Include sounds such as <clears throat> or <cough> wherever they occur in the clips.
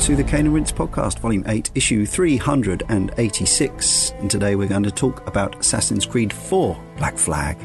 to the Cane and Rinse podcast, Volume 8, Issue 386. And today we're going to talk about Assassin's Creed 4 Black Flag.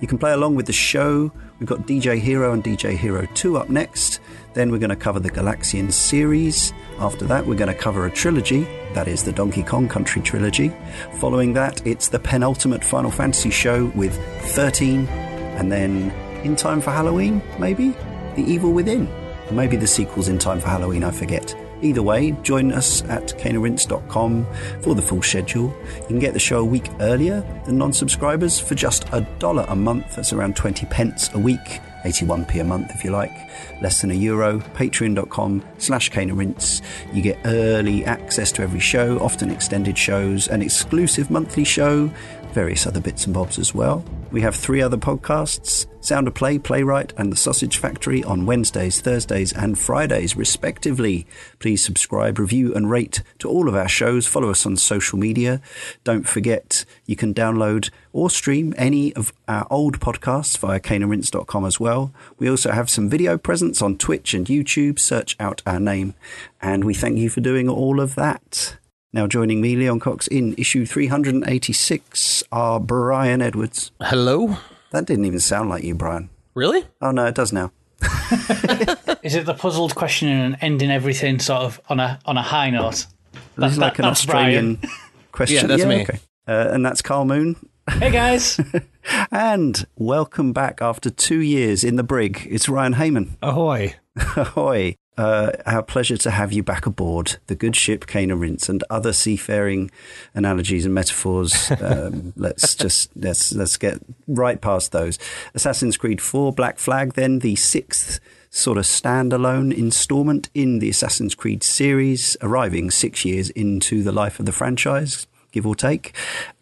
You can play along with the show. We've got DJ Hero and DJ Hero 2 up next. Then we're going to cover the Galaxian series. After that, we're going to cover a trilogy, that is the Donkey Kong Country trilogy. Following that, it's the penultimate Final Fantasy show with 13. And then, in time for Halloween, maybe? The Evil Within. Maybe the sequel's in time for Halloween, I forget. Either way, join us at caneandrinse.com for the full schedule. You can get the show a week earlier than non subscribers for just a dollar a month. That's around 20 pence a week, 81p a month if you like, less than a euro. Patreon.com slash caneandrinse. You get early access to every show, often extended shows, an exclusive monthly show, various other bits and bobs as well. We have three other podcasts Sound of Play, Playwright, and The Sausage Factory on Wednesdays, Thursdays, and Fridays, respectively. Please subscribe, review, and rate to all of our shows. Follow us on social media. Don't forget, you can download or stream any of our old podcasts via caneandrinse.com as well. We also have some video presence on Twitch and YouTube. Search out our name, and we thank you for doing all of that. Now joining me, Leon Cox, in issue 386 are Brian Edwards. Hello? That didn't even sound like you, Brian. Really? Oh no, it does now. <laughs> Is it the puzzled question and ending everything sort of on a on a high note? This is like an that's Australian <laughs> question. Yeah, that's me. Okay. Uh, and that's Karl Moon. Hey guys, <laughs> And welcome back after two years in the brig. It's Ryan Hamann. Ahoy. Ahoy. Uh, our pleasure to have you back aboard the good ship Cane and Rinse and other seafaring analogies and metaphors. <laughs> Um, let's just let's let's get right past those. Assassin's Creed 4 Black Flag, then the sixth sort of standalone installment in the Assassin's Creed series, arriving six years into the life of the franchise, give or take.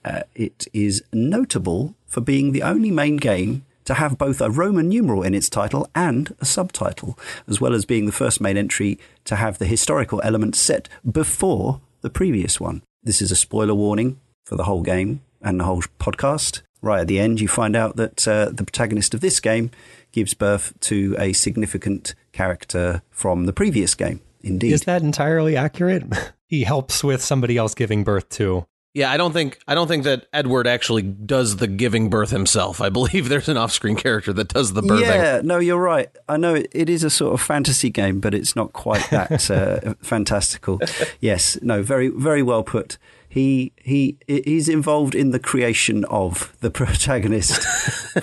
Uh, it is notable for being the only main game to have both a Roman numeral in its title and a subtitle, as well as being the first main entry to have the historical element set before the previous one. This is a spoiler warning for the whole game and the whole podcast. Right at the end, you find out that uh, the protagonist of this game gives birth to a significant character from the previous game. Indeed. Is that entirely accurate? <laughs> he helps with somebody else giving birth to. Yeah, I don't think I don't think that Edward actually does the giving birth himself. I <laughs> believe there's an off-screen character that does the birthing. Yeah, no, you're right. I know it, it is a sort of fantasy game, but it's not quite that <laughs> uh, fantastical. Yes, no, very, very well put. He he he's involved in the creation of the <laughs> protagonist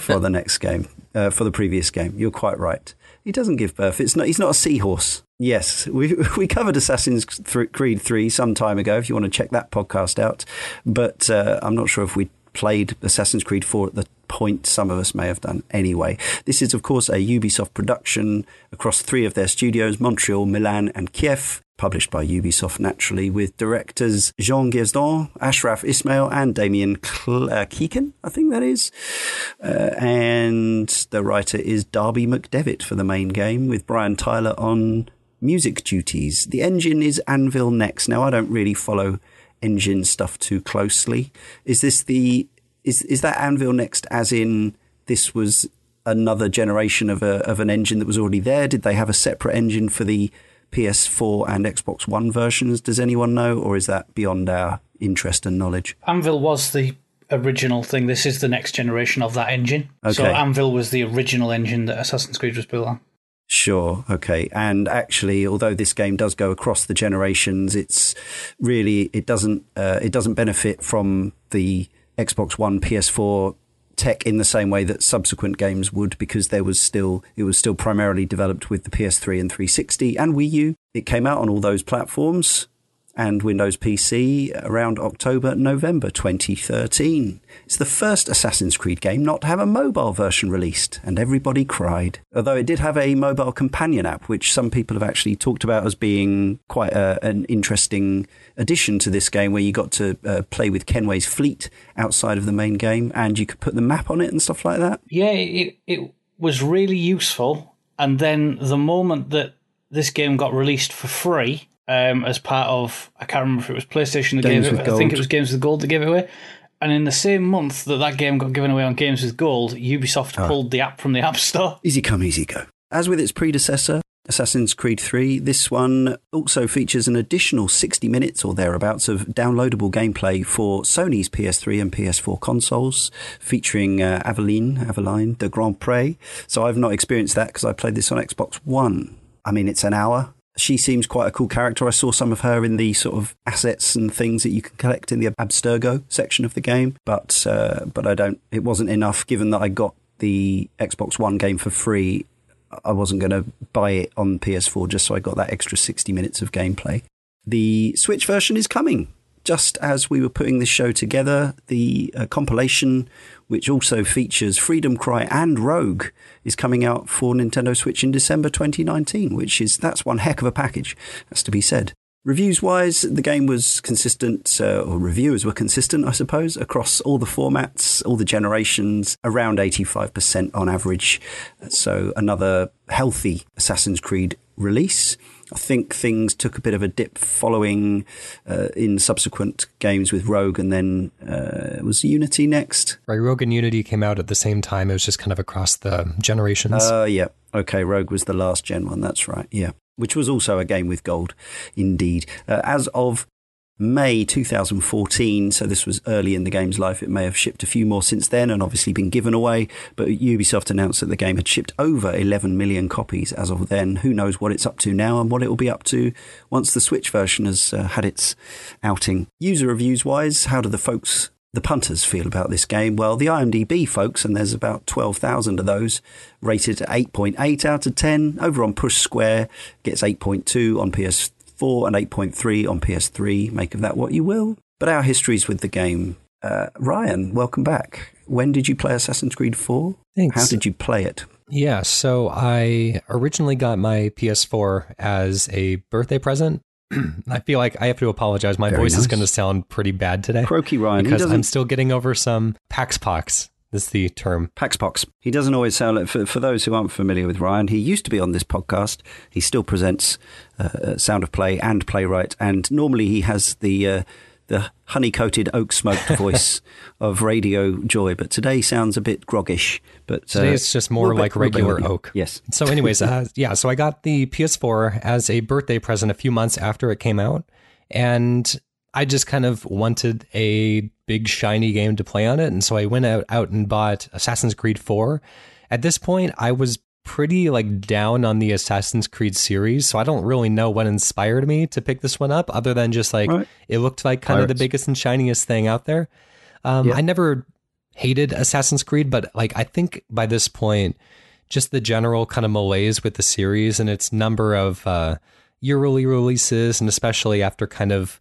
for the next game, uh, for the previous game. You're quite right. He doesn't give birth. It's not. He's not a seahorse. Yes, we <laughs> we covered Assassin's Creed three some time ago. If you want to check that podcast out, but uh, I'm not sure if we played Assassin's Creed 4 at the point some of us may have done anyway. This is, of course, a Ubisoft production across three of their studios Montreal, Milan, and Kiev. Published by Ubisoft, naturally, with directors Jean Guesdon, Ashraf Ismail, and Damien Cl- uh, Keegan, I think that is. Uh, and the writer is Darby McDevitt for the main game, with Brian Tyler on music duties. The engine is Anvil Next. Now, I don't really follow engine stuff too closely. Is this the is is that Anvil Next as in this was another generation of a of an engine that was already there? Did they have a separate engine for the PS4 and Xbox One versions? Does anyone know, or is that beyond our interest and knowledge? Anvil was the original thing. This is the next generation of that engine. So Anvil was the original engine that Assassin's Creed was built on. Sure. Okay. And actually, although this game does go across the generations, it's really it doesn't uh, it doesn't benefit from the Xbox One, PS4 tech in the same way that subsequent games would, because there was still it was still primarily developed with the PS3 and 360 and Wii U. It came out on all those platforms and Windows PC around October, November 2013. It's the first Assassin's Creed game not to have a mobile version released, and everybody cried. Although it did have a mobile companion app, which some people have actually talked about as being quite a, an interesting addition to this game, where you got to uh, play with Kenway's fleet outside of the main game, and you could put the map on it and stuff like that. Yeah, it it was really useful. And then the moment that this game got released for free, um, as part of I can't remember if it was PlayStation that Games gave it. I think it was Games with Gold that gave it away. And in the same month that that game got given away on Games with Gold, Ubisoft pulled the app from the App Store. <laughs> Easy come, easy go. As with its predecessor, Assassin's Creed 3. This one also features an additional 60 minutes or thereabouts of downloadable gameplay for Sony's PS3 and PS4 consoles, featuring uh, Aveline, Aveline de Grand Pré. So I've not experienced that because I played this on Xbox One. I mean, it's an hour. She seems quite a cool character. I saw some of her in the sort of assets and things that you can collect in the Abstergo section of the game, but uh, but I don't. It wasn't enough given that I got the Xbox One game for free I wasn't going to buy it on PS4 just so I got that extra 60 minutes of gameplay. The Switch version is coming. Just as we were putting this show together, the uh, compilation, which also features Freedom Cry and Rogue, is coming out for Nintendo Switch in December 2019, which is that's one heck of a package, has to be said. Reviews wise, the game was consistent, uh, or reviewers were consistent, I suppose, across all the formats, all the generations, around 85% on average. So another healthy Assassin's Creed release. I think things took a bit of a dip following uh, in subsequent games with Rogue, and then uh, was Unity next. Right, Rogue and Unity came out at the same time. It was just kind of across the generations. Uh, yeah. Okay, Rogue was the last gen one. That's right. Yeah which was also a game with gold, indeed. Uh, as of May 2014, so this was early in the game's life. It may have shipped a few more since then and obviously been given away, but Ubisoft announced that the game had shipped over 11 million copies as of then. Who knows what it's up to now and what it will be up to once the Switch version has uh, had its outing. User reviews wise, how do the folks the punters feel about this game? Well, the IMDb folks, and there's about 12,000 of those, rated 8.8 out of 10. Over on Push Square, gets 8.2 on PS4 and 8.3 on PS3. Make of that what you will. But our histories with the game. Uh, Ryan, welcome back. When did you play Assassin's Creed 4? Thanks. How did you play it? Yeah, so I originally got my PS4 as a birthday present <clears throat> I feel like I have to apologize. My Very voice nice. is going to sound pretty bad today. Croaky Ryan. Because I'm still getting over some Paxpox. Is the term Paxpox. He doesn't always sound like, for, for those who aren't familiar with Ryan, he used to be on this podcast. He still presents uh, uh Sound of Play and Playwright, and normally he has the uh, the honey coated oak smoked <laughs> voice of Radio Joy, but today sounds a bit groggish. But today uh, it's just more like regular oak. Yes. So, anyways, uh, <laughs> yeah. So I got the PS4 as a birthday present a few months after it came out, and I just kind of wanted a big shiny game to play on it, and so I went out out and bought Assassin's Creed 4. At this point, I was pretty like down on the Assassin's Creed series, so I don't really know what inspired me to pick this one up, other than just like right. it looked like kind Pirates. of the biggest and shiniest thing out there. Um, yeah. I never hated Assassin's Creed, but like I think by this point, just the general kind of malaise with the series and its number of uh, yearly releases, and especially after kind of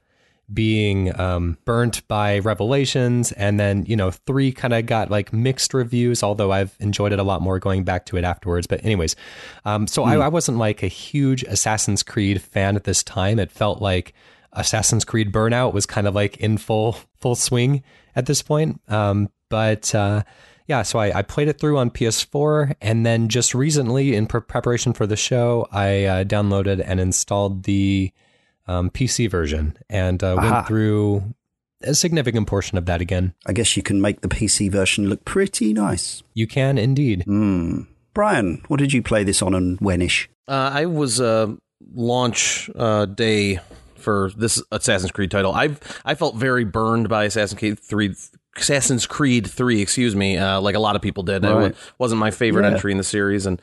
being um, burnt by Revelations, and then you know three kind of got like mixed reviews. Although I've enjoyed it a lot more going back to it afterwards. But anyways, um, so mm. I, hmm. I wasn't like a huge Assassin's Creed fan at this time. It felt like Assassin's Creed Burnout was kind of like in full full swing at this point. Um, but uh, yeah, so I, I, played it through on PS4, and then just recently, in pre- preparation for the show, I uh, downloaded and installed the um, PC version and uh, went through a significant portion of that again. I guess you can make the PC version look pretty nice. You can indeed. Mm. Brian, what did you play this on and whenish? Uh, I was uh, launch uh, day for this Assassin's Creed title. I've I felt very burned by Assassin's Creed three. Assassin's Creed 3, excuse me, uh, like a lot of people did. Right. It wasn't my favorite yeah. entry in the series, and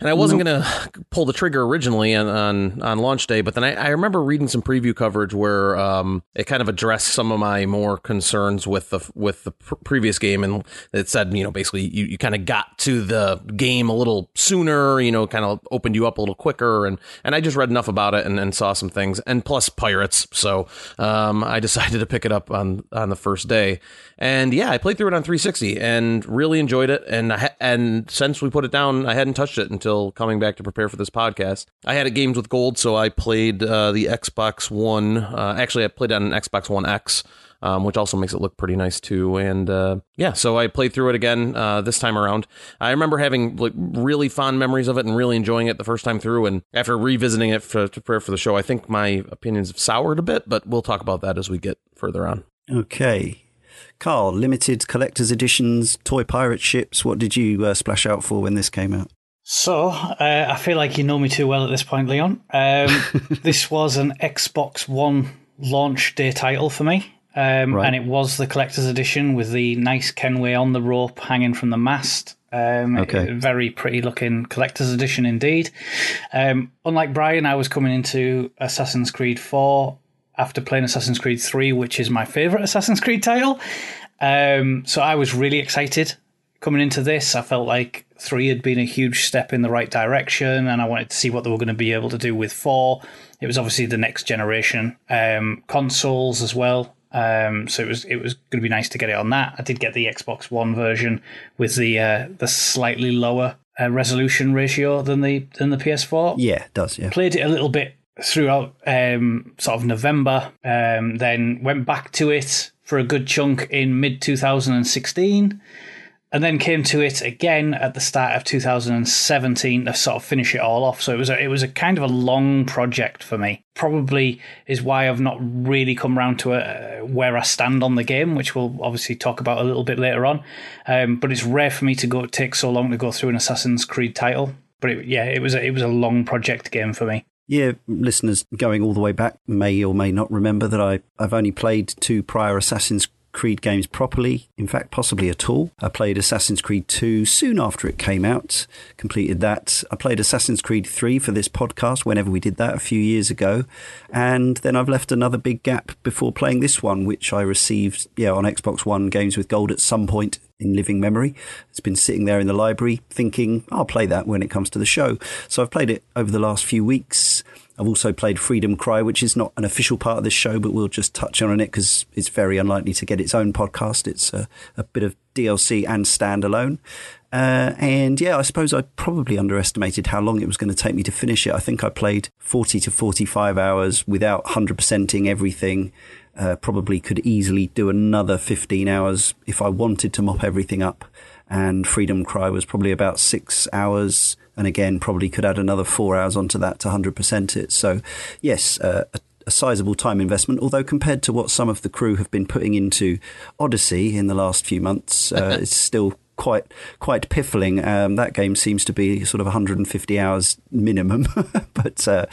and I wasn't nope. going to pull the trigger originally on, on, on launch day, but then I, I remember reading some preview coverage where um, it kind of addressed some of my more concerns with the with the pr- previous game, and it said you know basically you, you kind of got to the game a little sooner, you know, kind of opened you up a little quicker, and and I just read enough about it and, and saw some things, and plus pirates, so um, I <laughs> decided to pick it up on on the first day, and yeah, I played through it on 360 and really enjoyed it, and I and since we put it down, I hadn't touched it until coming back to prepare for this podcast. I had it games with gold, so I played uh, the Xbox One. Uh, actually, I played on an Xbox One X. Um, which also makes it look pretty nice too. And uh, yeah, so I played through it again uh, this time around. I remember having like really fond memories of it and really enjoying it the first time through. And after revisiting it for, to prepare for the show, I think my opinions have soured a bit, but we'll talk about that as we get further on. Okay. Karl, limited collector's editions, toy pirate ships. What did you uh, splash out for when this came out? So, uh, I feel like you know me too well at this point, Leon. Um, <laughs> this was an Xbox One launch day title for me. Um, Right. And it was the collector's edition with the nice Kenway on the rope hanging from the mast. Um, Okay. Very pretty looking collector's edition indeed. Um, unlike Brian, I was coming into Assassin's Creed 4 after playing Assassin's Creed 3, which is my favourite Assassin's Creed title. Um, so I was really excited coming into this. I felt like 3 had been a huge step in the right direction, and I wanted to see what they were going to be able to do with 4. It was obviously the next generation um, consoles as well. Um, so it was it was going to be nice to get it on that. I did get the Xbox One version with the uh, the slightly lower uh, resolution ratio than the than the PS4 Yeah, it does. Yeah. played it a little bit throughout um, sort of November, um, then went back to it for a good chunk in mid 2016, and then came to it again at the start of 2017 to sort of finish it all off. So it was a, it was a kind of a long project for me. Probably is why I've not really come round to a, where I stand on the game, which we'll obviously talk about a little bit later on. Um, but it's rare for me to go take so long to go through an Assassin's Creed title. But it, yeah, it was a, it was a long project game for me. Yeah, listeners going all the way back may or may not remember that I, I've only played two prior Assassin's Creed games properly, in fact, possibly at all. I played Assassin's Creed 2 soon after it came out, completed that. I played Assassin's Creed 3 for this podcast whenever we did that a few years ago. And then I've left another big gap before playing this one, which I received yeah, on Xbox One Games with Gold at some point in living memory. It's been sitting there in the library thinking, I'll play that when it comes to the show. So I've played it over the last few weeks. I've also played Freedom Cry, which is not an official part of this show, but we'll just touch on it because it's very unlikely to get its own podcast. It's a, a bit of DLC and standalone. Uh, and yeah, I suppose I probably underestimated how long it was going to take me to finish it. I think I played 40 to 45 hours without 100%ing everything. Uh, probably could easily do another 15 hours if I wanted to mop everything up. And Freedom Cry was probably about six hours. And again, probably could add another four hours onto that to 100% it. So, yes, uh, a, a sizable time investment. Although, compared to what some of the crew have been putting into Odyssey in the last few months, uh, <laughs> it's still quite quite piffling. Um, that game seems to be sort of 150 hours minimum, <laughs> but uh,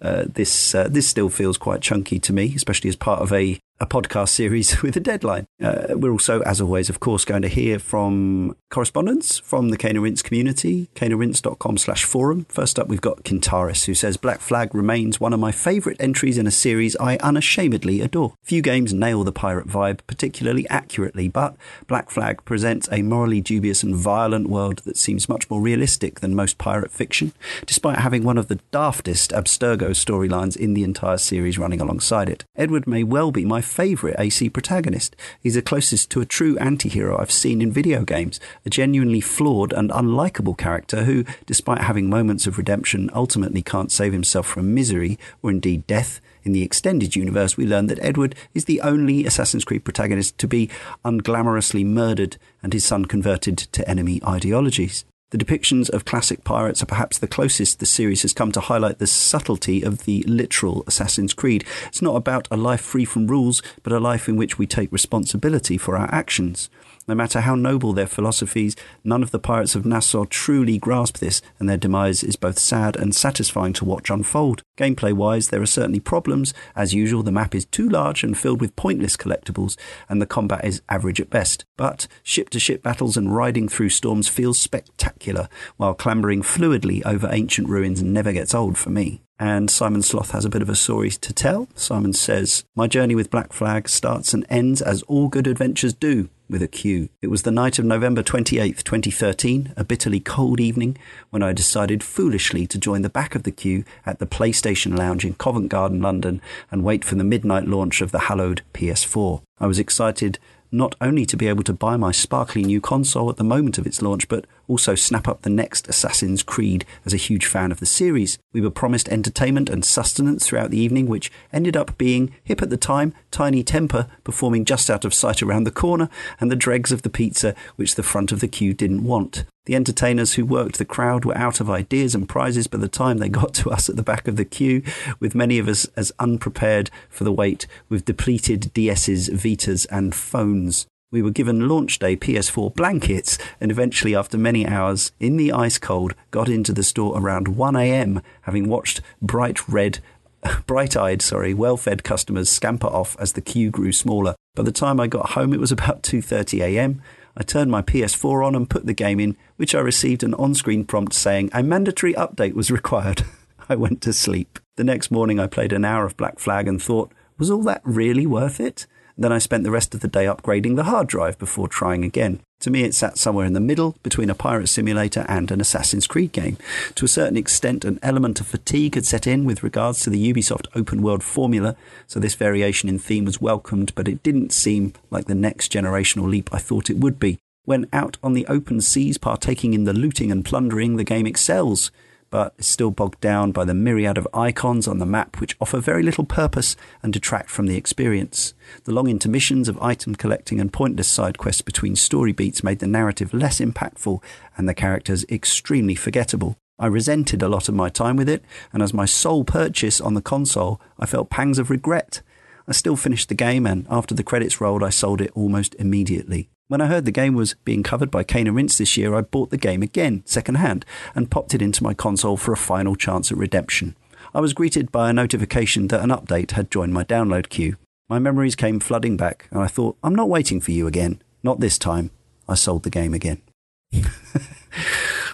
uh, this uh, this still feels quite chunky to me, especially as part of a a podcast series <laughs> with a deadline. Uh, we're also, as always, of course, going to hear from correspondence from the Cane and Rinse community, caneandrinse.com slash forum. First up, we've got Kintaris, who says Black Flag remains one of my favourite entries in a series I unashamedly adore. Few games nail the pirate vibe particularly accurately, but Black Flag presents a morally dubious and violent world that seems much more realistic than most pirate fiction, despite having one of the daftest Abstergo storylines in the entire series running alongside it. Edward may well be my favourite AC protagonist. He's the closest to a true anti-hero I've seen in video games, a genuinely flawed and unlikable character who, despite having moments of redemption, ultimately can't save himself from misery or indeed death. In the extended universe, we learn that Edward is the only Assassin's Creed protagonist to be unglamorously murdered and his son converted to enemy ideologies. The depictions of classic pirates are perhaps the closest the series has come to highlight the subtlety of the literal Assassin's Creed. It's not about a life free from rules, but a life in which we take responsibility for our actions. No matter how noble their philosophies, none of the pirates of Nassau truly grasp this, and their demise is both sad and satisfying to watch unfold. Gameplay wise, there are certainly problems. As usual, the map is too large and filled with pointless collectibles, and the combat is average at best. But ship to ship battles and riding through storms feels spectacular, while clambering fluidly over ancient ruins never gets old for me. And Simon Sloth has a bit of a story to tell. Simon says, My journey with Black Flag starts and ends as all good adventures do, with a Q. It was the night of November 28th, 2013, a bitterly cold evening, when I decided foolishly to join the back of the queue at the PlayStation Lounge in Covent Garden, London, and wait for the midnight launch of the hallowed PS4. I was excited not only to be able to buy my sparkly new console at the moment of its launch, but also snap up the next Assassin's Creed as a huge fan of the series. We were promised entertainment and sustenance throughout the evening, which ended up being, hip at the time, Tinie Tempah performing just out of sight around the corner, and the dregs of the pizza which the front of the queue didn't want. The entertainers who worked the crowd were out of ideas and prizes by the time they got <laughs> to us at the back of the queue, with many of us as unprepared for the wait, with depleted DSs, Vitas, and phones. We were given launch day PS4 blankets and eventually, after many hours in the ice cold, got into the store around 1am, having watched bright red <laughs> bright-eyed, sorry, well-fed customers scamper off as the queue grew smaller. By the time I got home, it was about 2:30 a.m. I turned my PS4 on and put the game in, which I received an on-screen prompt saying a mandatory update was <laughs> required. I went to sleep. The next morning, I played an hour of Black Flag and thought, was all that really worth it? Then I spent the rest of the day upgrading the hard drive before trying again. To me, it sat somewhere in the middle between a pirate simulator and an Assassin's Creed game. To a certain extent, an element of fatigue had set in with regards to the Ubisoft open world formula, so this variation in theme was welcomed, but it didn't seem like the next generational leap I thought it would be. When out on the open seas, partaking in the looting and plundering, the game excels but is still bogged down by the myriad of icons on the map which offer very little purpose and detract from the experience. The long intermissions of item collecting and pointless side quests between story beats made the narrative less impactful and the characters extremely forgettable. I resented a lot of my time with it, and as my sole purchase on the console, I felt pangs of regret. I still finished the game, and after the credits rolled, I sold it almost immediately. When I heard the game was being covered by Cane and Rinse this year, I bought the game again, secondhand, and popped it into my console for a final chance at redemption. I was greeted by a notification that an update had joined my download queue. My memories came flooding back, and I thought, I'm not waiting for you again. Not this time. I sold the game again.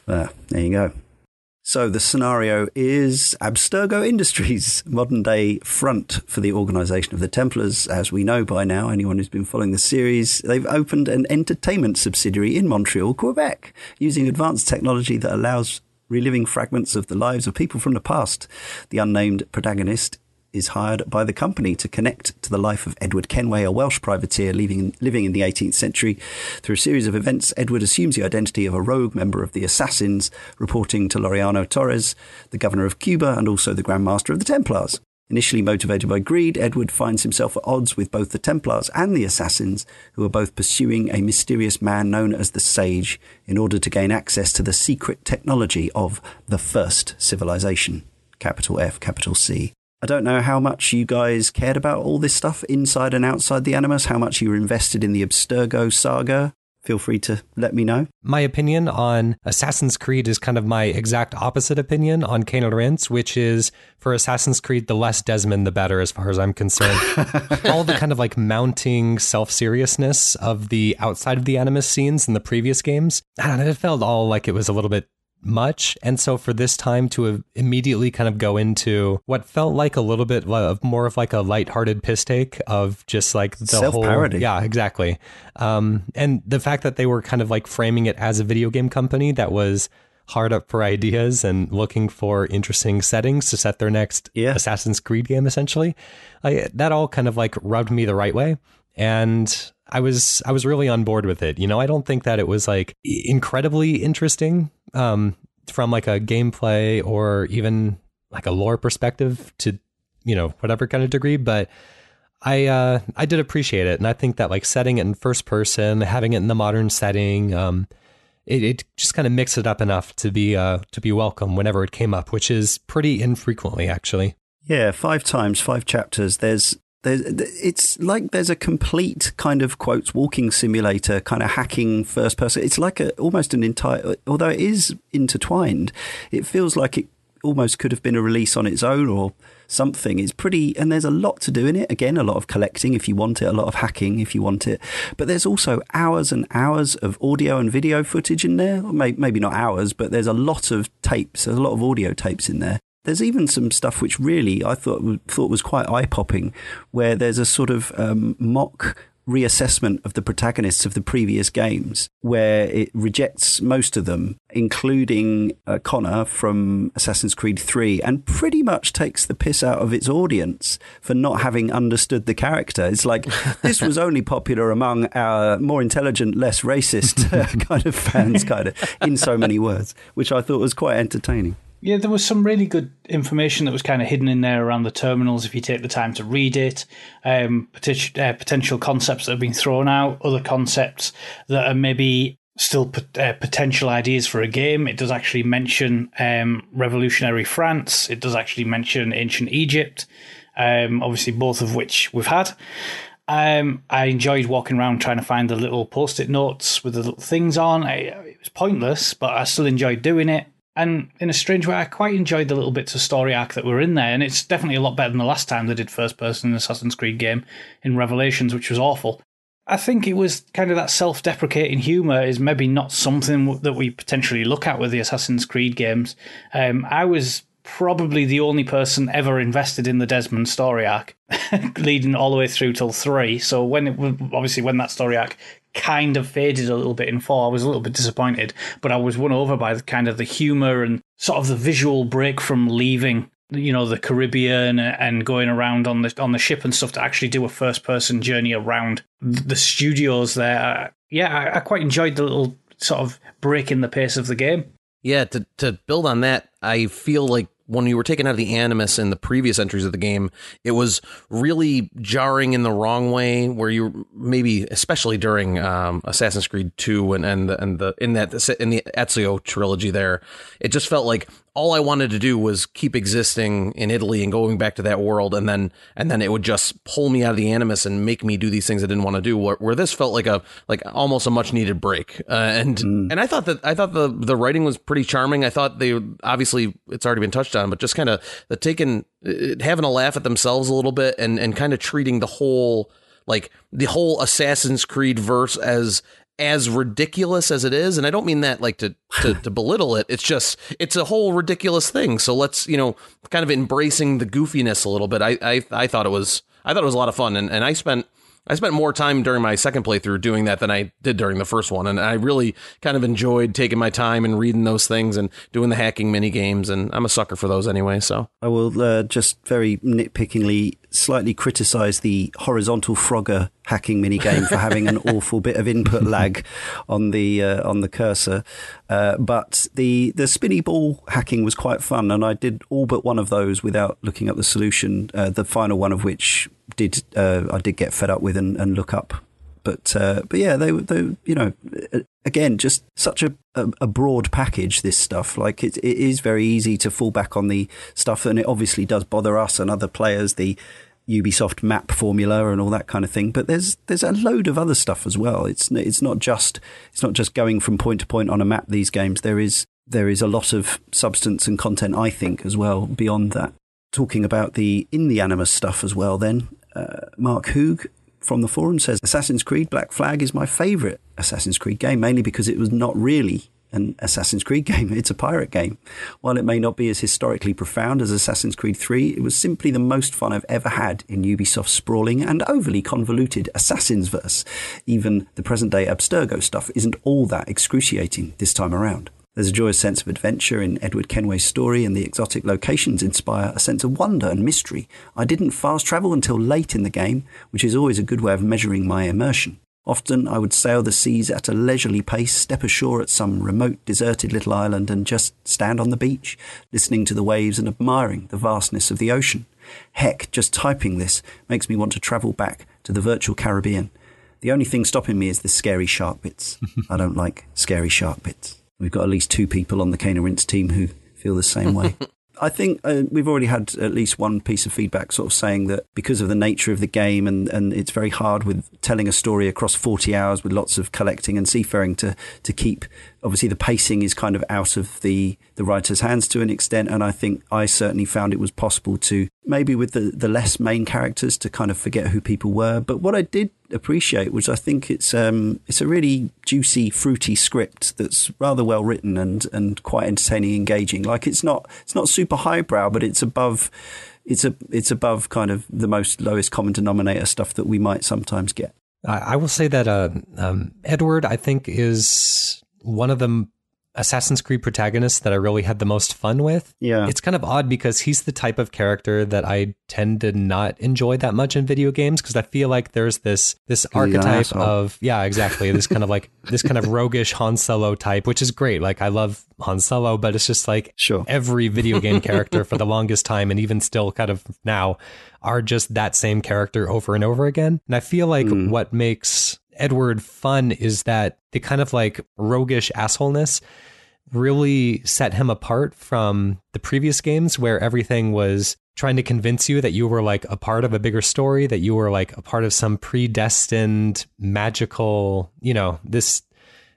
uh, <laughs> there you go. So the scenario is Abstergo Industries, <laughs> modern day front for the organization of the Templars. As we know by now, anyone who's been following the series, they've opened an entertainment subsidiary in Montreal, Quebec, using advanced technology that allows reliving fragments of the lives of people from the past. The unnamed protagonist is hired by the company to connect to the life of Edward Kenway, a Welsh privateer living, living in the 18th century. Through a series of events, Edward assumes the identity of a rogue member of the Assassins, reporting to Laureano Torres, the governor of Cuba and also the Grand Master of the Templars. Initially motivated by greed, Edward finds himself at odds with both the Templars and the Assassins, who are both pursuing a mysterious man known as the Sage in order to gain access to the secret technology of the First Civilization. Capital F, capital C. I don't know how much you guys cared about all this stuff inside and outside the Animus, how much you were invested in the Abstergo saga. Feel free to let me know. My opinion on Assassin's Creed is kind of my exact opposite opinion on and Rinse, which is for Assassin's Creed, the less Desmond, the better, as far as I'm concerned. <laughs> all the kind of like mounting self seriousness of the outside of the Animus scenes in the previous games, I don't know, it felt all like it was a little bit much. And so for this time to immediately kind of go into what felt like a little bit of more of like a lighthearted piss take of just like the Self-parody. whole. Yeah, exactly. Um, and the fact that they were kind of like framing it as a video game company that was hard up for ideas and looking for interesting settings to set their next Yeah. Assassin's Creed game essentially. I, that all kind of like rubbed me the right way. And I was I was really on board with it. You know, I don't think that it was like incredibly interesting um, from like a gameplay or even like a lore perspective to you know whatever kind of degree, but I uh, I did appreciate it, and I think that like setting it in first person, having it in the modern setting, um, it, it just kind of mixed it up enough to be uh, to be welcome whenever it came up, which is pretty infrequently actually. Yeah, five times, five chapters. There's there's it's like there's a complete kind of quotes walking simulator kind of hacking first person. It's like a almost an entire although it is intertwined it feels like it almost could have been a release on its own or something. It's pretty and there's a lot to do in it. Again a lot of collecting if you want it a lot of hacking if you want it. But there's also hours and hours of audio and video footage in there. Maybe not hours but there's a lot of tapes there's a lot of audio tapes in there there's even some stuff which really I thought thought was quite eye popping, where there's a sort of um, mock reassessment of the protagonists of the previous games, where it rejects most of them, including uh, Connor from Assassin's Creed 3, and pretty much takes the piss out of its audience for not having understood the character. It's like this was only popular among our more intelligent, less racist <laughs> kind of fans, kind of in so many words, which I thought was quite entertaining. Yeah, there was some really good information that was kind of hidden in there around the terminals if you take the time to read it. Um, potential, uh, potential concepts that have been thrown out, other concepts that are maybe still uh, potential ideas for a game. It does actually mention um, revolutionary France. It does actually mention ancient Egypt. Um, obviously, both of which we've had. Um, I enjoyed walking around trying to find the little post-it notes with the little things on. I, it was pointless, but I still enjoyed doing it. And in a strange way, I quite enjoyed the little bits of story arc that were in there. And it's definitely a lot better than the last time they did first-person in Assassin's Creed game in Revelations, which was awful. I think it was kind of that self deprecating humour is maybe not something that we potentially look at with the Assassin's Creed games. Um, I was probably the only person ever invested in the Desmond story arc, <laughs> leading all the way through till three. So when it obviously when that story arc kind of faded a little bit in four, I was a little bit disappointed. But I was won over by the kind of the humour and sort of the visual break from leaving you know the Caribbean and going around on the on the ship and stuff to actually do a first person journey around the studios there. Yeah, I, I quite enjoyed the little sort of break in the pace of the game. Yeah, to to build on that, I feel like when you were taken out of the animus in the previous entries of the game, it was really jarring in the wrong way. Where you maybe, especially during um, Assassin's Creed Two and and the, and the in that in the Ezio trilogy, there, it just felt like all I wanted to do was keep existing in Italy and going back to that world, and then and then it would just pull me out of the animus and make me do these things I didn't want to do. Where, where this felt like a like almost a much needed break, uh, and mm. and I thought that I thought the the writing was pretty charming. I thought they obviously it's already been touched on, but just kind of the taking having a laugh at themselves a little bit and and kind of treating the whole like the whole Assassin's Creed verse as as ridiculous as it is and i don't mean that like to, to to belittle it it's just it's a whole ridiculous thing so let's you know kind of embracing the goofiness a little bit i i, I thought it was i thought it was a lot of fun and, and i spent I spent more time during my second playthrough doing that than I did during the first one, and I really kind of enjoyed taking my time and reading those things and doing the hacking mini games. And I'm a sucker for those anyway. So I will uh, just very nitpickingly slightly criticize the horizontal Frogger hacking mini game for having an <laughs> awful bit of input lag on the uh, on the cursor. Uh, but the the spinny ball hacking was quite fun, and I did all but one of those without looking up the solution. Uh, the final one of which did uh, I did get fed up with and, and look up. But uh, but yeah, they they you know again just such a, a, broad package. This stuff like it it is very easy to fall back on the stuff, and it obviously does bother us and other players. The Ubisoft map formula and all that kind of thing. But there's there's a load of other stuff as well. It's it's not just it's not just going from point to point on a map. These games there is there is a lot of substance and content. I think as well beyond that. Talking about the in the Animus stuff as well. Then uh, Mark Hoog from the forum says Assassin's Creed Black Flag is my favourite Assassin's Creed game, mainly because it was not really an Assassin's Creed <laughs> game. It's a pirate game. While it may not be as historically profound as Assassin's Creed 3, it was simply the most fun I've ever had in Ubisoft's sprawling and overly convoluted Assassin's verse. Even the present day Abstergo stuff isn't all that excruciating this time around. There's a joyous sense of adventure in Edward Kenway's story, and the exotic locations inspire a sense of wonder and mystery. I didn't fast travel until late in the game, which is always a good way of measuring my immersion. Often I would sail the seas at a leisurely pace, step ashore at some remote, deserted little island, and just stand on the beach, listening to the waves and admiring the vastness of the ocean. Heck, just typing this makes me want to travel back to the virtual Caribbean. The only thing stopping me is the scary shark bits. <laughs> I don't like scary shark bits. We've got at least two people on the Cane Rinse team who feel the same way. <laughs> I think uh, we've already had at least one piece of feedback sort of saying that because of the nature of the game and, and it's very hard with telling a story across 40 hours with lots of collecting and seafaring to, to keep obviously the pacing is kind of out of the, the writer's hands to an extent. And I think I certainly found it was possible to maybe with the, the less main characters to kind of forget who people were. But what I did appreciate was I think it's um, it's a really juicy, fruity script that's rather well written and, and quite entertaining, engaging. Like it's not it's not super highbrow, but it's above it's a it's above kind of the most lowest common denominator stuff that we might sometimes get. I will say that uh, um, Edward, I think, is one of the Assassin's Creed protagonists that I really had the most fun with. Yeah. It's kind of odd because he's the type of character that I tend to not enjoy that much in video games because I feel like there's this this archetype of yeah, exactly. This kind of like <laughs> this kind of roguish Han Solo type, which is great. Like I love Han Solo, but it's just like sure. every video game character for the <laughs> longest time and even still kind of now are just that same character over and over again. And I feel like mm. what makes Edward fun is that the kind of like roguish assholeness really set him apart from the previous games where everything was trying to convince you that you were like a part of a bigger story, that you were like a part of some predestined magical, you know, this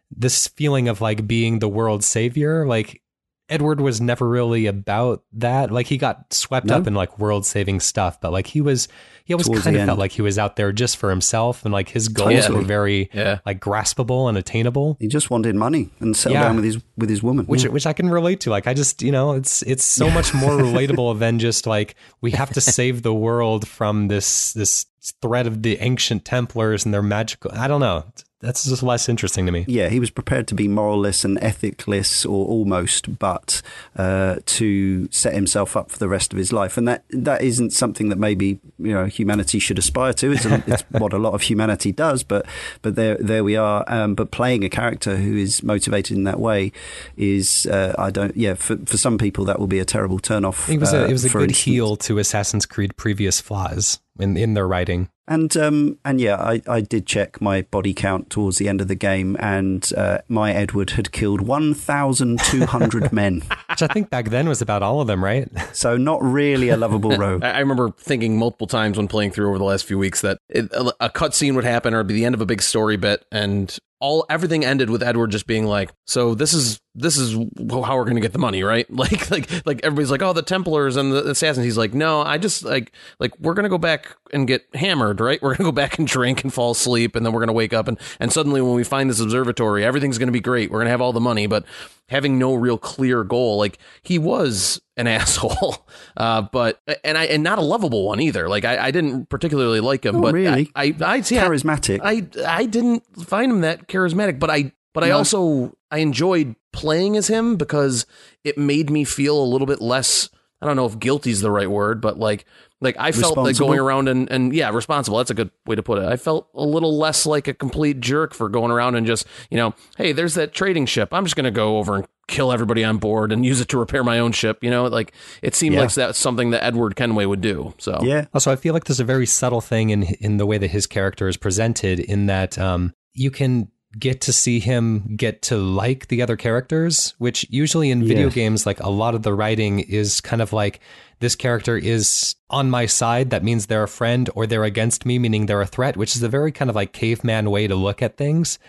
this feeling of like being the world's savior. Like Edward was never really about that. Like he got swept No. up in like world saving stuff, but like he was he always kind the of felt end. like he was out there just for himself and like his goals Totally. were very Yeah. like graspable and attainable. He just wanted money and settle Yeah. down with his with his woman. which which I can relate to. Like I just you know it's it's so <laughs> much more relatable than just like we have to save the world from this this threat of the ancient Templars and their magical. I don't know. That's just less interesting to me. yeah, he was prepared to be moralless and ethicless, or almost, but uh, to set himself up for the rest of his life, and that that isn't something that maybe you know humanity should aspire to. It's, a, <laughs> it's what a lot of humanity does, but but there there we are. Um, but playing a character who is motivated in that way is uh, I don't yeah for for some people that will be a terrible turn off. It was a uh, it was a good instance. heel to Assassin's Creed previous flaws in in their writing. And um, and yeah, I, I did check my body count towards the end of the game, and uh, my Edward had killed one thousand two hundred <laughs> men. Which I think back then was about all of them, right? So not really a lovable <laughs> rogue. I I remember thinking multiple times when playing through over the last few weeks that it, a, a cutscene would happen or it'd be the end of a big story bit, and all everything ended with Edward just being like, "So this is this is how we're going to get the money, right?" <laughs> Like like like everybody's like, "Oh, the Templars and the assassins." He's like, "No, I just like like we're going to go back and get hammered, right? We're going to go back and drink and fall asleep, and then we're going to wake up and and suddenly when we find this observatory, everything's going to be great. We're going to have all the money, but having no real clear goal, like he was." An <laughs> asshole, uh, but and I and not a lovable one either. Like I, I didn't particularly like him, Not but really. I, I, I yeah, Charismatic. I I didn't find him that charismatic, but I but I also I enjoyed playing as him because it made me feel a little bit less I don't know if guilty is the right word, but like like I felt like going around and and yeah, responsible. That's a good way to put it. I felt a little less like a complete jerk for going around and just, you know, hey, there's that trading ship. I'm just going to go over and kill everybody on board and use it to repair my own ship, you know? Like it seemed Yeah. like that's something that Edward Kenway would do. So yeah, Also, I feel like there's a very subtle thing in in the way that his character is presented. In that um, you can get to see him get to like the other characters, which usually in video Yeah. games, like a lot of the writing is kind of like this character is on my side. That means they're a friend, or they're against me, meaning they're a threat. Which is a very kind of like caveman way to look at things.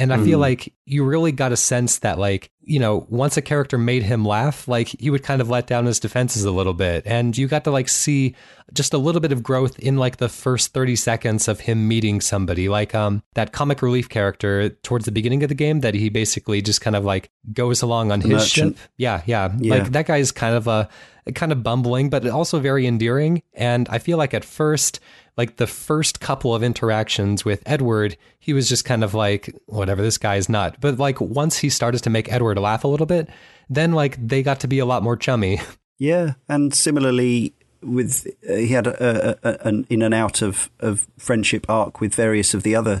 And I feel like you really got a sense that, like, you know, once a character made him laugh, like he would kind of let down his defenses a little bit. And you got to like see just a little bit of growth in like the first 30 seconds of him meeting somebody. Like um that comic relief character towards the beginning of the game that he basically just kind of like goes along on his merchant. ship. Yeah, yeah. Yeah. Like that guy's kind of a kind of bumbling, but also very endearing. And I feel like at first, like the first couple of interactions with Edward, he was just kind of like, whatever, this guy's not. But like once he started to make Edward laugh a little bit, then like they got to be a lot more chummy. <laughs> yeah. And similarly, with uh, he had a, a, a, an in and out of, of friendship arc with various of the other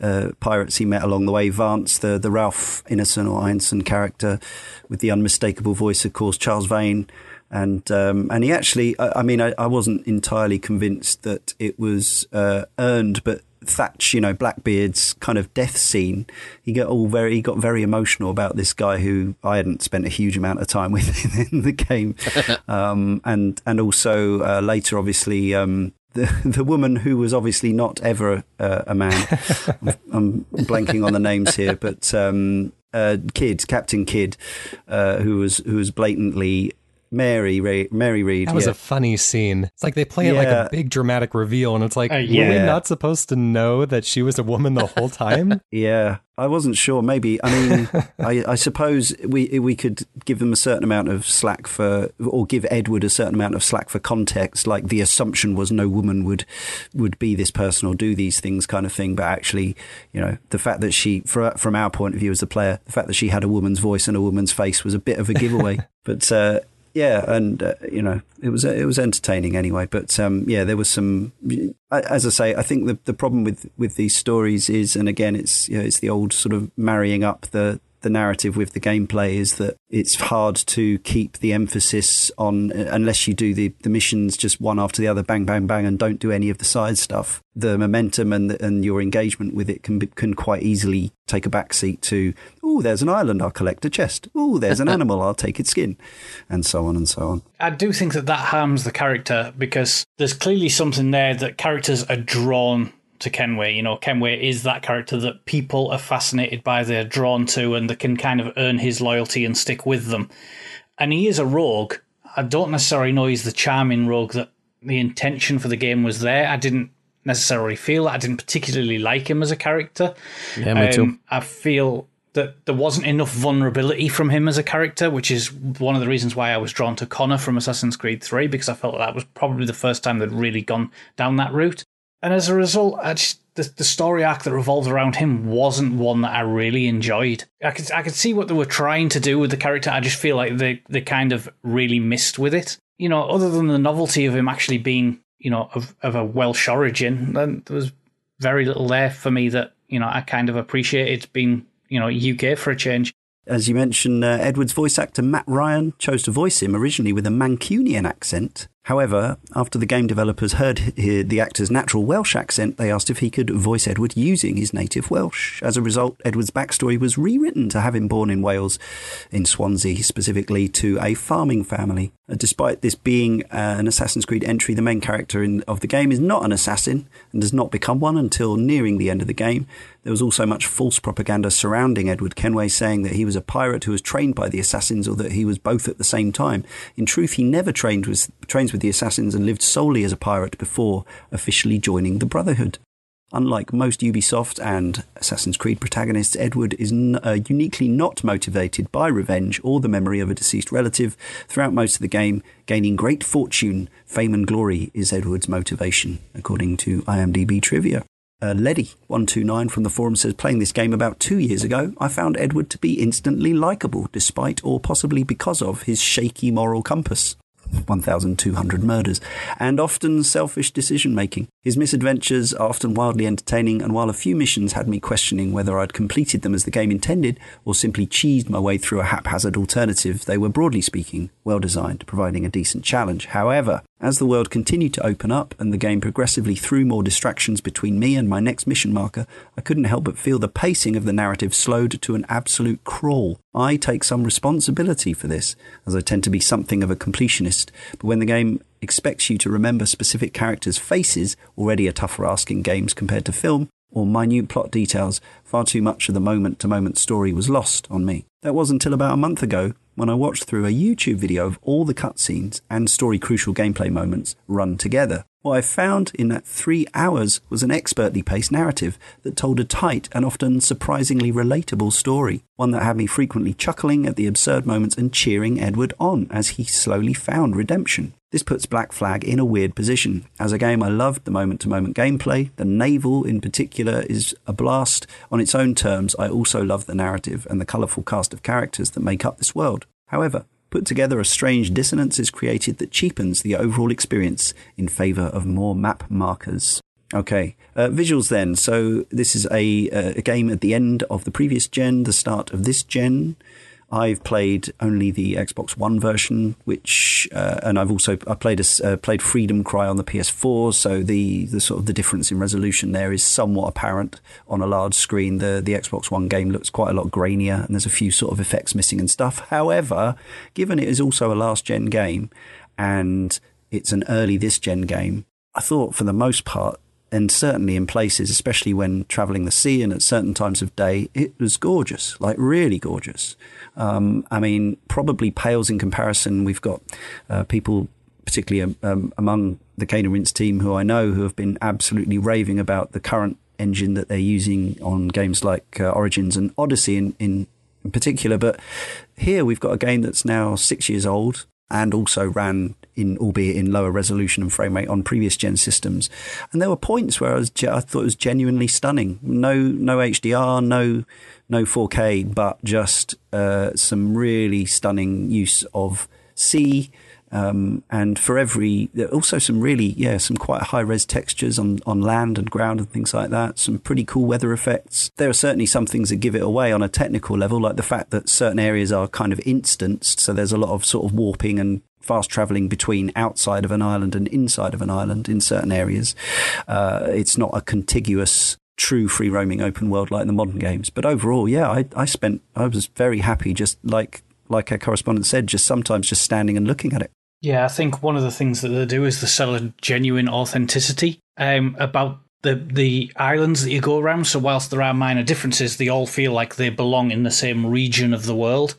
uh, pirates he met along the way. Vance, the the Ralph Ineson or Einson character, with the unmistakable voice, of course, Charles Vane. And um, and he actually, I, I mean, I, I wasn't entirely convinced that it was uh, earned, but Thatch, you know, Blackbeard's kind of death scene, he got all very, he got very emotional about this guy who I hadn't spent a huge amount of time <laughs> with in the game, <laughs> um, and and also uh, later, obviously. Um, the, the woman who was obviously not ever uh, a man. <laughs> I'm, I'm blanking on the names here, but um, uh, Kidd, Captain Kidd, uh, who was who was blatantly Mary Ray, Mary Read. That was yeah. a funny scene. It's like they play it like a big dramatic reveal, and it's like, Uh, were we not supposed to know that she was a woman the whole time? <laughs> Yeah, I wasn't sure. Maybe I mean, <laughs> I, I suppose we we could give them a certain amount of slack for, or give Edward a certain amount of slack for context. Like the assumption was no woman would would be this person or do these things, kind of thing. But actually, you know, the fact that she, for, from our point of view as a player, the fact that she had a woman's voice and a woman's face was a bit of a giveaway. <laughs> but uh, yeah, and uh, you know, it was it was entertaining anyway. But um, yeah, there was some. As I say, I think the the problem with with these stories is, and again, it's you know, it's the old sort of marrying up the. The the narrative with the gameplay is that it's hard to keep the emphasis on unless you do the, the missions just one after the other, bang, bang, bang, and don't do any of the side stuff. The momentum and the, and your engagement with it can be, can quite easily take a backseat to oh, there's an island, I'll collect a chest. Oh, there's an <laughs> animal, I'll take its skin, and so on and so on. I do think that that harms the character because there's clearly something there that characters are drawn to Kenway. You know, Kenway is that character that people are fascinated by, they're drawn to, and they can kind of earn his loyalty and stick with them. And he is a rogue. I don't necessarily know he's the charming rogue that the intention for the game was there. I didn't necessarily feel that. I didn't particularly like him as a character. Yeah, me too. Um, I feel that there wasn't enough vulnerability from him as a character, which is one of the reasons why I was drawn to Connor from Assassin's Creed 3, because I felt that, that was probably the first time they'd really gone down that route. And as a result, just, the, the story arc that revolved around him wasn't one that I really enjoyed. I could I could see what they were trying to do with the character. I just feel like they they kind of really missed with it. You know, other than the novelty of him actually being you know of of a Welsh origin, then there was very little there for me that you know I kind of appreciated being you know UK for a change. As you mentioned, uh, Edward's voice actor Matt Ryan chose to voice him originally with a Mancunian accent. However, after the game developers heard the actor's natural Welsh accent, they asked if he could voice Edward using his native Welsh. As a result, Edward's backstory was rewritten to have him born in Wales, in Swansea specifically, to a farming family. Uh, despite this being uh, an Assassin's Creed entry, the main character in, of the game is not an assassin and does not become one until nearing the end of the game. There was also much false propaganda surrounding Edward Kenway, saying that he was a pirate who was trained by the assassins or that he was both at the same time. In truth, he never trained with, trains with the assassins and lived solely as a pirate before officially joining the Brotherhood. Unlike most Ubisoft and Assassin's Creed protagonists, Edward is n- uh, uniquely not motivated by revenge or the memory of a deceased relative. Throughout most of the game, gaining great fortune, fame, and glory is Edward's motivation, according to IMDb trivia. Uh, Leddy129 from the forum says, playing this game about two years ago, I found Edward to be instantly likable, despite or possibly because of his shaky moral compass. 1,200 murders, and often selfish decision making. His misadventures are often wildly entertaining, and while a few missions had me questioning whether I'd completed them as the game intended or simply cheesed my way through a haphazard alternative, they were broadly speaking well designed, providing a decent challenge. However, as the world continued to open up and the game progressively threw more distractions between me and my next mission marker, I couldn't help but feel the pacing of the narrative slowed to an absolute crawl. I take some responsibility for this, as I tend to be something of a completionist, but when the game expects you to remember specific characters' faces, already a tougher ask in games compared to film, or minute plot details, far too much of the moment to moment story was lost on me. That was until about a month ago when I watched through a YouTube video of all the cutscenes and story crucial gameplay moments run together. What I found in that three hours was an expertly paced narrative that told a tight and often surprisingly relatable story, one that had me frequently chuckling at the absurd moments and cheering Edward on as he slowly found redemption. This puts Black Flag in a weird position. As a game, I loved the moment to moment gameplay. The naval, in particular, is a blast on its own terms. I also love the narrative and the colourful cast of characters that make up this world. However, put together a strange dissonance is created that cheapens the overall experience in favor of more map markers. Okay, uh, visuals then. So this is a, uh, a game at the end of the previous gen, the start of this gen. I've played only the Xbox One version, which, uh, and I've also I played a, uh, played Freedom Cry on the PS4. So the the sort of the difference in resolution there is somewhat apparent on a large screen. The the Xbox One game looks quite a lot grainier, and there's a few sort of effects missing and stuff. However, given it is also a last gen game, and it's an early this gen game, I thought for the most part and certainly in places, especially when traveling the sea and at certain times of day, it was gorgeous, like really gorgeous. Um, I mean, probably pales in comparison. We've got uh, people, particularly um, um among the Cane and Rinse team, who I know who have been absolutely raving about the current engine that they're using on games like uh, Origins and Odyssey in, in in particular. But here we've got a game that's now six years old and also ran in, albeit in lower resolution and frame rate on previous gen systems. And there were points where I was, I thought it was genuinely stunning. No, no HDR, no, no 4K, but just uh, some really stunning use of sea. Um, and for every, also some really, yeah, some quite high res textures on, on land and ground and things like that. Some pretty cool weather effects. There are certainly some things that give it away on a technical level, like the fact that certain areas are kind of instanced. So there's a lot of sort of warping and fast traveling between outside of an island and inside of an island in certain areas. Uh, it's not a contiguous true free roaming open world like the modern games. But overall, yeah, I, I spent, I was very happy just like, like our correspondent said, just sometimes just standing and looking at it. Yeah, I think one of the things that they do is they sell a genuine authenticity um, about the the islands that you go around. So whilst there are minor differences, they all feel like they belong in the same region of the world.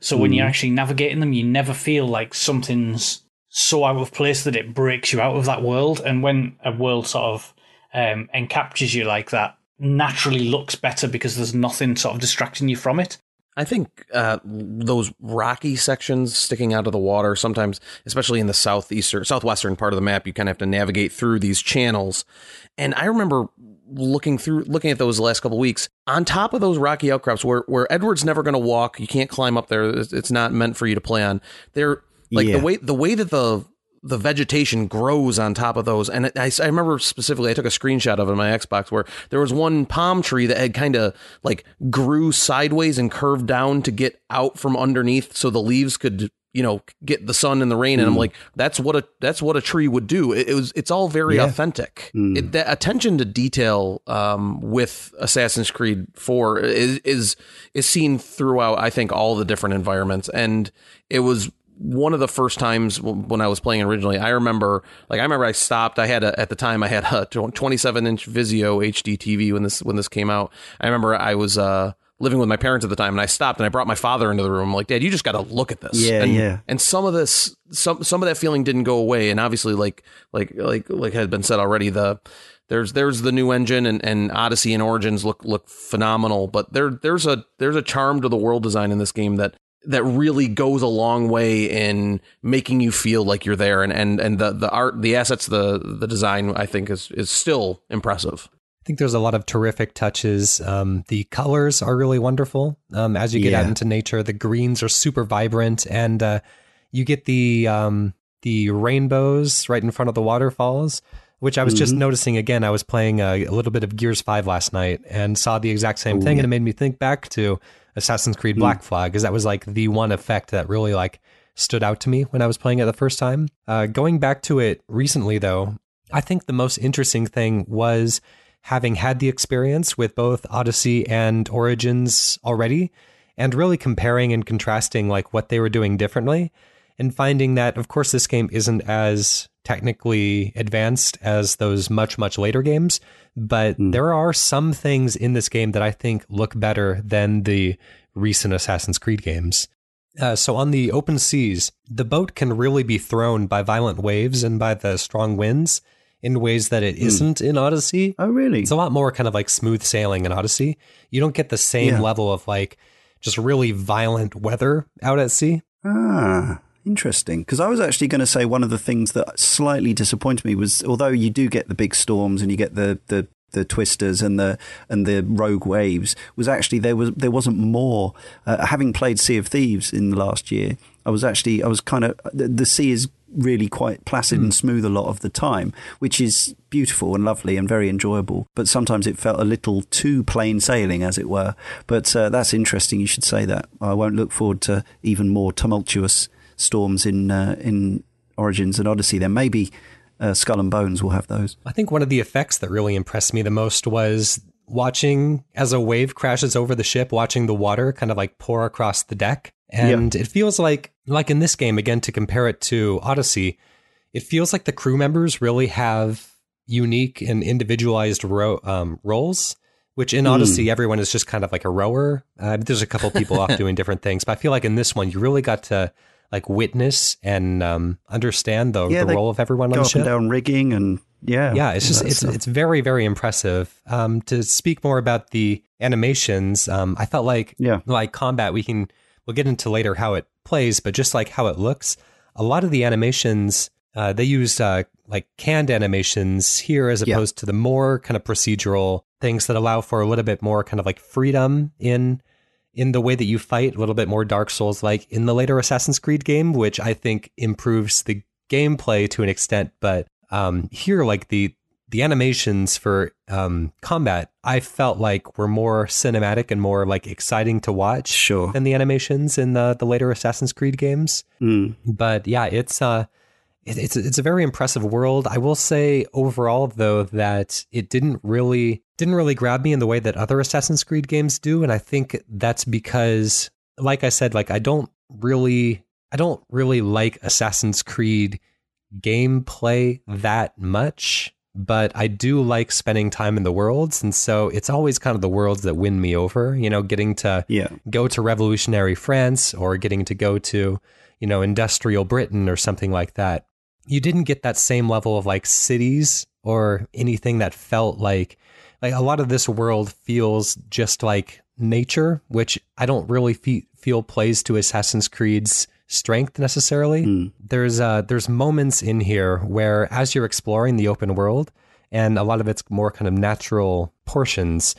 So when you're actually navigating them, you never feel like something's so out of place that it breaks you out of that world. And when a world sort of um, encaptures you like that, naturally looks better because there's nothing sort of distracting you from it. I think uh, those rocky sections sticking out of the water sometimes, especially in the southeastern, southwestern part of the map, you kind of have to navigate through these channels. And I remember looking through, looking at those the last couple weeks. On top of those rocky outcrops, where where Edward's never going to walk, you can't climb up there. It's not meant for you to play on. They're like yeah. the way the way that the the vegetation grows on top of those. And I, I remember specifically, I took a screenshot of it on my Xbox where there was one palm tree that had kind of like grew sideways and curved down to get out from underneath so the leaves could you know get the sun and the rain and i'm hmm. like that's what a that's what a tree would do it, it was it's all very yeah. authentic mm. it, that attention to detail um, with assassin's creed 4 is, is is seen throughout i think all the different environments and it was one of the first times when I was playing originally, I remember, like, I remember I stopped. I had a, at the time I had a 27 inch Vizio HD TV when this when this came out. I remember I was uh, living with my parents at the time, and I stopped and I brought my father into the room. I'm like, Dad, you just got to look at this. Yeah, and, yeah. And some of this, some some of that feeling didn't go away, and obviously, like like like like had been said already, the there's there's the new engine and, and Odyssey and Origins look look phenomenal, but there there's a there's a charm to the world design in this game that that really goes a long way in making you feel like you're there and and and the the art the assets the the design I think is is still impressive. I think there's a lot of terrific touches. Um, the colors are really wonderful. Um, as you get yeah. out into nature, the greens are super vibrant, and uh, you get the um, the rainbows right in front of the waterfalls. Which I was mm-hmm. just noticing again. I was playing a, a, little bit of Gears Five last night and saw the exact same Ooh, thing, yeah. and it made me think back to Assassin's Creed hmm. Black mm. Flag because that was like the one effect that really like stood out to me when I was playing it the first time. Uh, going back to it recently though, I think the most interesting thing was having had the experience with both Odyssey and Origins already and really comparing and contrasting like what they were doing differently and finding that of course this game isn't as technically advanced as those much much later games but mm. there are some things in this game that I think look better than the recent Assassin's Creed games. Uh, so on the open seas, the boat can really be thrown by violent waves and by the strong winds in ways that it mm. not in Odyssey. Oh, really? It's a lot more kind of like smooth sailing in Odyssey. You don't get the same yeah. level of like just really violent weather out at sea. Ah, Interesting, because I was actually going to say one of the things that slightly disappointed me was, although you do get the big storms and you get the the the twisters and the and the rogue waves was actually there was there wasn't more uh, having played Sea of Thieves in the last year I was actually I was kind of the, the sea is really quite placid mm. and smooth a lot of the time which is beautiful and lovely and very enjoyable but sometimes it felt a little too plain sailing as it were but uh, that's interesting you should say that I won't look forward to even more tumultuous storms in uh, in Origins and Odyssey, then maybe uh, Skull and Bones will have those. I think one of the effects that really impressed me the most was watching as a wave crashes over the ship, watching the water kind of like pour across the deck. And it feels like, like in this game, again, to compare it to Odyssey, it feels like the crew members really have unique and individualized ro- um, roles which in Odyssey, mm. everyone is just kind of like a rower. Uh, there's a couple <laughs> people off doing different things, but I feel like in this one, you really got to like witness and um, understand the, yeah, the role of everyone on the ship. down rigging and yeah, yeah. It's just it's stuff. it's very very impressive. Um, to speak more about the animations, um, I felt like yeah, like combat. We can we'll get into later how it plays, but just like how it looks, a lot of the animations uh, they used uh, like canned animations here as opposed yeah. to the more kind of procedural things that allow for a little bit more kind of like freedom in in the way that you fight, a little bit more Dark Souls like in the later Assassin's Creed game, which I think improves the gameplay to an extent. But um, here, like the the animations for um, combat, I felt like were more cinematic and more like exciting to watch Sure. than the animations in the the later Assassin's Creed games. Mm. But yeah, it's uh it, it's it's a very impressive world. I will say overall though that it didn't really didn't really grab me in the way that other Assassin's Creed games do, and I think that's because, like I said, like I don't really I don't really like Assassin's Creed gameplay that much. But I do like spending time in the worlds, and so it's always kind of the worlds that win me over. You know, getting to Yeah. go to revolutionary France or getting to go to, you know, industrial Britain or something like that. You didn't get that same level of like cities or anything that felt like like a lot of this world feels just like nature, which I don't really fe- feel plays to Assassin's Creed's strength necessarily. There's uh there's moments in here where as you're exploring the open world and a lot of it's more kind of natural portions,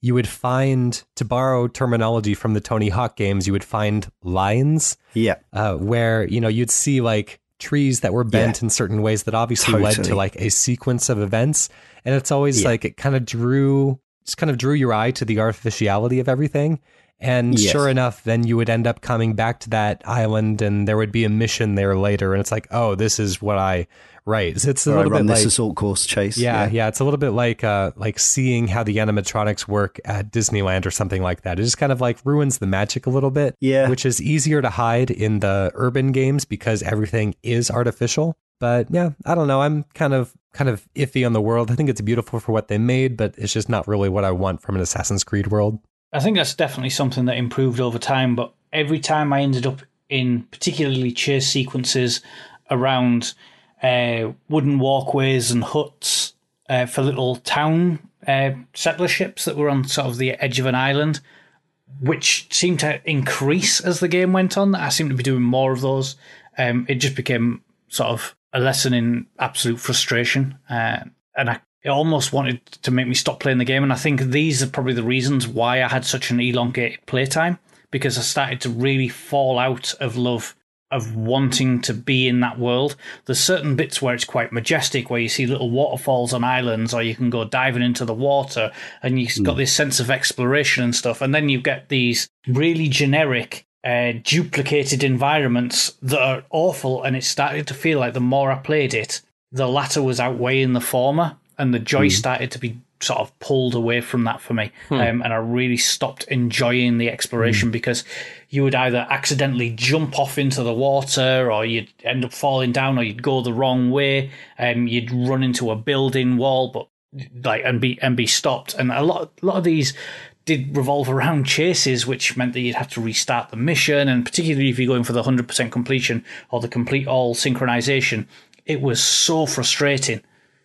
you would find, to borrow terminology from the Tony Hawk games, you would find lines Yeah. uh, where you know you'd see like trees that were bent in certain ways that obviously led to like a sequence of events, and it's always Yeah. like it kind of drew, just kind of drew your eye to the artificiality of everything. And Yes. sure enough, then you would end up coming back to that island, and there would be a mission there later, and it's like, oh, this is what I right. So it's a Or little bit this like assault course chase. yeah, yeah, It's a little bit like uh like seeing how the animatronics work at Disneyland or something like that. It just kind of like ruins the magic a little bit. Yeah. Which is easier to hide in the urban games because everything is artificial. But yeah, I don't know. I'm kind of kind of iffy on the world. I think it's beautiful for what they made, but it's just not really what I want from an Assassin's Creed world. I think that's definitely something that improved over time. But every time I ended up in particularly chase sequences around uh, wooden walkways and huts uh, for little town uh, settler ships that were on sort of the edge of an island, which seemed to increase as the game went on. I seemed to be doing more of those. Um, it just became sort of a lesson in absolute frustration, uh, and I it almost wanted to make me stop playing the game. And I think these are probably the reasons why I had such an elongated playtime because I started to really fall out of love of wanting to be in that world. There's certain bits where it's quite majestic, where you see little waterfalls on islands, or you can go diving into the water, and you've got this sense of exploration and stuff. And then you get these really generic, uh, duplicated environments that are awful. And it started to feel like the more I played it, the latter was outweighing the former, and the joy started to be sort of pulled away from that for me. Um, and I really stopped enjoying the exploration because you would either accidentally jump off into the water or you'd end up falling down or you'd go the wrong way. Um, you'd run into a building wall, but like and be and be stopped. And a lot a lot of these did revolve around chases, which meant that you'd have to restart the mission. And particularly if you're going for the hundred percent completion or the complete all synchronization, it was so frustrating.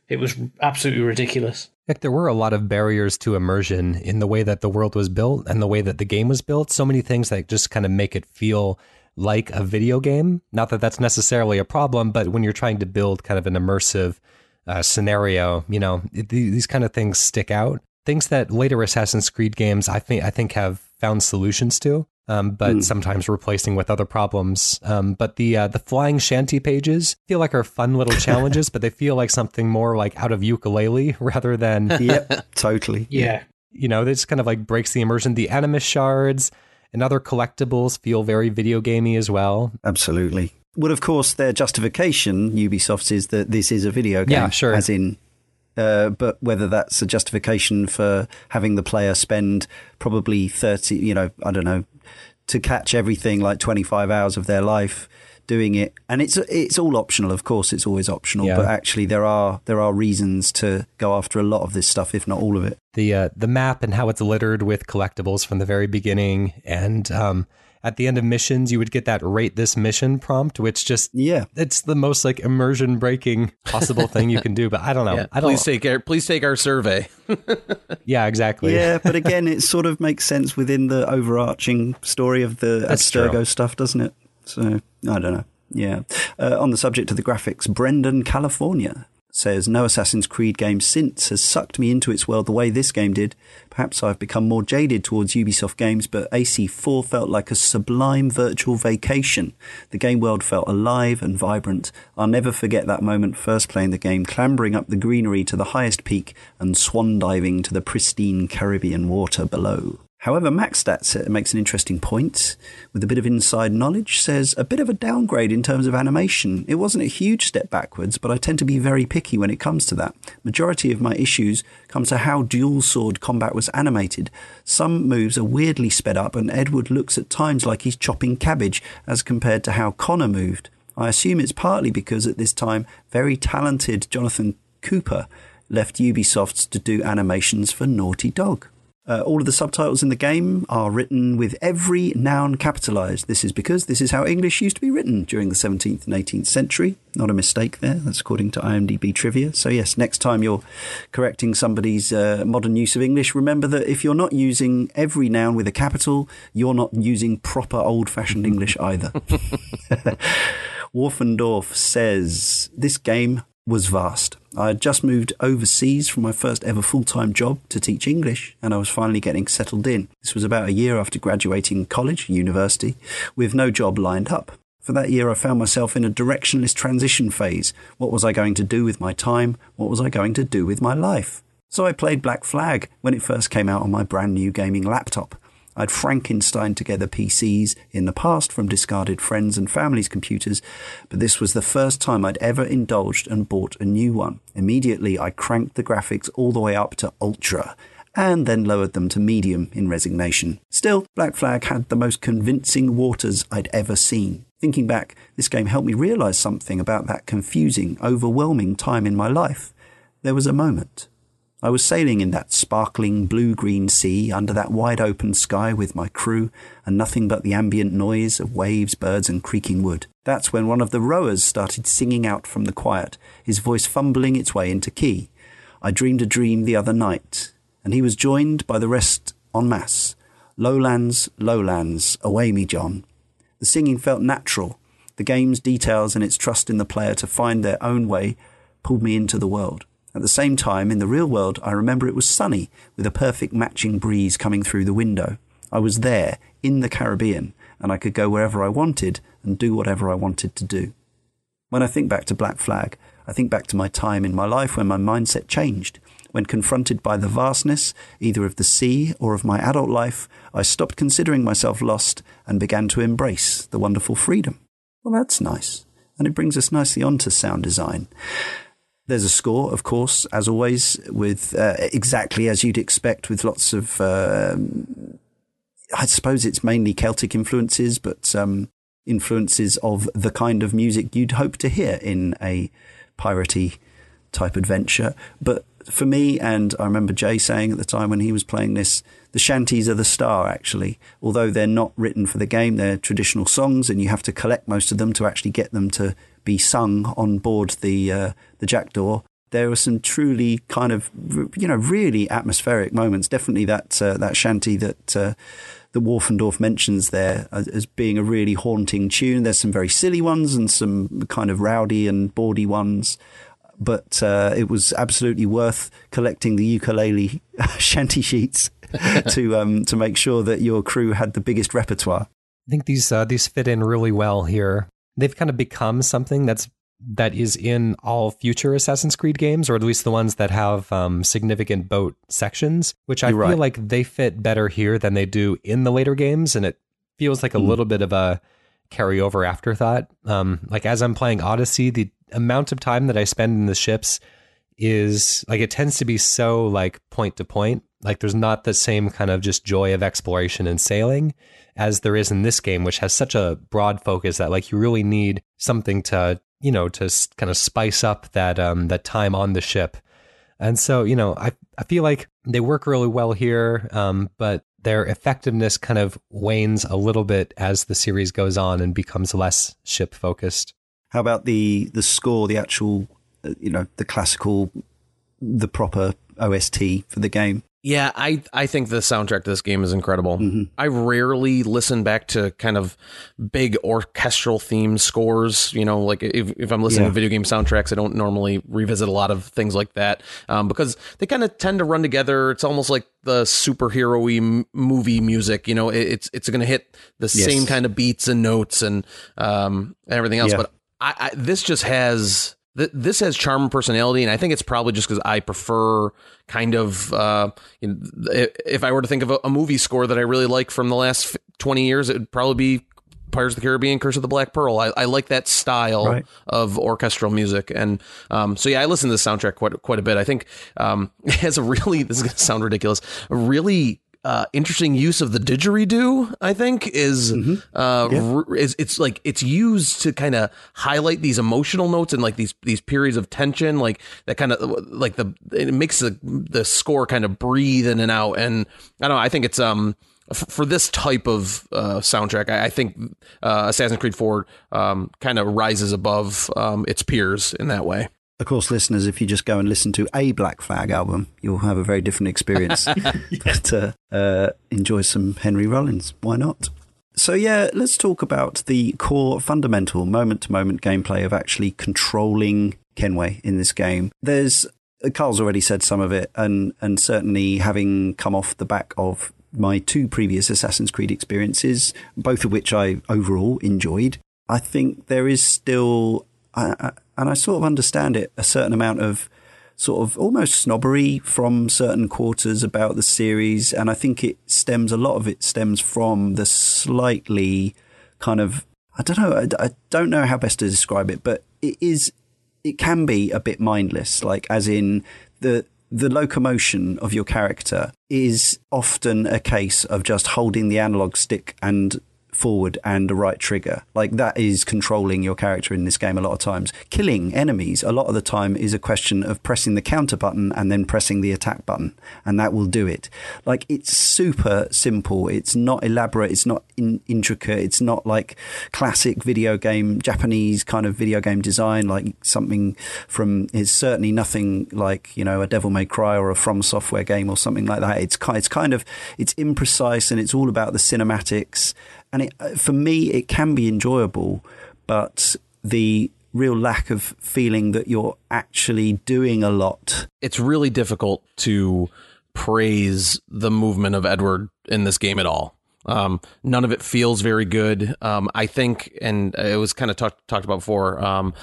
It was absolutely ridiculous. Like there were a lot of barriers to immersion in the way that the world was built and the way that the game was built. So many things that just kind of make it feel like a video game. Not that that's necessarily a problem, but when you're trying to build kind of an immersive uh, scenario, you know, it, these kind of things stick out. Things that later Assassin's Creed games, I think, I think have found solutions to. Um, but sometimes replacing with other problems. Um, but the uh, the flying shanty pages feel like are fun little <laughs> challenges, but they feel like something more like out of Yooka-Laylee <laughs> rather than yep, <laughs> totally. Yeah. you know, this kind of like breaks the immersion. The animus shards and other collectibles feel very video gamey as well. Absolutely. Well, of course, their justification, Ubisoft's, is that this is a video game. Yeah, sure. As in, uh, but whether that's a justification for having the player spend probably 30, you know, I don't know, to catch everything like 25 hours of their life doing it and it's it's all optional of course it's always optional Yeah. but actually there are there are reasons to go after a lot of this stuff if not all of it The uh, the map and how it's littered with collectibles from the very beginning, and um, at the end of missions, you would get that rate this mission prompt, which just yeah it's the most like immersion breaking possible thing you can do. But I don't know. <laughs> Yeah, I don't. please take our please take our survey. <laughs> yeah, exactly. yeah but again it sort of makes sense within the overarching story of the That's true. Stuff doesn't it so I don't know yeah uh, on the subject of the graphics Brendan California says, No Assassin's Creed game since has sucked me into its world the way this game did. Perhaps I've become more jaded towards Ubisoft games, but AC4 felt like a sublime virtual vacation. The game world felt alive and vibrant. I'll never forget that moment first playing the game, clambering up the greenery to the highest peak and swan diving to the pristine Caribbean water below. However, MaxStats makes an interesting point with a bit of inside knowledge, says a bit of a downgrade in terms of animation. It wasn't a huge step backwards, but I tend to be very picky when it comes to that. Majority of my issues come to how dual sword combat was animated. Some moves are weirdly sped up and Edward looks at times like he's chopping cabbage as compared to how Connor moved. I assume it's partly because at this time very talented Jonathan Cooper left Ubisoft to do animations for Naughty Dog. Uh, all of the subtitles in the game are written with every noun capitalized. This is because this is how English used to be written during the 17th and 18th century. Not a mistake there. That's according to IMDb trivia. So, yes, next time you're correcting somebody's uh, modern use of English, remember that if you're not using every noun with a capital, you're not using proper old fashioned English either. <laughs> Wolfendorf says this game was vast. I had just moved overseas from my first ever full time job to teach English, and I was finally getting settled in. This was about a year after graduating college, university, with no job lined up. For that year, I found myself in a directionless transition phase. What was I going to do with my time? What was I going to do with my life? So I played Black Flag when it first came out on my brand new gaming laptop. I'd Frankenstein together PCs in the past from discarded friends and family's computers, but this was the first time I'd ever indulged and bought a new one. Immediately, I cranked the graphics all the way up to ultra and then lowered them to medium in resignation. Still, Black Flag had the most convincing waters I'd ever seen. Thinking back, this game helped me realize something about that confusing, overwhelming time in my life. There was a moment I was sailing in that sparkling blue green sea under that wide open sky with my crew and nothing but the ambient noise of waves, birds, and creaking wood. That's when one of the rowers started singing out from the quiet, his voice fumbling its way into key. I dreamed a dream the other night, and he was joined by the rest en masse. Lowlands, lowlands, away me, John. The singing felt natural. The game's details and its trust in the player to find their own way pulled me into the world. At the same time, in the real world, I remember it was sunny with a perfect matching breeze coming through the window. I was there in the Caribbean and I could go wherever I wanted and do whatever I wanted to do. When I think back to Black Flag, I think back to my time in my life when my mindset changed. When confronted by the vastness, either of the sea or of my adult life, I stopped considering myself lost and began to embrace the wonderful freedom. Well, that's nice. And it brings us nicely on to sound design. There's a score, of course, as always, with uh, exactly as you'd expect, with lots of. Um, I suppose it's mainly Celtic influences, but um, influences of the kind of music you'd hope to hear in a piratey type adventure. But for me, and I remember Jay saying at the time when he was playing this, the shanties are the star, actually. Although they're not written for the game, they're traditional songs, and you have to collect most of them to actually get them to be sung on board the uh, the Jackdaw. There were some truly kind of you know really atmospheric moments. Definitely that uh, that shanty that uh, that Wolfendorf mentions there as being a really haunting tune. There's some very silly ones and some kind of rowdy and bawdy ones. But uh, it was absolutely worth collecting the Yooka-Laylee <laughs> shanty sheets <laughs> to um, to make sure that your crew had the biggest repertoire. I think these uh, these fit in really well here they've kind of become something that's that is in all future Assassin's Creed games, or at least the ones that have um, significant boat sections, which I You're feel right. like they fit better here than they do in the later games, and it feels like a mm. little bit of a carryover afterthought. Um, like as I'm playing Odyssey, the amount of time that I spend in the ships is like it tends to be so like point to point. Like there's not the same kind of just joy of exploration and sailing as there is in this game, which has such a broad focus that like you really need something to you know to kind of spice up that um that time on the ship. And so you know I I feel like they work really well here, um, but their effectiveness kind of wanes a little bit as the series goes on and becomes less ship focused. How about the the score, the actual, uh, you know, the classical, the proper OST for the game? Yeah, I I think the soundtrack to this game is incredible. Mm-hmm. I rarely listen back to kind of big orchestral theme scores. You know, like if, if I'm listening Yeah. to video game soundtracks, I don't normally revisit a lot of things like that um, because they kind of tend to run together. It's almost like the superhero-y m- movie music. You know, it, it's it's going to hit the Yes. same kind of beats and notes and um, everything else. Yeah. But I, I this just has th- this has charm and personality, and I think it's probably just because I prefer kind of uh, you know, if- if I were to think of a, a movie score that I really like from the last twenty years, it would probably be. Pirates of the Caribbean, Curse of the Black Pearl. I, I like that style Right. of orchestral music, and um, so yeah, I listen to the soundtrack quite quite a bit. I think um, <laughs> it has a really this is going to sound ridiculous, a really uh, interesting use of the didgeridoo. I think is uh, r- is it's like it's used to kind of highlight these emotional notes and like these these periods of tension, like that kind of like the it makes the the score kind of breathe in and out. And I don't know. I think it's um for this type of uh, soundtrack, I, I think uh, Assassin's Creed 4 um, kind of rises above um, its peers in that way. Of course, listeners, if you just go and listen to a Black Flag album, you'll have a very different experience. <laughs> But uh, uh, enjoy some Henry Rollins. Why not? So, yeah, let's talk about the core fundamental moment to moment gameplay of actually controlling Kenway in this game. There's, uh, Karl's already said some of it, and, and certainly having come off the back of my two previous Assassin's Creed experiences, both of which I overall enjoyed, I think there is still, I, I, and I sort of understand it, a certain amount of sort of almost snobbery from certain quarters about the series. And I think it stems, a lot of it stems from the slightly kind of, I don't know, I, I don't know how best to describe it, but it is, it can be a bit mindless, like as in the, the locomotion of your character is often a case of just holding the analog stick and forward and the right trigger. Like that is controlling your character in this game a lot of times. Killing enemies a lot of the time is a question of pressing the counter button and then pressing the attack button, and that will do it. Like it's super simple. It's not elaborate. It's not in- intricate. It's not like classic video game, Japanese kind of video game design, like something from, it's certainly nothing like, you know, a Devil May Cry or a From Software game or something like that. It's it's kind of, it's imprecise and it's all about the cinematics. And it, uh, for me, it can be enjoyable, but the real lack of feeling that you're actually doing a lot. It's really difficult to praise the movement of Edward in this game at all. Um, none of it feels very good. Um, I think, and it was kind of talked talked about before, um,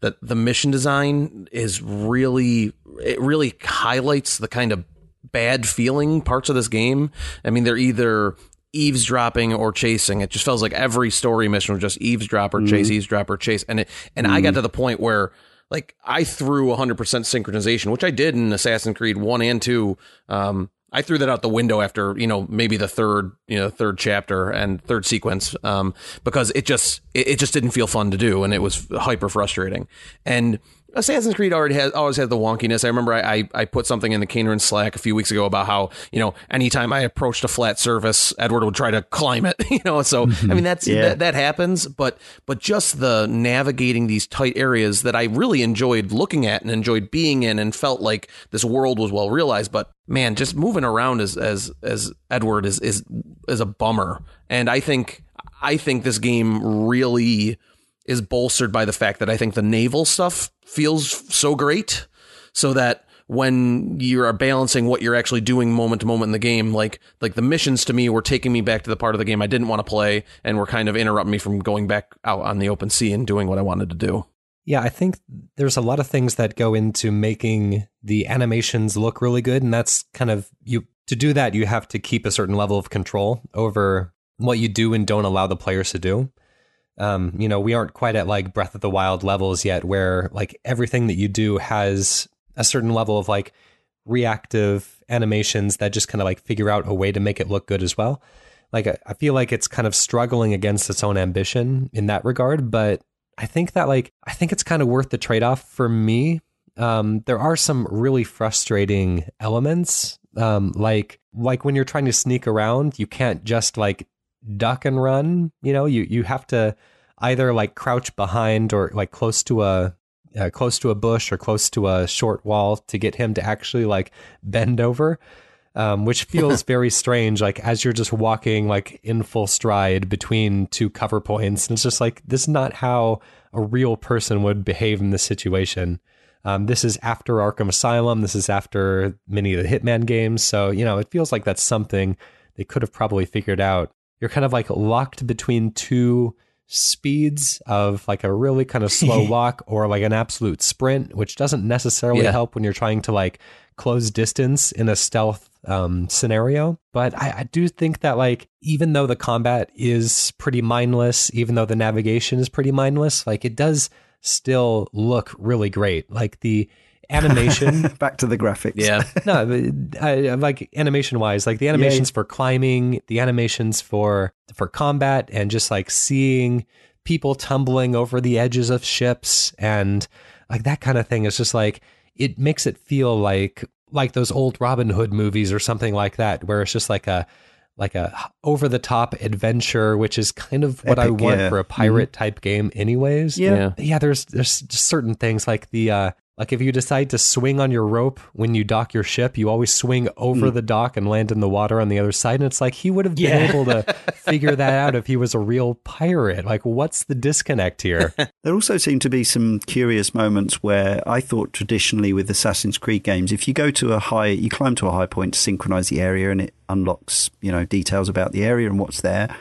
that the mission design is really, it really highlights the kind of bad feeling parts of this game. I mean, they're either eavesdropping or chasing. It just feels like every story mission was just eavesdrop or chase, eavesdrop or chase. And it, and I got to the point where like I threw 100% synchronization, which I did in Assassin's Creed 1 and 2. Um, I threw that out the window after, you know, maybe the third, you know, third chapter and third sequence, um, because it just, it, it just didn't feel fun to do. And it was hyper frustrating. And Assassin's Creed already has always had the wonkiness. I remember I, I, I put something in the Cane and Rinse Slack a few weeks ago about how you know anytime I approached a flat surface, Edward would try to climb it. <laughs> You know, so mm-hmm. I mean that's Yeah. that, that happens, but but just the navigating these tight areas that I really enjoyed looking at and enjoyed being in, and felt like this world was well realized. But man, just moving around as as as Edward is is is a bummer, and I think I think this game really is bolstered by the fact that I think the naval stuff feels so great so that when you are balancing what you're actually doing moment to moment in the game like like the missions to me were taking me back to the part of the game I didn't want to play and were kind of interrupting me from going back out on the open sea and doing what I wanted to do. Yeah, I think there's a lot of things that go into making the animations look really good, and that's kind of you to do that. You have to keep a certain level of control over what you do and don't allow the players to do. Um, you know, we aren't quite at like Breath of the Wild levels yet, where like everything that you do has a certain level of like reactive animations that just kind of like figure out a way to make it look good as well. Like I- feel like it's kind of struggling against its own ambition in that regard, but I think that like I think it's kind of worth the trade off for me. Um, there are some really frustrating elements, um, like like when you're trying to sneak around, you can't just like duck and run. You know, you you have to either like crouch behind or like close to a uh, close to a bush or close to a short wall to get him to actually like bend over. um, which feels <laughs> very strange. Like as you're just walking like in full stride between two cover points, and it's just like this is not how a real person would behave in this situation. Um, this is after Arkham Asylum. This is after many of the Hitman games. So you know, it feels like that's something they could have probably figured out. You're kind of like locked between two speeds of like a really kind of slow <laughs> walk or like an absolute sprint, which doesn't necessarily Yeah. help when you're trying to like close distance in a stealth um, scenario. But I, I do think that like even though the combat is pretty mindless, even though the navigation is pretty mindless, like it does still look really great. Like the animation <laughs> Back to the graphics. Yeah. no, I, like animation wise, like the animations for climbing, the animations for for combat, and just like seeing people tumbling over the edges of ships and like that kind of thing is just like it makes it feel like like those old Robin Hood movies or something like that, where it's just like a like a over the top adventure, which is kind of what I want yeah. for a pirate type game, anyways Yeah. Yeah. yeah there's there's certain things like the uh like if you decide to swing on your rope when you dock your ship you always swing over hmm. the dock and land in the water on the other side and it's like he would have been Yeah. able to <laughs> figure that out if he was a real pirate like what's the disconnect here <laughs> There also seem to be some curious moments where I thought traditionally with Assassin's Creed games, if you go to a high, you climb to a high point to synchronize the area and it unlocks, you know, details about the area and what's there.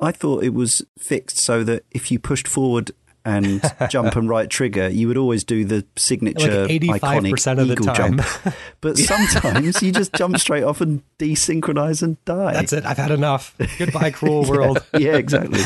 I thought it was fixed so that if you pushed forward and <laughs> jump and right trigger, you would always do the signature like 85% iconic of the eagle time jump. <laughs> But sometimes you just jump straight off and desynchronize and die. that's it i've had enough goodbye cruel <laughs> world yeah, exactly.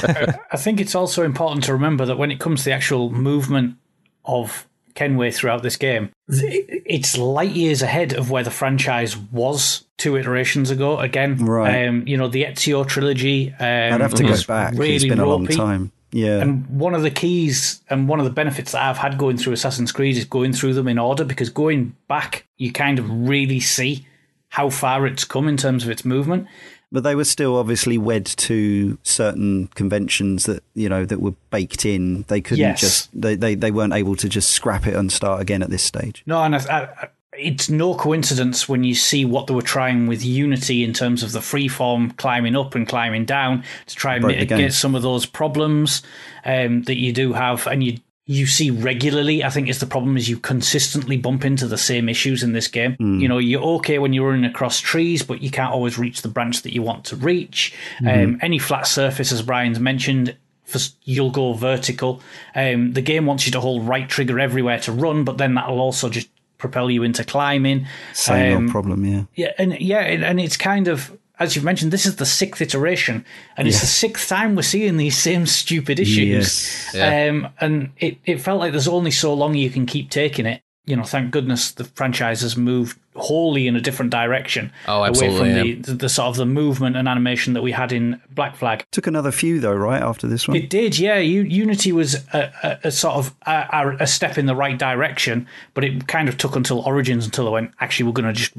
I think it's also important to remember that when it comes to the actual movement of Kenway throughout this game, it's light years ahead of where the franchise was two iterations ago. Again, Right. Um, you know, the Ezio trilogy. Um, I'd have to go back. Really it's been a long time. Yeah. And one of the keys and one of the benefits that I've had going through Assassin's Creed is going through them in order because going back, you kind of really see how far it's come in terms of its movement. But they were still obviously wed to certain conventions that you know that were baked in. They couldn't Yes. just they, they they weren't able to just scrap it and start again at this stage. No, and I, I, it's no coincidence when you see what they were trying with Unity in terms of the freeform climbing up and climbing down to try and mitigate some of those problems um, that you do have, and you you see regularly. I think is the problem is you consistently bump into the same issues in this game. You know, you're okay when you're running across trees, but you can't always reach the branch that you want to reach. Um, any flat surface, as Brian's mentioned, for, you'll go vertical. Um, the game wants you to hold right trigger everywhere to run, but then that'll also just propel you into climbing. Same Um, old problem, yeah. Yeah, and yeah, and and it's kind of as you've mentioned, this is the sixth iteration, and it's the sixth time we're seeing these same stupid issues. Yes. Yeah. Um, and it, it felt like there's only so long you can keep taking it. You know, thank goodness the franchise has moved wholly in a different direction. Oh, Away absolutely, from the, the, sort of the movement and animation that we had in Black Flag. Took another few though, right after this one. It did, yeah. U- Unity was a, a, a sort of a, a- a step in the right direction, but it kind of took until Origins until they went. Actually, we're going to just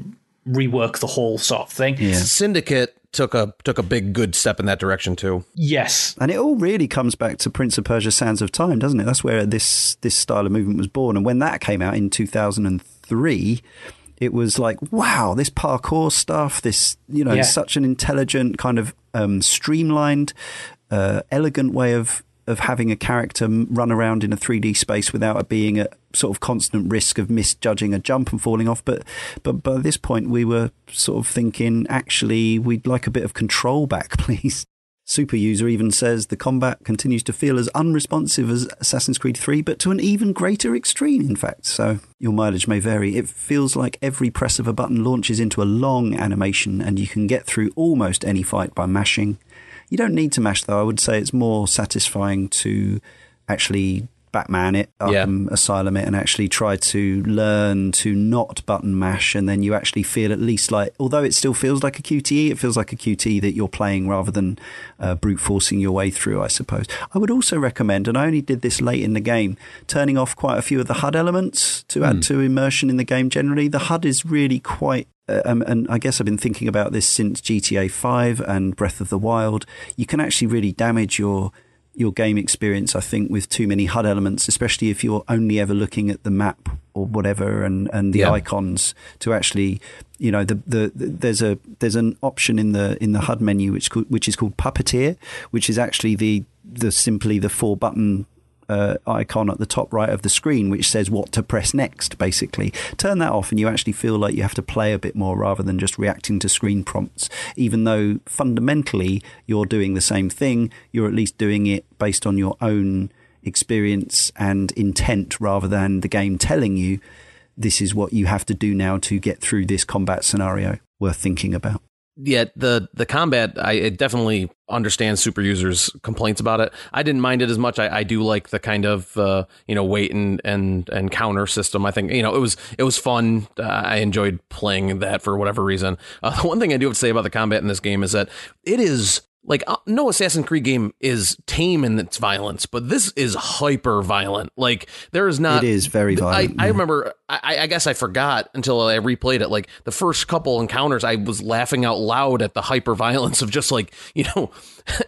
rework the whole sort of thing. yeah. Syndicate took a took a big good step in that direction too. Yes, And it all really comes back to Prince of Persia: Sands of Time, doesn't it? That's where this this style of movement was born. And when that came out in 2003, it was like, wow, this parkour stuff, this you know, Yeah. such an intelligent kind of um, streamlined, uh, elegant way of of having a character run around in a 3D space without it being a sort of constant risk of misjudging a jump and falling off. But but by this point, we were sort of thinking, actually, we'd like a bit of control back, <laughs> please. Super User even says the combat continues to feel as unresponsive as Assassin's Creed 3, but to an even greater extreme, in fact. So your mileage may vary. It feels like every press of a button launches into a long animation, and you can get through almost any fight by mashing. You don't need to mash, though. I would say it's more satisfying to actually Batman it, Yeah. Arkham Asylum it, and actually try to learn to not button mash, and then you actually feel at least like, although it still feels like a QTE, it feels like a QTE that you're playing rather than uh, brute forcing your way through, I suppose. I would also recommend, and I only did this late in the game, turning off quite a few of the HUD elements to add to immersion in the game generally. The HUD is really quite um, and I guess I've been thinking about this since GTA 5 and Breath of the Wild. You can actually really damage your your game experience, I think, with too many HUD elements, especially if you're only ever looking at the map or whatever and, and the Yeah. icons to actually, you know, the, the, the there's a there's an option in the in the HUD menu which which is called Puppeteer, which is actually the the simply the four button uh, icon at the top right of the screen, which says what to press next, basically. Turn that off, and you actually feel like you have to play a bit more rather than just reacting to screen prompts. Even though fundamentally you're doing the same thing, you're at least doing it based on your own experience and intent rather than the game telling you this is what you have to do now to get through this combat scenario. Worth thinking about. Yeah, the the combat, I it definitely understand super users' complaints about it. I didn't mind it as much. I, I do like the kind of uh, you know wait and and and counter system. I think you know it was it was fun. Uh, I enjoyed playing that for whatever reason. Uh, <laughs> the one thing I do have to say about the combat in this game is that it is. Like uh, no Assassin's Creed game is tame in its violence, but this is hyper violent. Like there is not. It is very violent, I, I remember. I, I guess I forgot until I replayed it. Like the first couple encounters, I was laughing out loud at the hyper violence of just like <laughs> you know,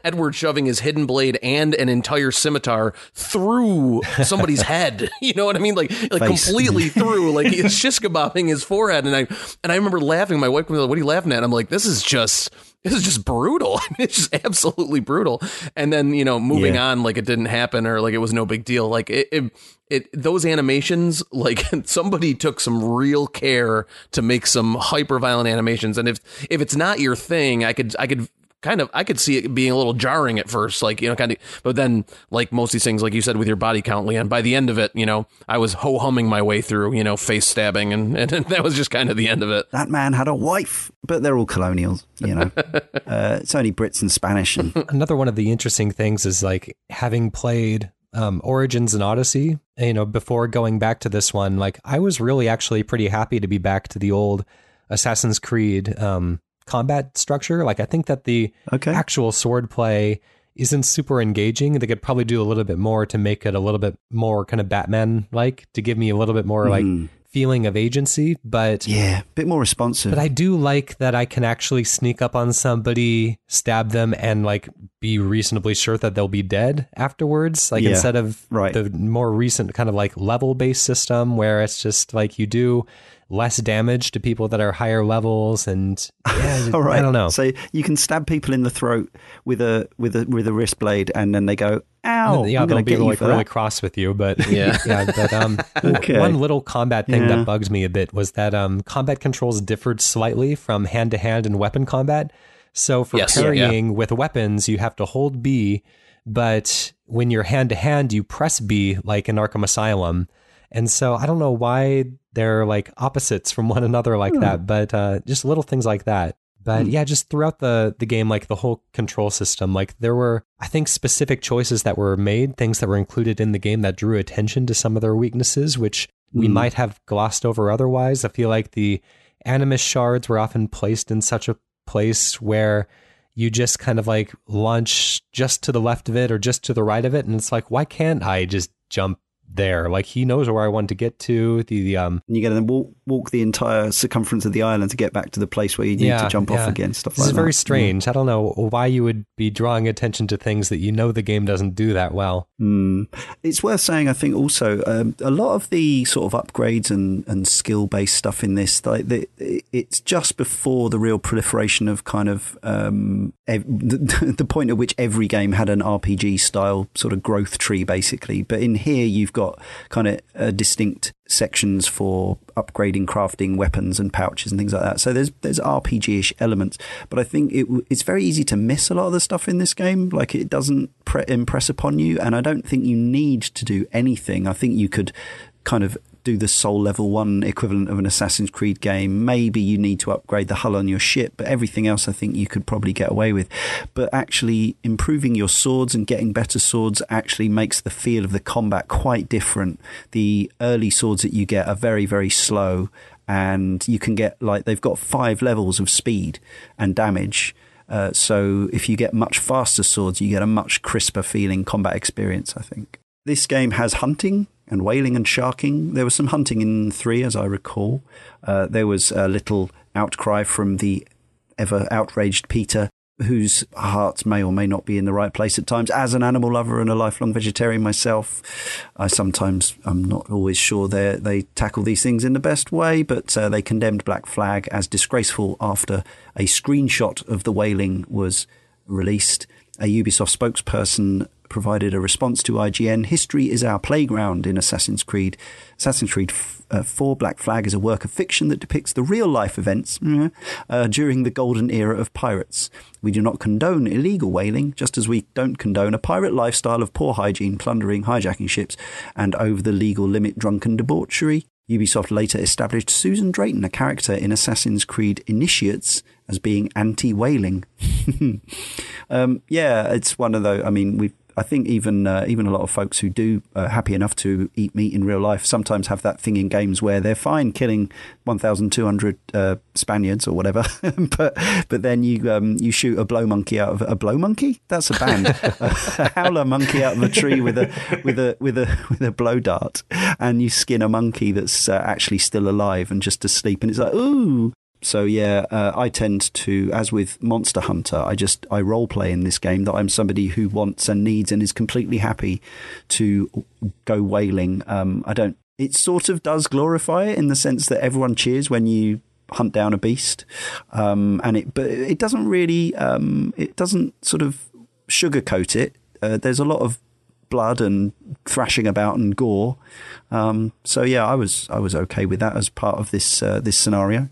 Edward shoving his hidden blade and an entire scimitar through somebody's <laughs> head. <laughs> You know what I mean? Like like Face. completely through. Like he's shish kebabbing his forehead, and I and I remember laughing. My wife was like, "What are you laughing at?" I'm like, "This is just." This is just brutal. <laughs> I mean, it's just absolutely brutal. And then you know, moving Yeah. on like it didn't happen or like it was no big deal. Like it, it, it those animations, <laughs> like somebody took some real care to make some hyper violent animations. And if if it's not your thing, I could I could kind of I could see it being a little jarring at first, like you know, kind of. But then, like most of these things, like you said with your body count, Leon, by the end of it, you know, I was ho humming my way through, you know, face stabbing, and and <laughs> that was just kind of the end of it. That man had a wife, but they're all colonials, you know. <laughs> uh, it's only Brits and Spanish and <laughs> Another one of the interesting things is like having played um, Origins and Odyssey, you know, before going back to this one, like I was really actually pretty happy to be back to the old Assassin's Creed um, combat structure. Like I think that the Okay. actual sword play isn't super engaging. They could probably do a little bit more to make it a little bit more kind of Batman like to give me a little bit more like hmm. feeling of agency. But yeah, a bit more responsive. but I do like that I can actually sneak up on somebody, stab them, and like be reasonably sure that they'll be dead afterwards. Like Yeah, instead of right. the more recent kind of like level based system where it's just like you do less damage to people that are higher levels and yeah, <laughs> All right. I don't know. So you can stab people in the throat with a with a with a wrist blade, and then they go, "Ow!" yeah, I'm they'll gonna be get like really that." cross with you, but <laughs> Yeah. yeah. But um, <laughs> Okay. one little combat thing Yeah. that bugs me a bit was that um, combat controls differed slightly from hand to hand and weapon combat. So for Yes, yeah, with weapons, you have to hold B, but when you're hand to hand, you press B like in Arkham Asylum. And so I don't know why they're like opposites from one another like that, but uh, just little things like that. But yeah, just throughout the the game, like the whole control system, like there were I think specific choices that were made, things that were included in the game that drew attention to some of their weaknesses, which we Mm. might have glossed over otherwise. I feel like the animus shards were often placed in such a place where you just kind of like launch just to the left of it or just to the right of it, and it's like, why can't I just jump there? Like he knows where I want to get to. The, the um you got to walk the entire circumference of the island to get back to the place where you need Yeah, to jump yeah. off again. Stuff This like is that. very strange. I don't know why you would be drawing attention to things that you know the game doesn't do that well. Mm. It's worth saying, I think, also um, a lot of the sort of upgrades and, and skill based stuff in this, like the, it's just before the real proliferation of kind of um, ev- the, <laughs> the point at which every game had an RPG style sort of growth tree, basically. But in here, you've got kind of a distinct sections for upgrading, crafting weapons and pouches and things like that. So there's there's RPG-ish elements, but I think it it's very easy to miss a lot of the stuff in this game. Like it doesn't pre- impress upon you, and I don't think you need to do anything. I think you could kind of do the soul level one equivalent of an Assassin's Creed game. Maybe you need to upgrade the hull on your ship, but everything else I think you could probably get away with. But actually improving your swords and getting better swords actually makes the feel of the combat quite different. The early swords that you get are very, very slow and you can get like they've got five levels of speed and damage. Uh, so if you get much faster swords, you get a much crisper feeling combat experience, I think. This game has hunting and whaling and sharking. There was some hunting in three, as I recall. Uh, there was a little outcry from the ever outraged PETA whose heart may or may not be in the right place at times. As an animal lover and a lifelong vegetarian myself, I sometimes I'm not always sure they they tackle these things in the best way. But uh, they condemned Black Flag as disgraceful after a screenshot of the whaling was released. A Ubisoft spokesperson provided a response to IGN. History is our playground in Assassin's Creed. Assassin's Creed uh, 4 Black Flag is a work of fiction that depicts the real life events uh, during the golden era of pirates. We do not condone illegal whaling, just as we don't condone a pirate lifestyle of poor hygiene, plundering, hijacking ships, and over the legal limit drunken debauchery. Ubisoft later established Susan Drayton, a character in Assassin's Creed Initiates, as being anti whaling. <laughs> um, yeah, it's one of those. I mean, we've I think even uh, even a lot of folks who do uh, happy enough to eat meat in real life sometimes have that thing in games where they're fine killing 1,200 uh, Spaniards or whatever, <laughs> but but then you um, you shoot a blow monkey out of a blow monkey. That's a band, <laughs> a howler monkey out of a tree with a with a with a with a blow dart, and you skin a monkey that's uh, actually still alive and just asleep, and it's like ooh, so yeah, uh, I tend to, as with Monster Hunter, I just I role play in this game that I'm somebody who wants and needs and is completely happy to go whaling. Um, I don't. It sort of does glorify it in the sense that everyone cheers when you hunt down a beast, um, and it but it doesn't really um, it doesn't sort of sugarcoat it. Uh, there's a lot of blood and thrashing about and gore. Um, so yeah, I was I was okay with that as part of this uh, this scenario.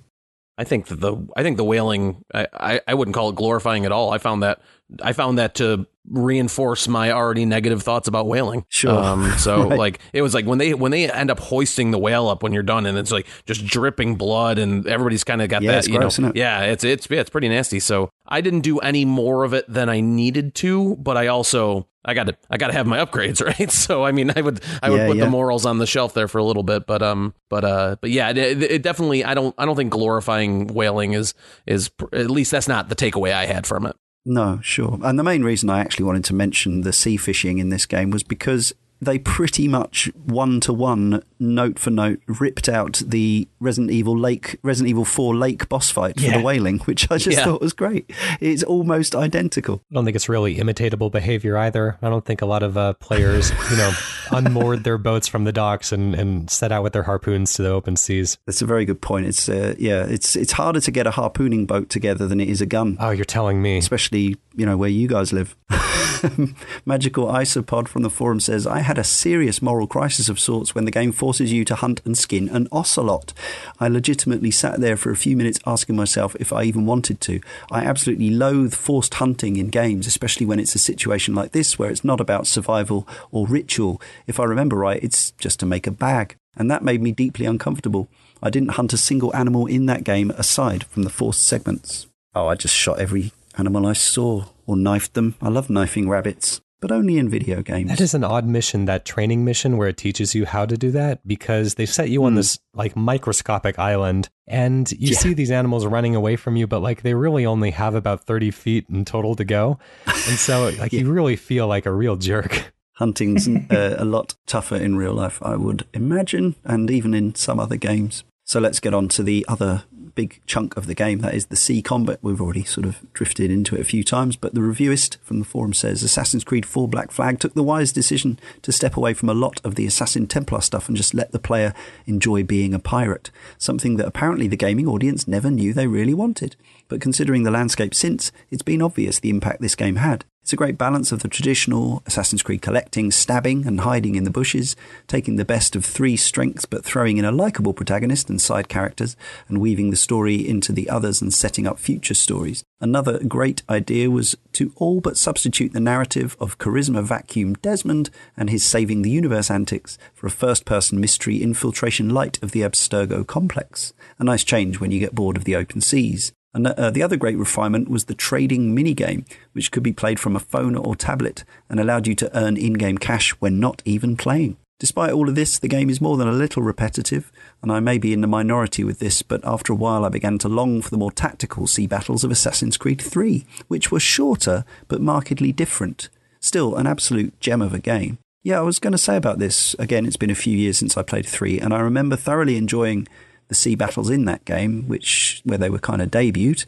I think that the I think the whaling I, I, I wouldn't call it glorifying at all. I found that I found that to reinforce my already negative thoughts about whaling. Sure. Um, so <laughs> right. like it was like when they when they end up hoisting the whale up when you're done and it's like just dripping blood and everybody's kind of got yeah, that you gross, know it? yeah it's it's yeah, it's pretty nasty. So I didn't do any more of it than I needed to, but I also I got to I got to have my upgrades, <laughs> right? So I mean, I would I would yeah, put yeah. the morals on the shelf there for a little bit, but um, but uh, but yeah, it, it, definitely I don't I don't think glorifying whaling is is at least that's not the takeaway I had from it. No, sure. And the main reason I actually wanted to mention the sea fishing in this game was because they pretty much one to one, note for note, ripped out the Resident Evil Lake, Resident Evil Four Lake boss fight for Yeah. the whaling, which I just Yeah. thought was great. It's almost identical. I don't think it's really imitatable behavior either. I don't think a lot of uh, players, you know, <laughs> unmoored their boats from the docks and, and set out with their harpoons to the open seas. That's a very good point. It's uh, yeah, it's it's harder to get a harpooning boat together than it is a gun. Oh, you're telling me. especially you know where you guys live. <laughs> Magical Isopod from the forum says, "I had a serious moral crisis of sorts when the game forces you to hunt and skin an ocelot. I legitimately sat there for a few minutes asking myself if I even wanted to. I absolutely loathe forced hunting in games, especially when it's a situation like this where it's not about survival or ritual. If I remember right, it's just to make a bag." And that made me deeply uncomfortable. I didn't hunt a single animal in that game aside from the forced segments. Oh, I just shot every animal I saw or knifed them. I love knifing rabbits, but only in video games. That is an odd mission, that training mission where it teaches you how to do that because they set you on Hmm. this like microscopic island and you Yeah. see these animals running away from you, but like they really only have about 30 feet in total to go. And so <laughs> like you really feel like a real jerk. Hunting's <laughs> uh, a lot tougher in real life, I would imagine, and even in some other games. So let's get on to the other big chunk of the game. That is the sea combat. We've already sort of drifted into it a few times, but the reviewist from the forum says Assassin's Creed 4 Black Flag took the wise decision to step away from a lot of the Assassin Templar stuff and just let the player enjoy being a pirate, something that apparently the gaming audience never knew they really wanted. But considering the landscape since, it's been obvious the impact this game had. It's a great balance of the traditional Assassin's Creed collecting, stabbing, and hiding in the bushes, taking the best of three strengths but throwing in a likable protagonist and side characters, and weaving the story into the others and setting up future stories. Another great idea was to all but substitute the narrative of Charisma Vacuum Desmond and his saving the universe antics for a first person mystery infiltration light of the Abstergo complex. A nice change when you get bored of the open seas. And uh, the other great refinement was the trading minigame, which could be played from a phone or tablet and allowed you to earn in game cash when not even playing. Despite all of this, the game is more than a little repetitive, and I may be in the minority with this, but after a while I began to long for the more tactical sea battles of Assassin's Creed 3, which were shorter but markedly different. Still, an absolute gem of a game. Yeah, I was going to say about this, again, it's been a few years since I played 3, and I remember thoroughly enjoying the sea battles in that game, which where they were kind of debuted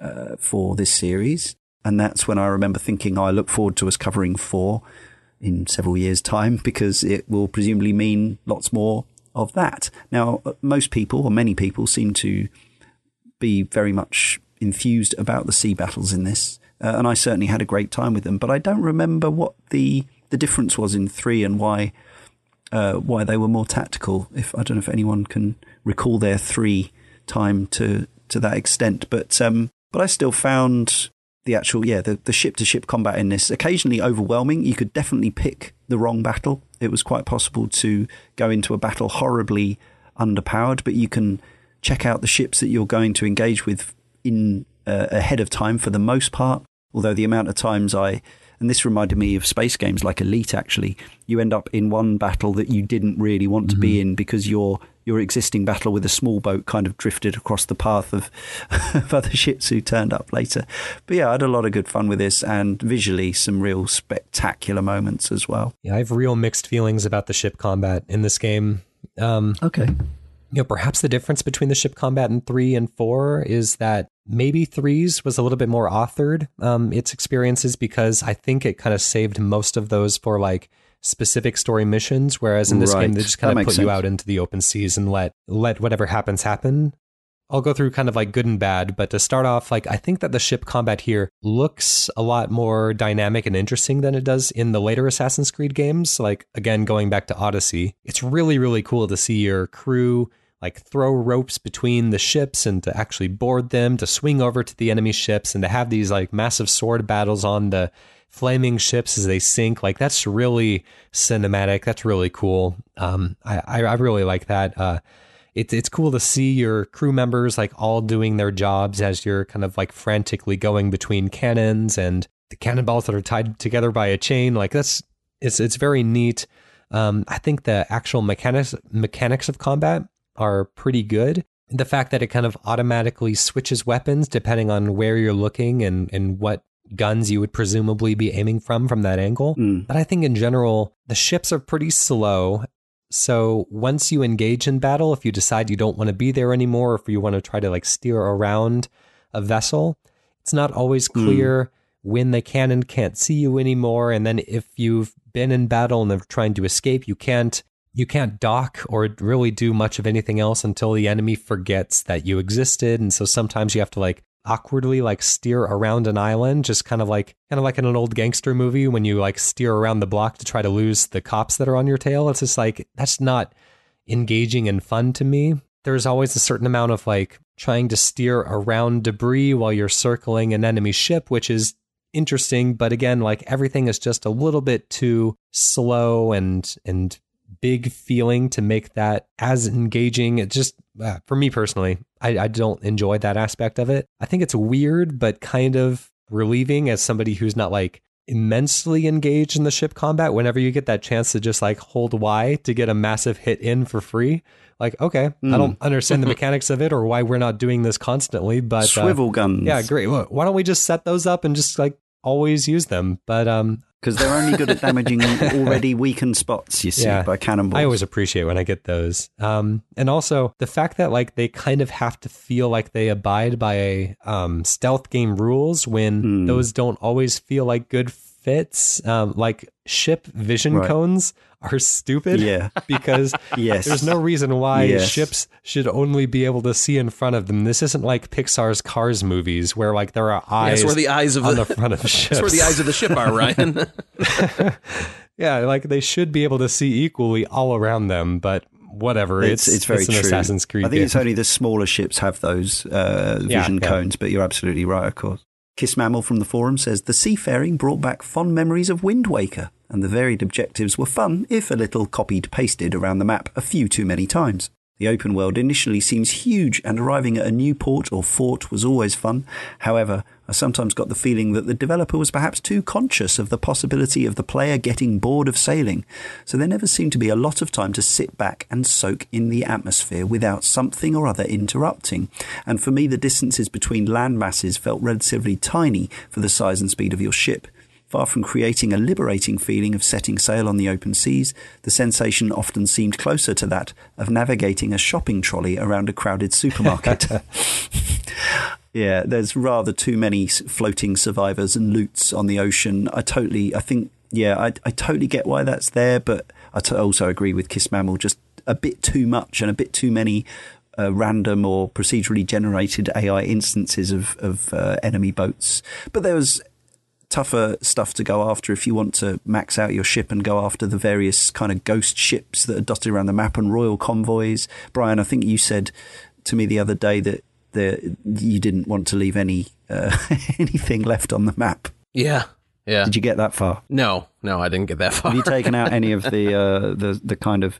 uh, for this series. And that's when I remember thinking, oh, I look forward to us covering four in several years' time because it will presumably mean lots more of that. Now, most people, or many people, seem to be very much enthused about the sea battles in this, uh, and I certainly had a great time with them. But I don't remember what the the difference was in three and why uh, why they were more tactical. If I don't know if anyone can recall their three time to to that extent, but um, but I still found the actual yeah the, the ship to ship combat in this occasionally overwhelming. You could definitely pick the wrong battle. It was quite possible to go into a battle horribly underpowered, but you can check out the ships that you're going to engage with in uh, ahead of time for the most part. Although the amount of times I and this reminded me of space games like Elite. Actually, you end up in one battle that you didn't really want to mm-hmm. be in because your your existing battle with a small boat kind of drifted across the path of, <laughs> of other ships who turned up later. But yeah, I had a lot of good fun with this, and visually some real spectacular moments as well. Yeah, I have real mixed feelings about the ship combat in this game. Um, okay you know, perhaps the difference between the ship combat in three and four is that maybe threes was a little bit more authored um, its experiences because I think it kind of saved most of those for like specific story missions, whereas in this right. game they just kind of put sense. you out into the open seas and let let whatever happens happen. I'll go through kind of like good and bad, but to start off, like I think that the ship combat here looks a lot more dynamic and interesting than it does in the later Assassin's Creed games. Like again, going back to Odyssey, it's really really cool to see your crew like throw ropes between the ships and to actually board them, to swing over to the enemy ships and to have these like massive sword battles on the flaming ships as they sink. Like that's really cinematic. That's really cool. Um, I, I really like that. Uh, it's it's cool to see your crew members like all doing their jobs as you're kind of like frantically going between cannons and the cannonballs that are tied together by a chain. Like that's it's it's very neat. Um, I think the actual mechanics mechanics of combat are pretty good. The fact that it kind of automatically switches weapons depending on where you're looking and and what guns you would presumably be aiming from from that angle. Mm. But I think in general, the ships are pretty slow so once you engage in battle, if you decide you don't want to be there anymore, or if you want to try to like steer around a vessel, it's not always hmm. clear mm. when the cannon can't see you anymore. And then if you've been in battle and are trying to escape, you can't you can't dock or really do much of anything else until the enemy forgets that you existed. And so sometimes you have to like awkwardly like steer around an island, just kind of like kind of like in an old gangster movie when you like steer around the block to try to lose the cops that are on your tail. It's just like that's not engaging and fun to me. There's always a certain amount of like trying to steer around debris while you're circling an enemy ship, which is interesting, but again, like everything is just a little bit too slow and and big feeling to make that as engaging. It just, uh, for me personally, I, I don't enjoy that aspect of it. I think it's weird, but kind of relieving as somebody who's not like immensely engaged in the ship combat whenever you get that chance to just like hold Y to get a massive hit in for free. Like, okay, mm. I don't understand the <laughs> mechanics of it or why we're not doing this constantly, but uh, swivel uh, guns. Yeah, great. Why don't we just set those up and just like always use them? But um, because they're only good at damaging <laughs> already weakened spots. You see yeah, by cannonballs. I always appreciate when I get those, um, and also the fact that like they kind of have to feel like they abide by um, stealth game rules when mm. those don't always feel like good fits. Um, like ship vision right. cones are stupid. Yeah. <laughs> Because yes. there's no reason why yes. ships should only be able to see in front of them. This isn't like Pixar's Cars movies where like there are eyes. Yeah, where the eyes of on the, the front of <laughs> ships. That's where the eyes of the ship are, <laughs> Ryan. yeah, like they should be able to see equally all around them, but whatever. It's it's, it's very it's true. Assassin's Creed. I think game. it's only the smaller ships have those uh, vision yeah, cones, but you're absolutely right, of course. Kiss Mammal from the forum says the seafaring brought back fond memories of Wind Waker, and the varied objectives were fun if a little copied pasted around the map a few too many times. The open world initially seems huge, and arriving at a new port or fort was always fun. However, I sometimes got the feeling that the developer was perhaps too conscious of the possibility of the player getting bored of sailing, so there never seemed to be a lot of time to sit back and soak in the atmosphere without something or other interrupting. And for me, the distances between land masses felt relatively tiny for the size and speed of your ship. Far from creating a liberating feeling of setting sail on the open seas, the sensation often seemed closer to that of navigating a shopping trolley around a crowded supermarket. <laughs> Yeah, there's rather too many floating survivors and loots on the ocean. I totally, I think, yeah, I, I totally get why that's there, but I t- also agree with Kiss Mammal, just a bit too much and a bit too many uh, random or procedurally generated AI instances of, of uh, enemy boats. But there was tougher stuff to go after if you want to max out your ship and go after the various kind of ghost ships that are dotted around the map and royal convoys. Brian, I think you said to me the other day that the, you didn't want to leave any uh, <laughs> anything left on the map. Yeah, yeah. Did you get that far? No, no, I didn't get that far. Have you taken out any of the uh, the the kind of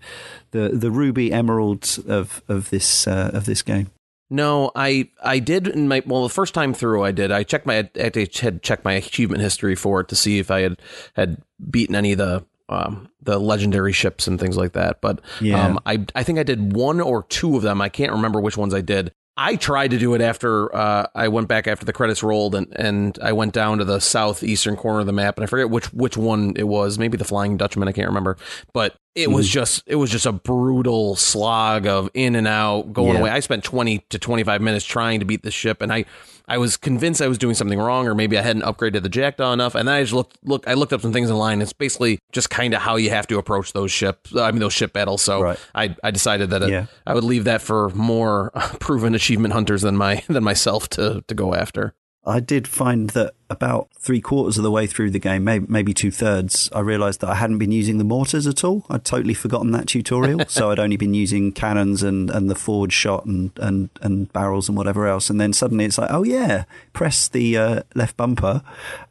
the the ruby emeralds of of this uh, of this game? No, I I did in my well the first time through I did I checked my I had checked my achievement history for it to see if I had had beaten any of the um, the legendary ships and things like that. But Yeah. um, I I think I did one or two of them. I can't remember which ones I did. I tried to do it after uh, I went back after the credits rolled and, and I went down to the southeastern corner of the map and I forget which which one it was maybe the Flying Dutchman I can't remember but it was mm-hmm. just it was just a brutal slog of in and out going Yeah. away I spent 20 to 25 minutes trying to beat the ship and I I was convinced I was doing something wrong or maybe I hadn't upgraded the Jackdaw enough and then I just looked look I looked up some things online it's basically just kind of how you have to approach those ships I mean those ship battles so Right. I I decided that uh, Yeah. I would leave that for more uh, <laughs> proven achievement hunters than my than myself to to go after. I did find that about three quarters of the way through the game, maybe, maybe two thirds, I realised that I hadn't been using the mortars at all. I'd totally forgotten that tutorial, <laughs> so I'd only been using cannons and, and the forward shot and, and, and barrels and whatever else. And then suddenly it's like, oh yeah, press the uh, left bumper,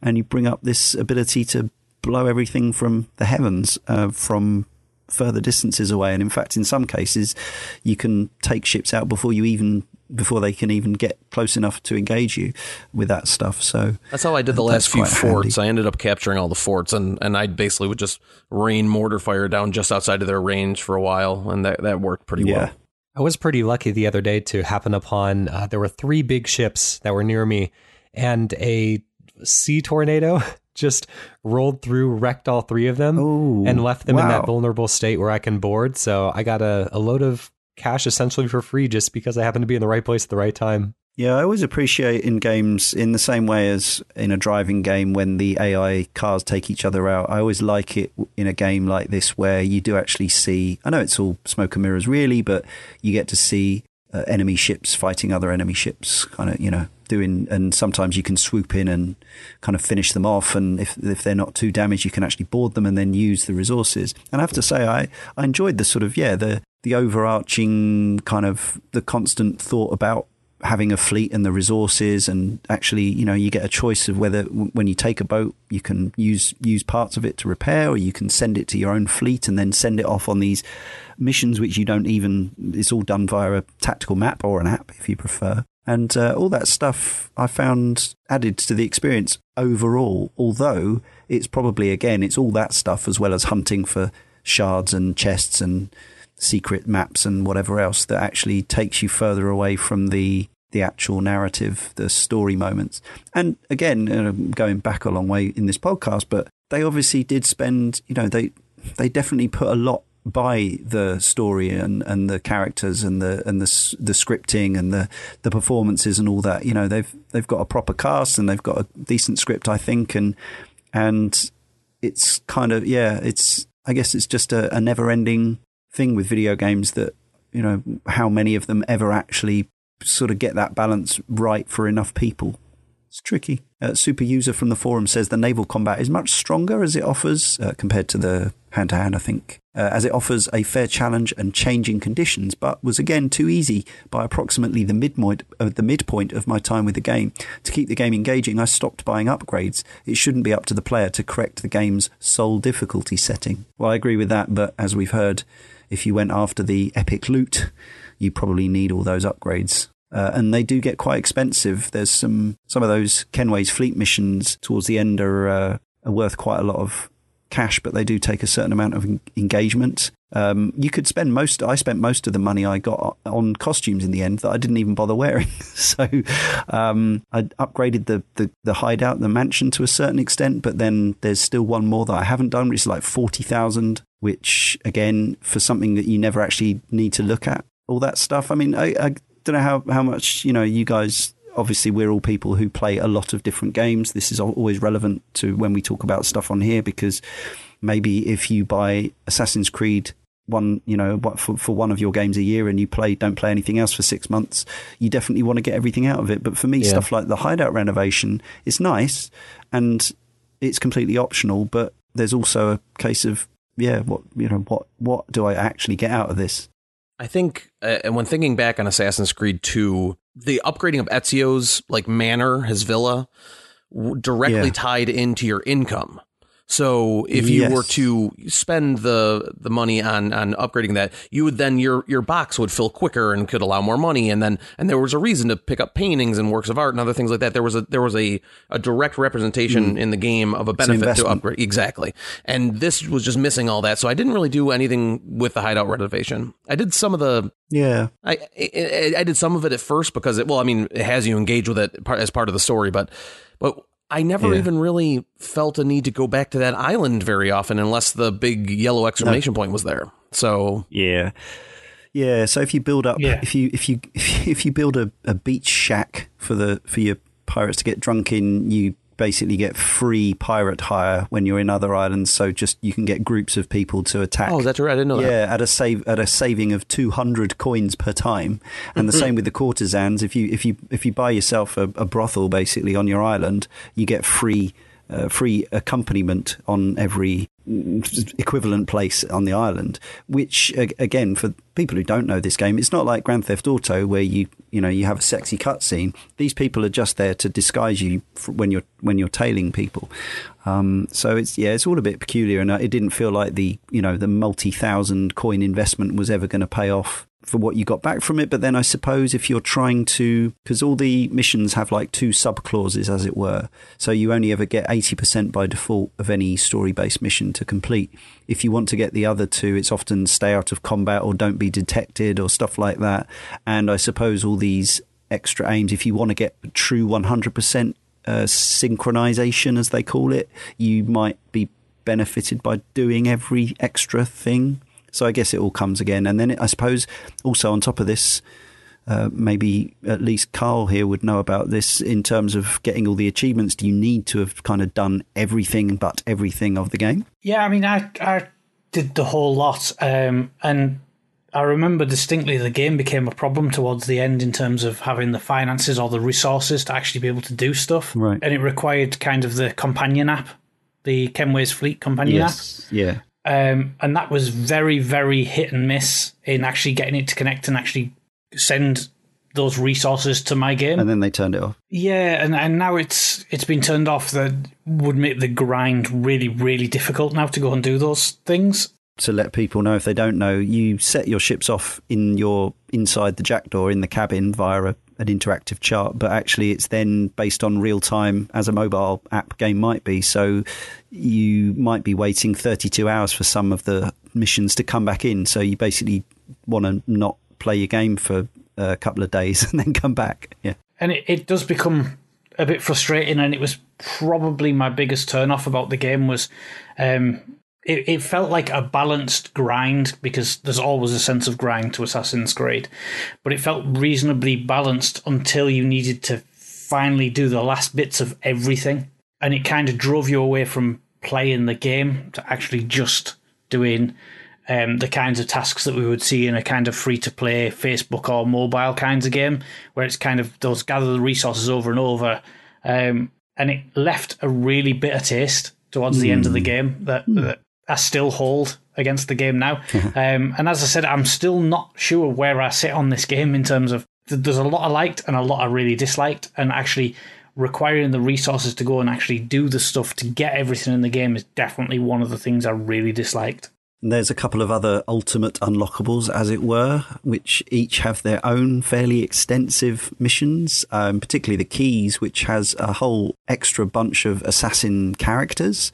and you bring up this ability to blow everything from the heavens uh, from further distances away. And in fact, in some cases, you can take ships out before you even before they can even get close enough to engage you with that stuff. So That's how I did the last few forts. handy. I ended up capturing all the forts, and and I basically would just rain mortar fire down just outside of their range for a while, and that that worked pretty yeah, well. I was pretty lucky the other day to happen upon uh, there were three big ships that were near me, and a sea tornado <laughs> just rolled through, wrecked all three of them, Ooh, and left them in that vulnerable state where I can board. So I got a, a load of cash essentially for free just because I happen to be in the right place at the right time. Yeah, I always appreciate in games, in the same way as in a driving game, when the AI cars take each other out. I always like it in a game like this where you do actually see. I know it's all smoke and mirrors, really, but you get to see uh, enemy ships fighting other enemy ships, kind of, you know, doing. And sometimes you can swoop in and kind of finish them off. And if if they're not too damaged, you can actually board them and then use the resources. And I have to say, I I enjoyed the sort of yeah the the overarching kind of the constant thought about having a fleet and the resources and actually you know you get a choice of whether w- when you take a boat you can use use parts of it to repair or you can send it to your own fleet and then send it off on these missions which you don't even it's all done via a tactical map or an app if you prefer and uh, all that stuff I found added to the experience overall although it's probably again it's all that stuff as well as hunting for shards and chests and secret maps and whatever else that actually takes you further away from the the actual narrative, the story moments. And again, uh, going back a long way in this podcast, but they obviously did spend, you know, they they definitely put a lot by the story and, and the characters and the and the the scripting and the the performances and all that. You know, they've they've got a proper cast and they've got a decent script, I think, and and it's kind of yeah, it's I guess it's just a, a never ending thing with video games that you know how many of them ever actually sort of get that balance right for enough people. It's tricky. Uh, Super user from the forum says the naval combat is much stronger as it offers uh, compared to the hand to hand. I think uh, as it offers a fair challenge and changing conditions, but was again too easy by approximately the midpoint uh, the midpoint of my time with the game. To keep the game engaging, I stopped buying upgrades. It shouldn't be up to the player to correct the game's sole difficulty setting. Well, I agree with that, but as we've heard, if you went after the epic loot, you probably need all those upgrades. Uh, and they do get quite expensive. There's some some of those Kenway's fleet missions towards the end are, uh, are worth quite a lot of cash, but they do take a certain amount of en- engagement. Um, you could spend most. I spent most of the money I got on costumes in the end that I didn't even bother wearing. <laughs> so um, I upgraded the, the the hideout, the mansion to a certain extent, but then there's still one more that I haven't done, which is like forty thousand. Which again, for something that you never actually need to look at, all that stuff. I mean, I, I don't know how how much you know you guys obviously we're all people who play a lot of different games. This is always relevant to when we talk about stuff on here because maybe if you buy Assassin's Creed one, you know, for, for one of your games a year and you play, don't play anything else for six months, you definitely want to get everything out of it. But for me, yeah. stuff like the hideout renovation is nice and it's completely optional, but there's also a case of, yeah, what, you know, what, what do I actually get out of this? I think, uh, and when thinking back on Assassin's Creed 2, the upgrading of Ezio's like manor, his villa, directly yeah. tied into your income. So if you yes. were to spend the the money on on upgrading that, you would then your your box would fill quicker and could allow more money. And then and there was a reason to pick up paintings and works of art and other things like that. There was a there was a a direct representation mm. in the game of a benefit to upgrade exactly. And this was just missing all that. So I didn't really do anything with the hideout renovation. I did some of the yeah. I, I I did some of it at first because it well I mean it has you engage with it as part of the story, but but I never yeah. even really felt a need to go back to that island very often unless the big yellow exclamation no. point was there. So yeah. Yeah, so if you build up yeah. if you if you <laughs> if you build a, a beach shack for the for your pirates to get drunk in, you basically get free pirate hire when you're in other islands. So just you can get groups of people to attack. Oh, that's right. I didn't know yeah, that. at a save at a saving of two hundred coins per time. And the <laughs> same with the courtesans. If you if you if you buy yourself a, a brothel basically on your island, you get free uh, free accompaniment on every equivalent place on the island. Which again, for people who don't know this game, it's not like Grand Theft Auto where you you know you have a sexy cutscene. These people are just there to disguise you when you're when you're tailing people. Um, so it's yeah, it's all a bit peculiar, and uh, it didn't feel like the you know the multi thousand coin investment was ever going to pay off for what you got back from it. But then I suppose if you're trying to, because all the missions have like two sub clauses, as it were, so you only ever get 80% by default of any story based mission to complete. If you want to get the other two, it's often stay out of combat or don't be detected or stuff like that. And I suppose all these extra aims, if you want to get true 100% uh, synchronization, as they call it, you might be benefited by doing every extra thing so I guess it all comes again. And then it, I suppose also on top of this, uh, maybe at least Karl here would know about this in terms of getting all the achievements. Do you need to have kind of done everything but everything of the game? Yeah, I mean, I, I did the whole lot. Um, and I remember distinctly the game became a problem towards the end in terms of having the finances or the resources to actually be able to do stuff. Right. And it required kind of the companion app, the Kenway's Fleet companion yes. app. Yeah. Um, and that was very, very hit and miss in actually getting it to connect and actually send those resources to my game. And then they turned it off. Yeah, and, and now it's it's been turned off. That would make the grind really, really difficult now to go and do those things. To let people know if they don't know, you set your ships off in your inside the jackdaw in the cabin via a an interactive chart, but actually it's then based on real time as a mobile app game might be. So you might be waiting 32 hours for some of the missions to come back in. So you basically want to not play your game for a couple of days <laughs> and then come back. Yeah. And it, it does become a bit frustrating, and it was probably my biggest turn off about the game was um, it, it felt like a balanced grind because there's always a sense of grind to Assassin's Creed, but it felt reasonably balanced until you needed to finally do the last bits of everything. And it kind of drove you away from playing the game to actually just doing um, the kinds of tasks that we would see in a kind of free to play Facebook or mobile kinds of game, where it's kind of those gather the resources over and over. Um, and it left a really bitter taste towards mm. the end of the hmm. game that, that I still hold against the game now. <laughs> um, and as I said, I'm still not sure where I sit on this game in terms of there's a lot I liked and a lot I really disliked, and actually requiring the resources to go and actually do the stuff to get everything in the game is definitely one of the things I really disliked. There's a couple of other ultimate unlockables, as it were, which each have their own fairly extensive missions, um, particularly the keys, which has a whole extra bunch of assassin characters.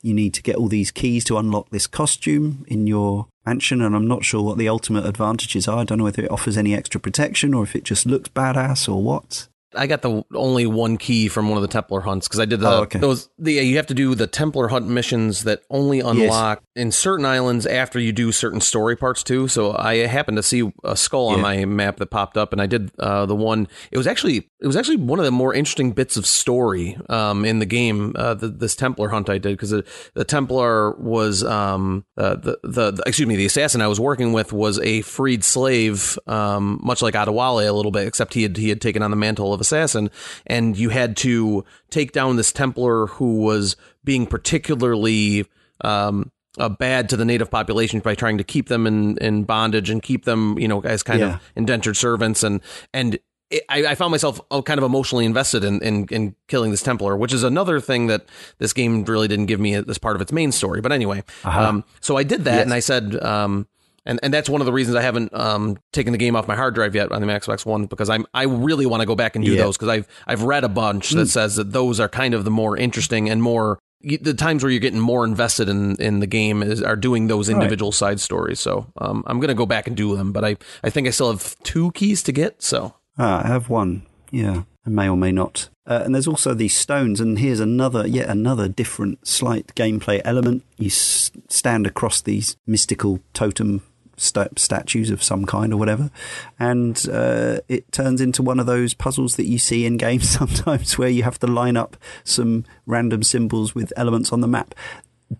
You need to get all these keys to unlock this costume in your mansion, and I'm not sure what the ultimate advantages are. I don't know whether it offers any extra protection or if it just looks badass or what. I got the only one key from one of the Templar hunts because I did the Oh, okay. those the you have to do the Templar hunt missions that only unlock in certain islands after you do certain story parts too. So I happened to see a skull on my map that popped up, and I did uh, the one. It was actually it was actually one of the more interesting bits of story um, in the game. Uh, the, this Templar hunt I did because the, the Templar was um, uh, the, the the excuse me the assassin I was working with was a freed slave, um, much like Adewale a little bit, except he had he had taken on the mantle of assassin, and you had to take down this Templar who was being particularly um, uh, bad to the native population by trying to keep them in, in bondage and keep them, you know, as kind Yeah. of indentured servants. And and it, I, I found myself uh, kind of emotionally invested in, in in killing this Templar, which is another thing that this game really didn't give me as part of its main story. But anyway, um, so I did that, Yes. and I said. Um, and, and that's one of the reasons I haven't um, taken the game off my hard drive yet on the Xbox One because I'm I really want to go back and do Yeah. those because I've I've read a bunch that says that those are kind of the more interesting and more the times where you're getting more invested in in the game is are doing those individual side stories. So um, I'm gonna go back and do them, but I I think I still have two keys to get. So Ah, I have one. Yeah, I may or may not. Uh, and there's also these stones, and here's another, yet another different, slight gameplay element. You s- stand across these mystical totem sta- statues of some kind or whatever, and uh, it turns into one of those puzzles that you see in games <laughs> sometimes, where you have to line up some random symbols with elements on the map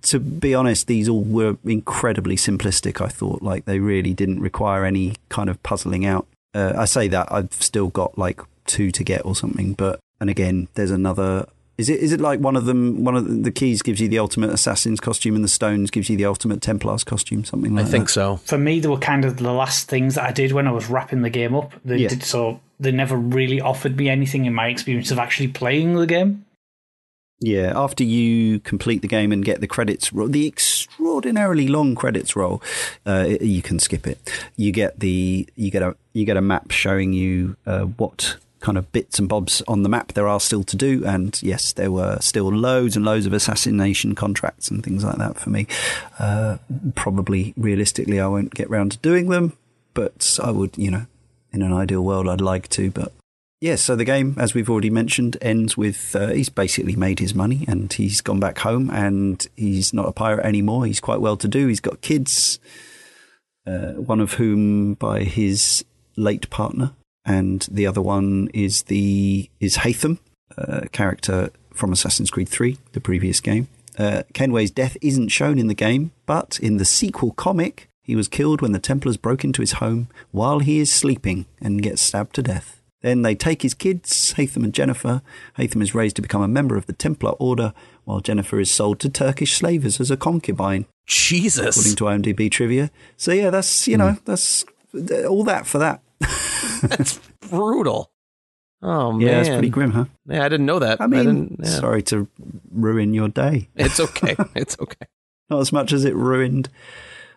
to be honest, these all were incredibly simplistic. I thought like they really didn't require any kind of puzzling out. Uh, I say that I've still got like two to get or something, but and again, there's another. Is it is it like one of them? One of the, the keys gives you the ultimate assassin's costume, and the stones gives you the ultimate Templar's costume, something like that. I think that. so. For me, they were kind of the last things that I did when I was wrapping the game up. They Yeah. did so. They never really offered me anything in my experience of actually playing the game. Yeah, after you complete the game and get the credits, ro- the extraordinarily long credits roll, uh, you can skip it. You get the you get a you get a map showing you uh, what kind of bits and bobs on the map there are still to do. And yes, there were still loads and loads of assassination contracts and things like that for me. Uh, probably realistically, I won't get round to doing them, but I would, you know, in an ideal world, I'd like to, but Yes, so the game, as we've already mentioned, ends with uh, he's basically made his money and he's gone back home and he's not a pirate anymore. He's quite well to do. He's got kids, uh, one of whom by his late partner, and the other one is the is Haytham, uh, character from Assassin's Creed 3, the previous game. Uh, Kenway's death isn't shown in the game, but in the sequel comic, he was killed when the Templars broke into his home while he is sleeping and gets stabbed to death. Then they take his kids, Haytham and Jennifer. Haytham is raised to become a member of the Templar Order, while Jennifer is sold to Turkish slavers as a concubine, Jesus. according to IMDb trivia. So yeah, that's you know that's all that for that. <laughs> that's brutal. Oh man, Yeah, it's pretty grim, huh? Yeah, I didn't know that. I mean, didn't, yeah. sorry to ruin your day. It's okay. <laughs> It's okay. Not as much as it ruined.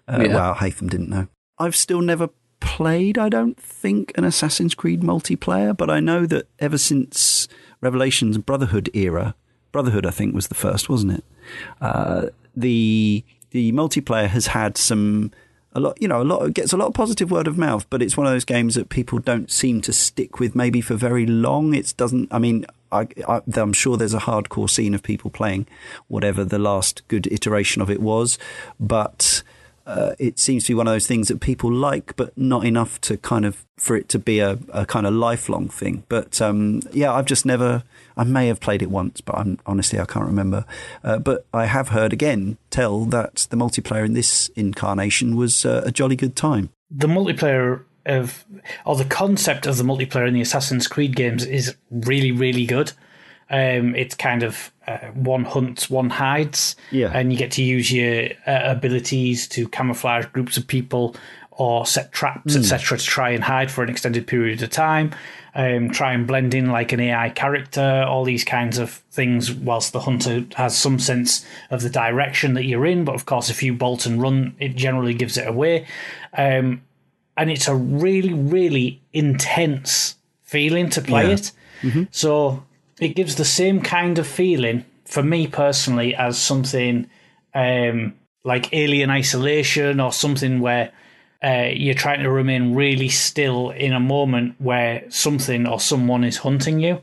Uh, Yeah. Well, Haytham didn't know. I've still never played, I don't think, an Assassin's Creed multiplayer, but I know that ever since Revelations Brotherhood era, Brotherhood, I think, was the first, wasn't it? Uh, the the multiplayer has had some a lot, you know, a lot gets a lot of positive word of mouth, but it's one of those games that people don't seem to stick with maybe for very long. It doesn't. I mean, I, I, I'm sure there's a hardcore scene of people playing whatever the last good iteration of it was, but uh, it seems to be one of those things that people like, but not enough to kind of for it to be a, a kind of lifelong thing. But um, yeah, I've just never. I may have played it once, but I'm honestly I can't remember. Uh, but I have heard again tell that the multiplayer in this incarnation was uh, a jolly good time. The multiplayer of, or the concept of the multiplayer in the Assassin's Creed games is really, really good. Um, it's kind of uh, one hunts, one hides, Yeah. and you get to use your uh, abilities to camouflage groups of people or set traps, etc., to try and hide for an extended period of time. Um, try and blend in like an AI character, all these kinds of things, whilst the hunter has some sense of the direction that you're in. But of course, if you bolt and run, it generally gives it away. Um, and it's a really, really intense feeling to play Yeah. it. So it gives the same kind of feeling for me personally as something um, like Alien Isolation or something where uh, you're trying to remain really still in a moment where something or someone is hunting you,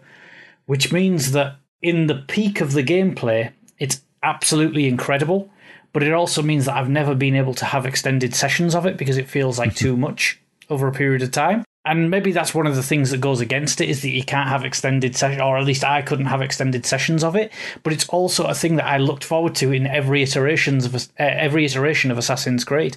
which means that in the peak of the gameplay, it's absolutely incredible. But it also means that I've never been able to have extended sessions of it because it feels like too much over a period of time. And maybe that's one of the things that goes against it is that you can't have extended sessions, or at least I couldn't have extended sessions of it. But it's also a thing that I looked forward to in every iterations of uh, every iteration of Assassin's Creed.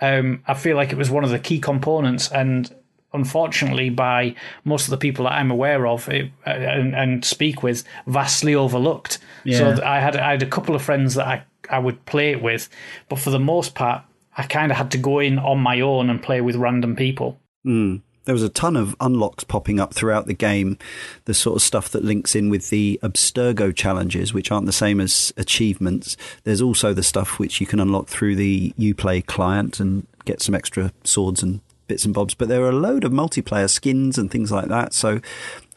Um, I feel like it was one of the key components, and unfortunately, by most of the people that I'm aware of it, uh, and, and, speak with, vastly overlooked. Yeah. So I had I had a couple of friends that I I would play it with, but for the most part, I kind of had to go in on my own and play with random people. Mm there was a ton of unlocks popping up throughout the game, the sort of stuff that links in with the Abstergo challenges, which aren't the same as achievements. There's also the stuff which you can unlock through the Uplay client and get some extra swords and bits and bobs. But there are a load of multiplayer skins and things like that. So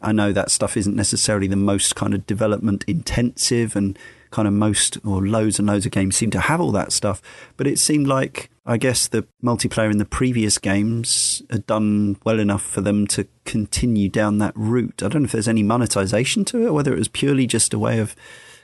I know that stuff isn't necessarily the most kind of development intensive and kind of most or loads and loads of games seem to have all that stuff. But it seemed like I guess the multiplayer in the previous games had done well enough for them to continue down that route. I don't know if there's any monetization to it, whether it was purely just a way of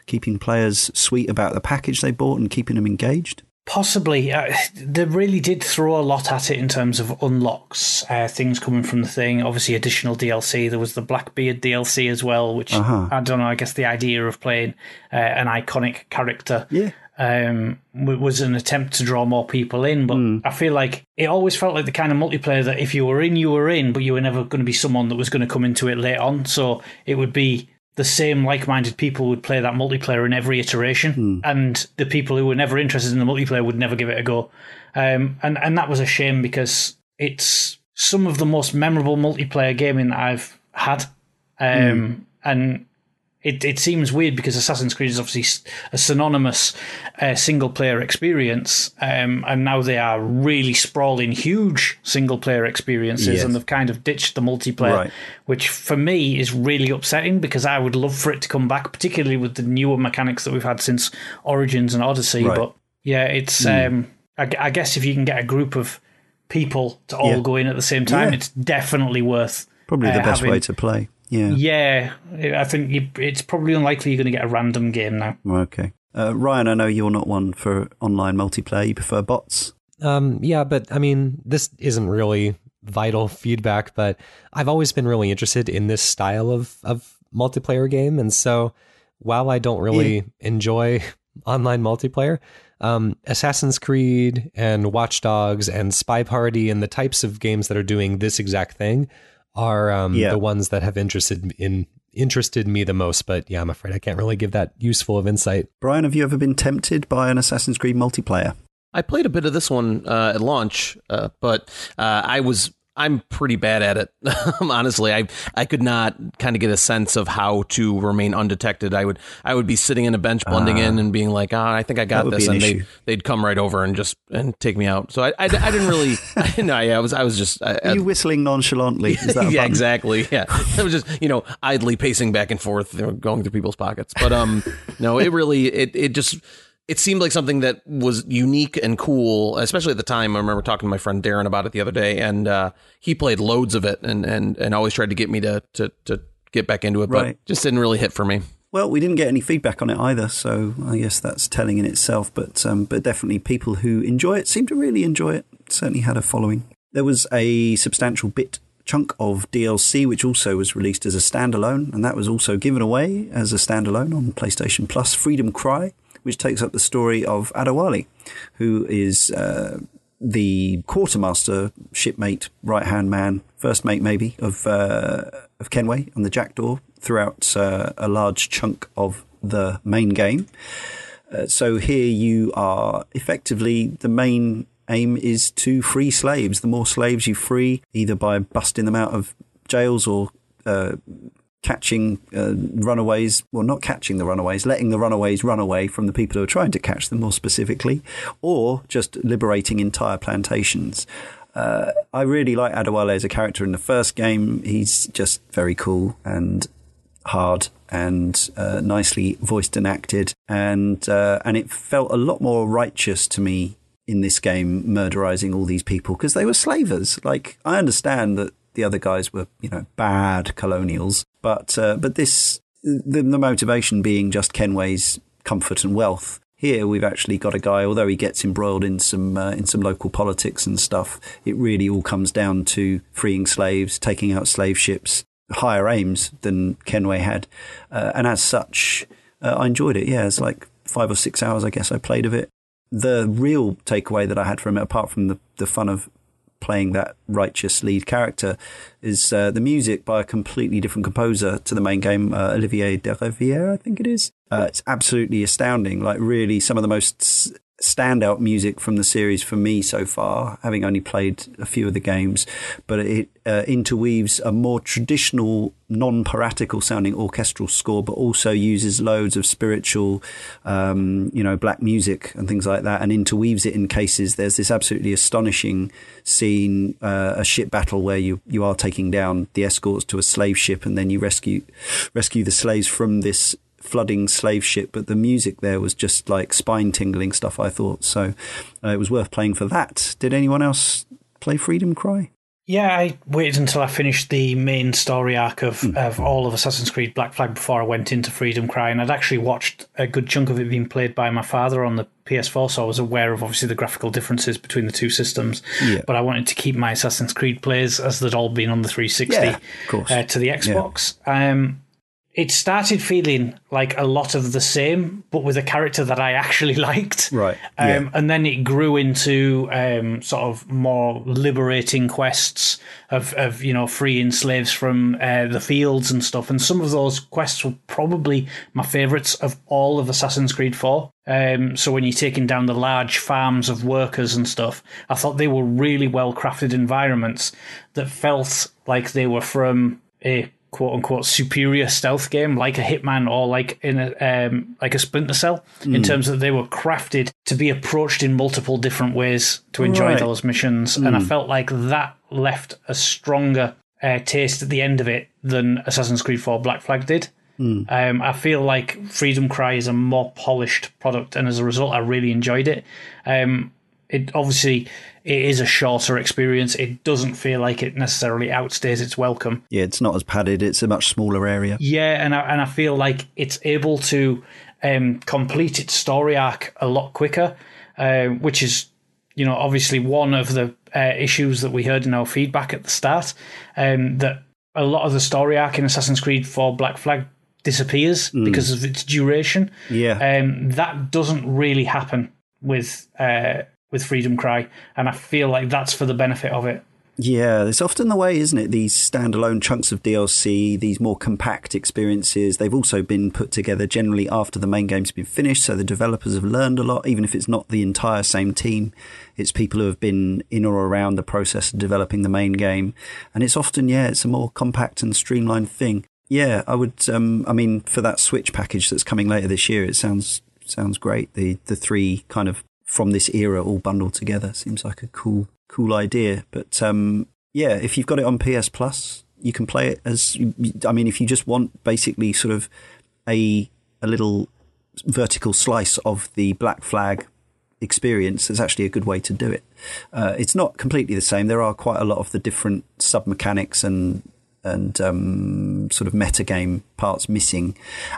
keeping players sweet about the package they bought and keeping them engaged. Possibly. Uh, they really did throw a lot at it in terms of unlocks, uh, things coming from the thing. Obviously, additional DLC. There was the Blackbeard DLC as well, which uh-huh. I don't know. I guess the idea of playing uh, an iconic character yeah. Um, was an attempt to draw more people in. But mm. I feel like it always felt like the kind of multiplayer that if you were in, you were in, but you were never going to be someone that was going to come into it late on. So it would be the same like-minded people would play that multiplayer in every iteration, mm. and the people who were never interested in the multiplayer would never give it a go. Um, and and that was a shame because it's some of the most memorable multiplayer gaming I've had, um, mm. and it, it seems weird because Assassin's Creed is obviously a synonymous uh, single player experience, um, and now they are really sprawling, huge single player experiences, yes. and they've kind of ditched the multiplayer, right. which for me is really upsetting because I would love for it to come back, particularly with the newer mechanics that we've had since Origins and Odyssey. Right. But yeah, it's mm. um, I, I, guess if you can get a group of people to all yeah. go in at the same time, yeah. it's definitely worth probably the uh, best having, way to play. Yeah. Yeah, I think you, it's probably unlikely you're going to get a random game now. Okay. Uh, Ryan, I know you're not one for online multiplayer. You prefer bots. Um, yeah, but I mean, this isn't really vital feedback, but I've always been really interested in this style of, of multiplayer game. And so while I don't really yeah. enjoy <laughs> online multiplayer, um, Assassin's Creed and Watch Dogs and Spy Party and the types of games that are doing this exact thing are um, yeah. the ones that have interested in interested me the most. But yeah, I'm afraid I can't really give that useful of insight. Brian, have you ever been tempted by an Assassin's Creed multiplayer? I played a bit of this one uh, at launch, uh, but uh, I was I'm pretty bad at it. <laughs> Honestly, I I could not kind of get a sense of how to remain undetected. I would I would be sitting in a bench blending uh, in and being like, "Ah, oh, I think I got this," and they they'd come right over and just and take me out. So I I, I didn't really. I, <laughs> <laughs> no, yeah, I was I was just. I, you whistling nonchalantly? yeah, exactly. Yeah, I was just you know idly pacing back and forth, going through people's pockets. But um, no, it really it it just it seemed like something that was unique and cool, especially at the time. I remember talking to my friend Darren about it the other day, and uh, he played loads of it and, and, and always tried to get me to, to, to get back into it, but right. just didn't really hit for me. Well, we didn't get any feedback on it either, so I guess that's telling in itself. But um, but definitely, people who enjoy it seem to really enjoy it. Certainly had a following. There was a substantial bit chunk of DLC, which also was released as a standalone, and that was also given away as a standalone on PlayStation Plus. Freedom Cry, which takes up the story of Adewale, who is uh, the quartermaster, shipmate, right hand man, first mate maybe of uh, of Kenway and the Jackdaw throughout uh, a large chunk of the main game. Uh, so here you are effectively the main aim is to free slaves. The more slaves you free, either by busting them out of jails or uh, catching uh, runaways, well, not catching the runaways, letting the runaways run away from the people who are trying to catch them more specifically, or just liberating entire plantations. Uh, I really like Adewale as a character in the first game. He's just very cool and hard and uh, nicely voiced and acted, and uh, and it felt a lot more righteous to me in this game murderizing all these people because they were slavers. Like I understand that the other guys were, you know, bad colonials, but uh, but this the, the motivation being just Kenway's comfort and wealth. Here we've actually got a guy, although he gets embroiled in some uh, in some local politics and stuff. It really all comes down to freeing slaves, taking out slave ships, higher aims than Kenway had, uh, and as such, uh, I enjoyed it. Yeah, it's like five or six hours, I guess, I played of it. The real takeaway that I had from it, apart from the the fun of playing that righteous lead character is uh, the music by a completely different composer to the main game, uh, Olivier Derivière, I think it is. Uh, it's absolutely astounding. Like, really, some of the most standout music from the series for me so far, having only played a few of the games, but it uh, interweaves a more traditional, non piratical sounding orchestral score, but also uses loads of spiritual, um, you know, black music and things like that, and interweaves it in cases. There's this absolutely astonishing scene, uh, a ship battle where you, you are taking down the escorts to a slave ship, and then you rescue rescue the slaves from this flooding slave ship, but the music there was just like spine tingling stuff, I thought. So uh, it was worth playing for that. Did anyone else play Freedom Cry? Yeah, I waited until I finished the main story arc of, mm. of all of Assassin's Creed Black Flag before I went into Freedom Cry, and I'd actually watched a good chunk of it being played by my father on the PS4, so I was aware of obviously the graphical differences between the two systems. Yeah. But I wanted to keep my Assassin's Creed plays as they'd all been on the 360 yeah, uh, to the Xbox. Yeah. Um, it started feeling like a lot of the same, but with a character that I actually <laughs> liked. Right. Um, yeah. And then it grew into um, sort of more liberating quests of, of you know freeing slaves from uh, the fields and stuff. And some of those quests were probably my favourites of all of Assassin's Creed Four. Um, so when you're taking down the large farms of workers and stuff, I thought they were really well crafted environments that felt like they were from a quote unquote superior stealth game like a Hitman or like in a um, like a Splinter Cell mm. in hmm. terms that they were crafted to be approached in multiple different ways to enjoy right. those missions, mm. and I hmm. felt like that left a stronger uh, taste at the end of it than Assassin's Creed 4 Black Flag did. Mm. Um, I feel like Freedom Cry is a more polished product, and as a result, I really enjoyed it. Um, it obviously it is a shorter experience. It doesn't feel like it necessarily outstays its welcome. Yeah, it's not as padded. It's a much smaller area. Yeah, and I, and I feel like it's able to um, complete its story arc a lot quicker, uh, which is you know obviously one of the uh, issues that we heard in our feedback at the start. Um, that a lot of the story arc in Assassin's Creed 4 Black Flag disappears mm. because of its duration. Yeah, um, that doesn't really happen with uh, with Freedom Cry, and I feel like that's for the benefit of it. Yeah, it's often the way, isn't it? These standalone chunks of DLC, these more compact experiences, they've also been put together generally after the main game's been finished. So the developers have learned a lot, even if it's not the entire same team. It's people who have been in or around the process of developing the main game. And it's often, yeah, it's a more compact and streamlined thing. Yeah, I would, um, I mean, for that Switch package that's coming later this year, it sounds sounds great. The the three kind of from this era all bundled together. Seems like a cool, cool idea. But um, yeah, if you've got it on PS Plus, you can play it as. I mean, if you just want basically sort of a a little vertical slice of the Black Flag experience, it's actually a good way to do it. Uh, it's not completely the same. There are quite a lot of the different sub mechanics and and um, sort of metagame parts missing.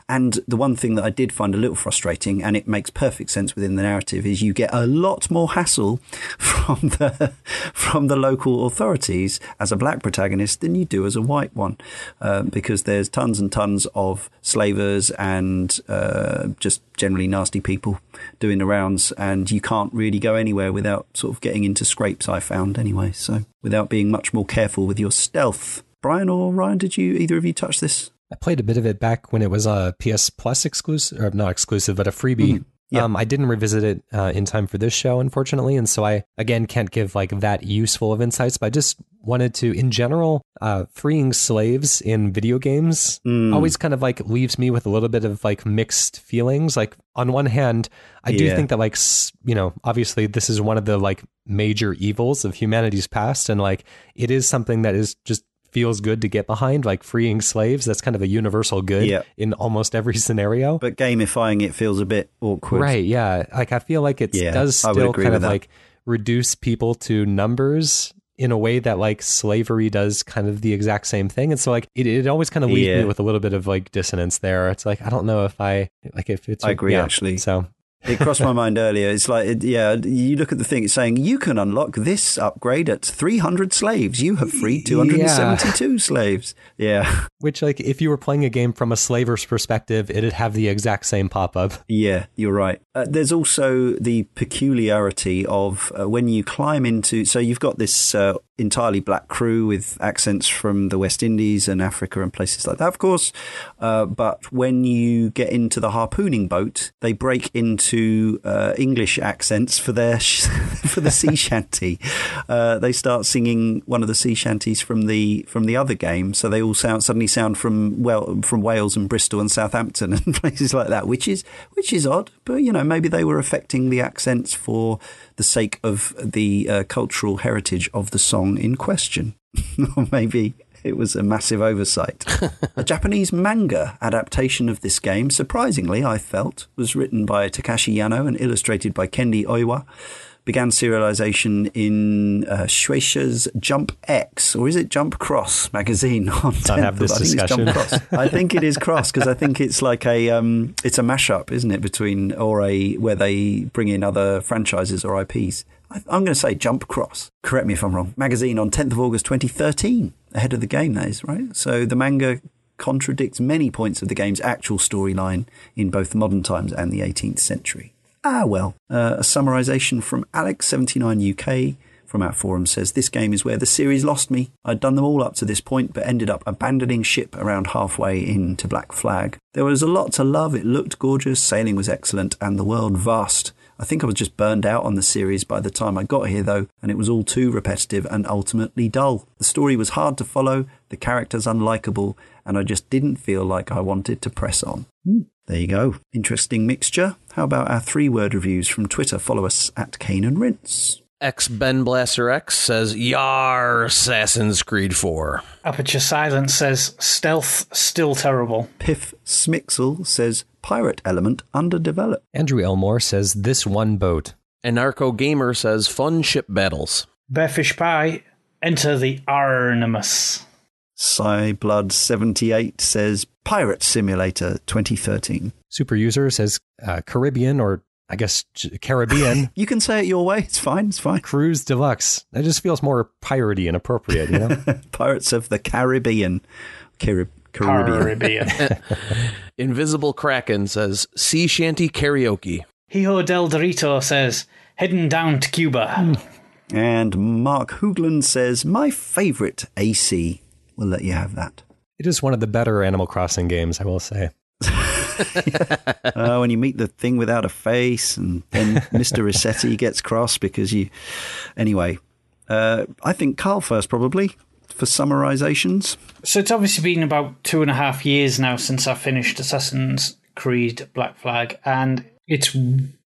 And the one thing that I did find a little frustrating, and it makes perfect sense within the narrative, is you get a lot more hassle <laughs> from the from the local authorities as a black protagonist than you do as a white one, uh, because there's tons and tons of slavers and uh, just generally nasty people doing the rounds, and you can't really go anywhere without sort of getting into scrapes. I found anyway, so without being much more careful with your stealth. Brian or Ryan, did you either of you touch this? I played a bit of it back when it was a PS Plus exclusive, or not exclusive, but a freebie. Mm-hmm. Um, I didn't revisit it uh, in time for this show, unfortunately, and so I again can't give like that useful of insights. But I just wanted to, in general, uh, freeing slaves in video games mm. always kind of like leaves me with a little bit of like mixed feelings. Like on one hand, I yeah. do think that like you know, obviously this is one of the like major evils of humanity's past, and like it is something that is just feels good to get behind, like freeing slaves. That's kind of a universal good Yeah. in almost every <laughs> scenario. But gamifying it feels a bit awkward. Right, yeah. Like I feel like it Yeah, does still kind of that. like reduce people to numbers in a way that like slavery does kind of the exact same thing. And so like it, it always kind of leaves Yeah. me with a little bit of like dissonance there. It's like I don't know if I like if it's I agree, yeah. actually. So It crossed my mind earlier. It's like, it- yeah, you look at the thing, it's saying you can unlock this upgrade at 300 slaves. You have freed 272 slaves. Yeah. which like if you were playing a game from a slaver's perspective, it'd have the exact same pop up. Yeah, you're right. Uh, there's also the peculiarity of uh, when you climb into. So you've got this uh, entirely black crew with accents from the West Indies and Africa and places like that, of course. Uh, but when you get into the harpooning boat, they break into uh, English accents for their sh- <laughs> for the sea <laughs> shanty. Uh, they start singing one of the sea shanties from the from the other game, so they all sound suddenly sound from well from Wales and Bristol and Southampton <laughs> and places like that, which is which is odd. But you know, maybe they were affecting the accents for the sake of the uh, cultural heritage of the song in question, <laughs> or maybe. It was a massive oversight. <laughs> a Japanese manga adaptation of this game, surprisingly, I felt, was written by Takashi Yano and illustrated by Kenji Oiwa began serialization in uh, Shueisha's Jump X, or is it Jump Cross magazine <laughs> on 10th have this I think it's Jump discussion. Cross. I think it is Cross because I think it's like a um, it's a mashup, isn't it, between or a where they bring in other franchises or IPs. I, I'm going to say Jump Cross. Correct me if I'm wrong. Magazine on 10th of August 2013, ahead of the game. That is right. So the manga contradicts many points of the game's actual storyline in both modern times and the 18th century. Ah, well. Uh, a summarization from Alex79UK from our forum says this game is where the series lost me. I'd done them all up to this point, but ended up abandoning ship around halfway into Black Flag. There was a lot to love. It looked gorgeous, sailing was excellent, and the world vast. I think I was just burned out on the series by the time I got here, though, and it was all too repetitive and ultimately dull. The story was hard to follow, the characters unlikable, and I just didn't feel like I wanted to press on. There you go. Interesting mixture. How about our three word reviews from Twitter? Follow us at Cane and Rinse. X Ben Blaster X says, Yar, Assassin's Creed 4. Aperture Silence says stealth still terrible. Piff Smixel says pirate element underdeveloped. Andrew Elmore says this one boat. Anarcho Gamer says, Fun ship battles. Bearfish Pie, enter the Animus. Cyblood78 says Pirate Simulator 2013. Super user says uh, Caribbean or I guess Caribbean <laughs> You can say it your way. It's fine. It's fine. Cruise Deluxe. That just feels more piratey and appropriate, you know. <laughs> Pirates of the Caribbean. Carib- Caribbean. Caribbean. <laughs> Invisible Kraken says, Sea Shanty Karaoke. Hijo del Dorito says heading down to Cuba. And Mark Hoogland says, My favourite AC. We'll let you have that. it is one of the better Animal Crossing games, I will say. <laughs> uh, when you meet the thing without a face, and then Mr. Rossetti gets cross because you. Anyway, uh, I think Karl first, probably, for summarizations. So it's obviously been about two and a half years now since I finished Assassin's Creed Black Flag, and it's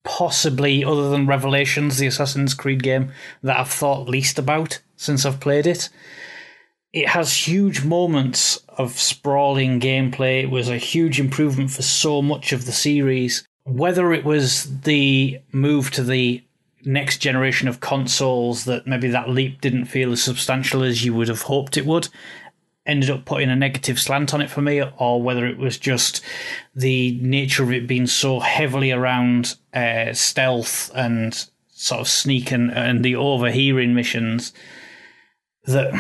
possibly, other than Revelations, the Assassin's Creed game that I've thought least about since I've played it. It has huge moments of sprawling gameplay. It was a huge improvement for so much of the series. Whether it was the move to the next generation of consoles that maybe that leap didn't feel as substantial as you would have hoped it would, ended up putting a negative slant on it for me, or whether it was just the nature of it being so heavily around uh, stealth and sort of sneak and, and the overhearing missions that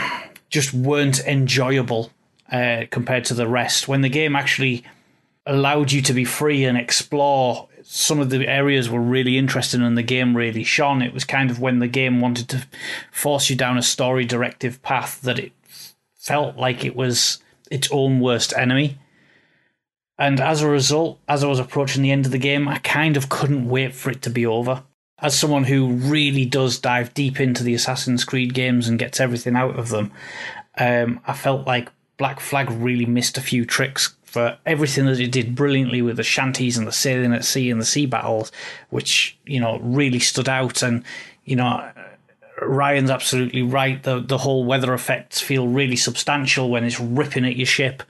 just weren't enjoyable uh, compared to the rest. When the game actually allowed you to be free and explore some of the areas were really interesting and the game really shone. It was kind of when the game wanted to force you down a story directive path that it felt like it was its own worst enemy. And as a result, as I was approaching the end of the game, I kind of couldn't wait for it to be over. As someone who really does dive deep into the Assassin's Creed games and gets everything out of them, um, I felt like Black Flag really missed a few tricks for everything that it did brilliantly with the shanties and the sailing at sea and the sea battles, which you know really stood out and you know Ryan's absolutely right. The the whole weather effects feel really substantial when it's ripping at your ship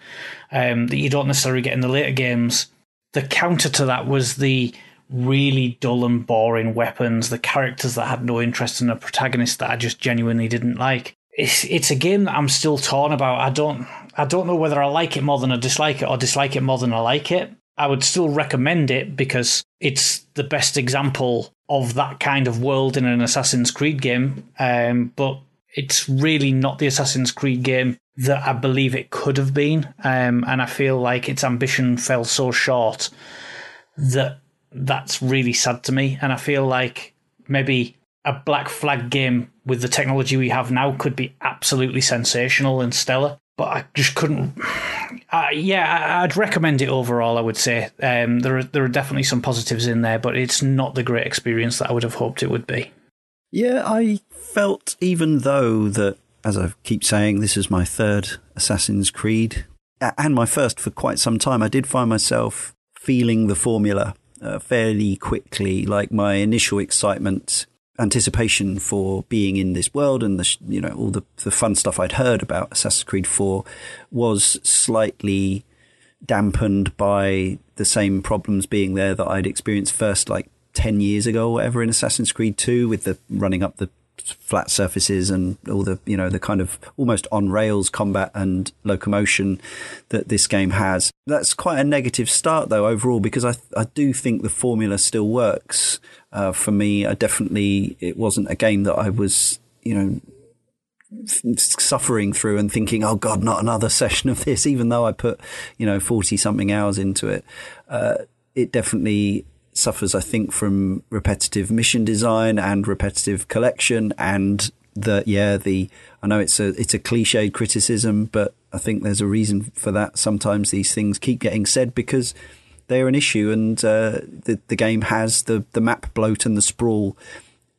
um, that you don't necessarily get in the later games. The counter to that was the really dull and boring weapons, the characters that had no interest in a protagonist that I just genuinely didn't like. It's it's a game that I'm still torn about. I don't I don't know whether I like it more than I dislike it or dislike it more than I like it. I would still recommend it because it's the best example of that kind of world in an Assassin's Creed game. Um, but it's really not the Assassin's Creed game that I believe it could have been. Um, and I feel like its ambition fell so short that that's really sad to me. And I feel like maybe a Black Flag game with the technology we have now could be absolutely sensational and stellar. But I just couldn't. Uh, yeah, I'd recommend it overall. I would say um, there are there are definitely some positives in there, but it's not the great experience that I would have hoped it would be. Yeah, I felt even though that, as I keep saying, this is my third Assassin's Creed and my first for quite some time. I did find myself feeling the formula uh, fairly quickly. Like my initial excitement, anticipation for being in this world, and the you know all the the fun stuff I'd heard about Assassin's Creed Four was slightly dampened by the same problems being there that I'd experienced first, like ten years ago, or whatever, in Assassin's Creed Two, with the running up the flat surfaces and all the you know the kind of almost on rails combat and locomotion that this game has. That's quite a negative start though overall because I I do think the formula still works uh, for me. I definitely it wasn't a game that I was you know suffering through and thinking, oh God, not another <laughs> session of this, even though I put, you know, 40 something hours into it. Uh, it definitely suffers, I think, from repetitive mission design and repetitive collection and the yeah the I know it's a it's a cliched criticism, but I think there's a reason for that. Sometimes these things keep getting said because they're an issue, and uh, the the game has the the map bloat and the sprawl.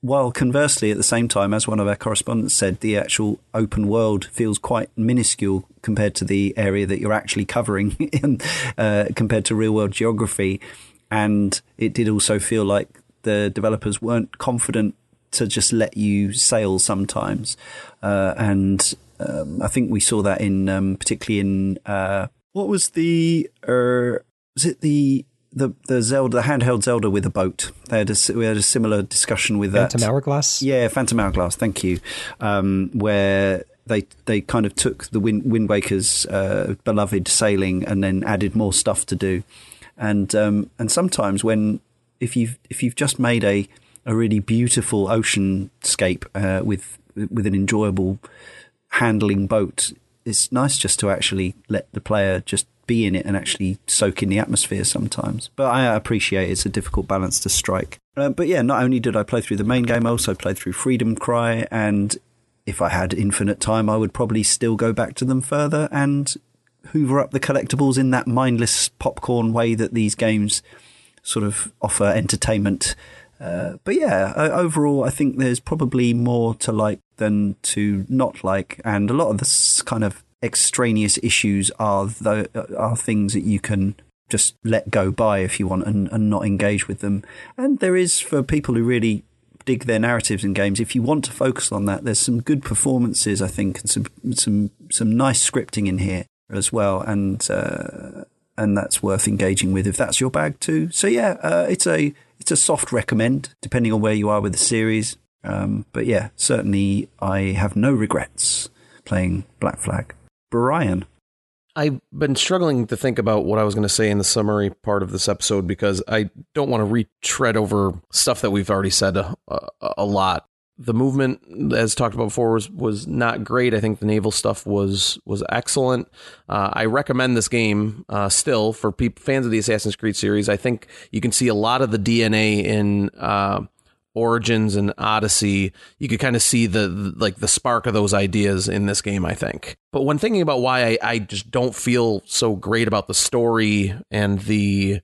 While conversely, at the same time, as one of our correspondents said, the actual open world feels quite minuscule compared to the area that you're actually covering, <laughs> in, uh, compared to real world geography and it did also feel like the developers weren't confident to just let you sail sometimes, uh, and um, I think we saw that in um, particularly in uh, what was the uh, was it the the the Zelda the handheld Zelda with a boat. They had a, we had a similar discussion with Phantom that. Phantom Hourglass. Yeah, Phantom Hourglass. Thank you. Um, where they they kind of took the Wind, Wind Waker's uh, beloved sailing and then added more stuff to do and um, and sometimes when if you've if you've just made a a really beautiful oceanscape uh, with with an enjoyable handling boat, it's nice just to actually let the player just be in it and actually soak in the atmosphere sometimes. But I appreciate it's a difficult balance to strike. Uh, but yeah, not only did I play through the main game, I also played through Freedom Cry, and if I had infinite time, I would probably still go back to them further and hoover up the collectibles in that mindless popcorn way that these games sort of offer entertainment. Uh, but yeah, overall, I think there's probably more to like than to not like, and a lot of this kind of extraneous issues are the, are things that you can just let go by if you want and, and not engage with them. And there is for people who really dig their narratives in games. If you want to focus on that, there's some good performances, I think, and some some some nice scripting in here as well, and uh, and that's worth engaging with if that's your bag too. So yeah, uh, it's a it's a soft recommend depending on where you are with the series. Um, but yeah, certainly I have no regrets playing Black Flag. Brian. I've been struggling to think about what I was going to say in the summary part of this episode because I don't want to retread over stuff that we've already said a, a, a lot the movement, as talked about before, was was not great. I think the naval stuff was was excellent. Uh, I recommend this game uh, still for people fans of the Assassin's Creed series. I think you can see a lot of the DNA in uh, Origins and Odyssey. You could kind of see the, the, like the spark of those ideas in this game. I think. But when thinking about why I, I just don't feel so great about the story and the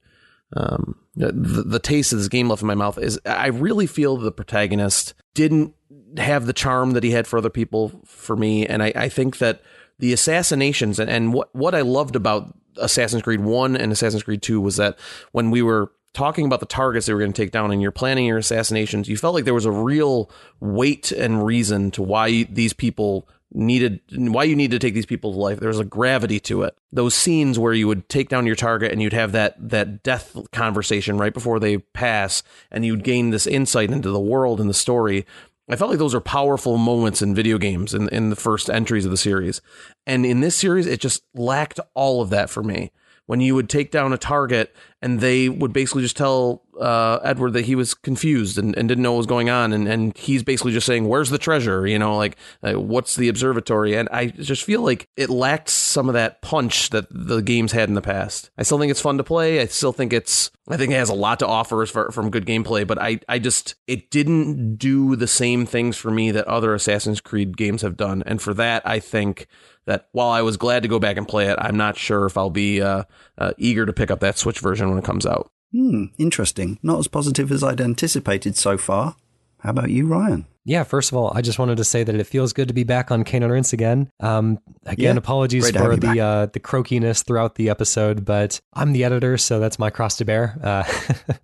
um, the, the taste of this game left in my mouth is I really feel the protagonist didn't have the charm that he had for other people for me. And I, I think that the assassinations and, and what, what I loved about Assassin's Creed 1 and Assassin's Creed 2 was that when we were talking about the targets they were going to take down and you're planning your assassinations, you felt like there was a real weight and reason to why these people needed why you need to take these people's life. there's a gravity to it. Those scenes where you would take down your target and you'd have that that death conversation right before they pass, and you'd gain this insight into the world and the story. I felt like those are powerful moments in video games in in the first entries of the series, and in this series, it just lacked all of that for me when you would take down a target and they would basically just tell uh, Edward that he was confused and, and didn't know what was going on. And, and he's basically just saying, Where's the treasure? You know, like, uh, what's the observatory? And I just feel like it lacked some of that punch that the games had in the past. I still think it's fun to play. I still think it's, I think it has a lot to offer as far, from good gameplay, but I, I just, it didn't do the same things for me that other Assassin's Creed games have done. And for that, I think that while I was glad to go back and play it, I'm not sure if I'll be uh, uh, eager to pick up that Switch version when it comes out. Hmm, interesting. Not as positive as I'd anticipated so far. How about you, Ryan? Yeah, first of all, I just wanted to say that it feels good to be back on Cane and Rinse again. Um, again, yeah, apologies for the uh, the croakiness throughout the episode, but I'm the editor, so that's my cross to bear. Uh,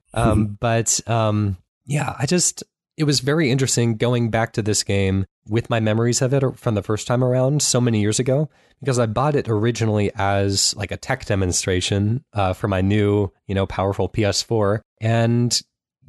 <laughs> um, <laughs> but um, yeah, I just it was very interesting going back to this game with my memories of it from the first time around so many years ago because I bought it originally as like a tech demonstration uh, for my new, you know, powerful PS4. And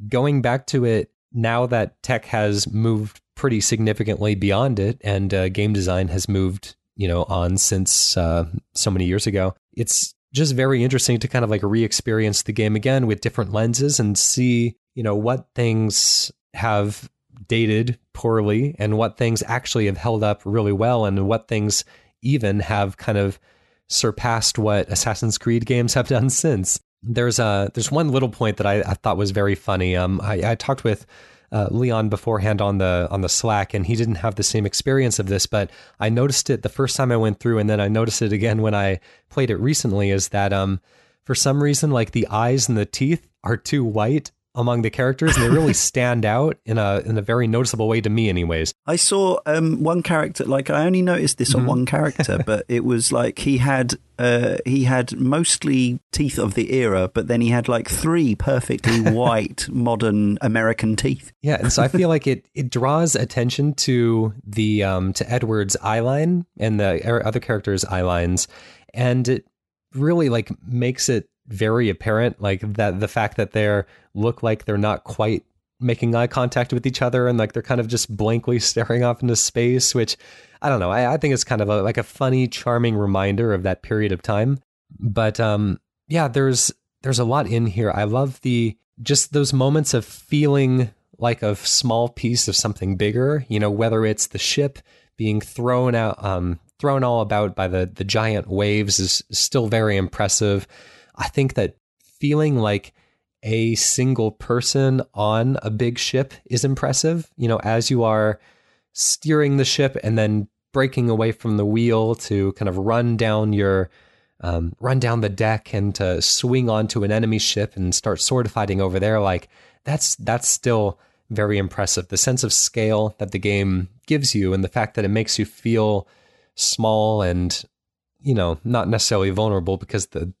going back to it now that tech has moved pretty significantly beyond it and uh, game design has moved, you know, on since uh, so many years ago, it's just very interesting to kind of like re-experience the game again with different lenses and see, you know, what things have dated poorly and what things actually have held up really well and what things even have kind of surpassed what Assassin's Creed games have <laughs> done since. There's a there's one little point that I, I thought was very funny. Um, I, I talked with uh, Leon beforehand on the on the Slack, and he didn't have the same experience of this, but I noticed it the first time I went through, and then I noticed it again when I played it recently. Is that um, for some reason, like the eyes and the teeth are too white among the characters, and they really <laughs> stand out in a in a very noticeable way to me, anyways. I saw um, one character, like I only noticed this mm-hmm. on one character, <laughs> but it was like he had uh, he had mostly teeth of the era, but then he had like three perfectly <laughs> white modern American teeth. Yeah, and so I feel like it it draws attention to the um, to Edward's eyeline and the other characters' eyelines, and it really like makes it very apparent like that the fact that they're look like they're not quite making eye contact with each other and like they're kind of just blankly <laughs> staring off into space which i don't know i, I think it's kind of a, like a funny charming reminder of that period of time. But um yeah there's there's a lot in here. I love the just those moments of feeling like a small piece of something bigger you know whether it's the ship being thrown out um thrown all about by the the giant waves is still very impressive. I think that feeling like a single person on a big ship is impressive. You know, as you are steering the ship and then breaking away from the wheel to kind of run down your um, run down the deck and to swing onto an enemy ship and start sword fighting over there. Like that's that's still very impressive. The sense of scale that the game gives you and the fact that it makes you feel small and you know not necessarily vulnerable because the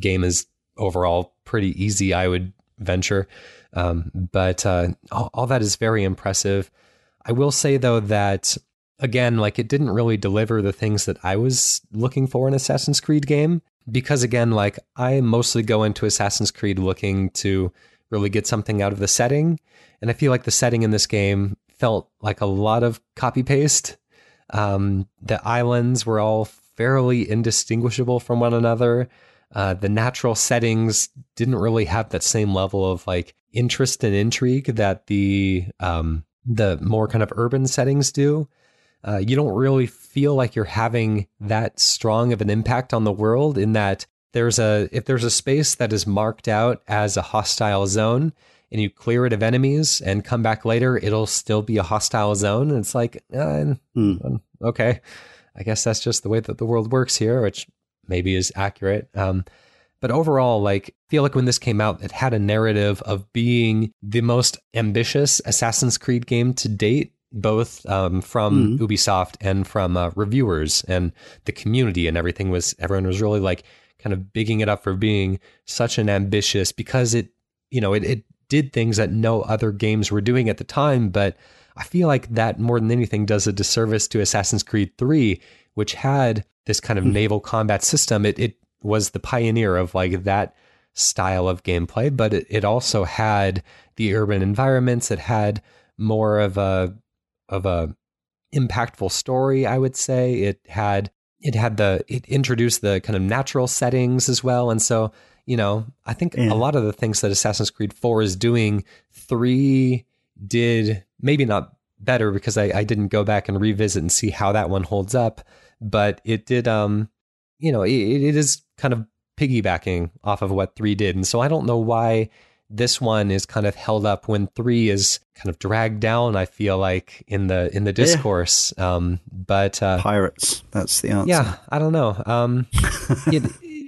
game is overall pretty easy, I would venture. Um, but uh, all, all, that is very impressive. I will say though that again, like it didn't really deliver the things that I was looking for in Assassin's Creed game because again, like I mostly go into Assassin's Creed looking to really get something out of the setting, and I feel like the setting in this game felt like a lot of copy paste. Um, the islands were all fairly indistinguishable from one another. Uh, the natural settings didn't really have that same level of like interest and intrigue that the um, the more kind of urban settings do. Uh, you don't really feel like you're having that strong of an impact on the world in that there's a if there's a space that is marked out as a hostile zone and you clear it of enemies and come back later it'll still be a hostile zone and it's like uh, mm. okay i guess that's just the way that the world works here which maybe is accurate. Um, but overall, like, feel like when this came out, it had a narrative of being the most ambitious Assassin's Creed game to date, both um, from mm-hmm. Ubisoft and from uh, reviewers and the community and everything. Was everyone was really like kind of bigging it up for being such an ambitious because it you know, it, it did things that no other games were doing at the time. But I feel like that more than anything does a disservice to Assassin's Creed 3, which had this kind of mm. naval combat system. It, it was the pioneer of like that style of gameplay, but it, it also had the urban environments. It had more of a of a impactful story, I would say. It had it had the it introduced the kind of natural settings as well. And so, you know, I think yeah. a lot of the things that Assassin's Creed 4 is doing, 3 did maybe not better because I, I didn't go back and revisit and see how that one holds up, but it did um you know, it, it is kind of piggybacking off of what 3 did. And so I don't know why this one is kind of held up when 3 is kind of dragged down I feel like in the in the discourse. Yeah. Um but uh pirates, that's the answer. Yeah, I don't know. Um <laughs> it,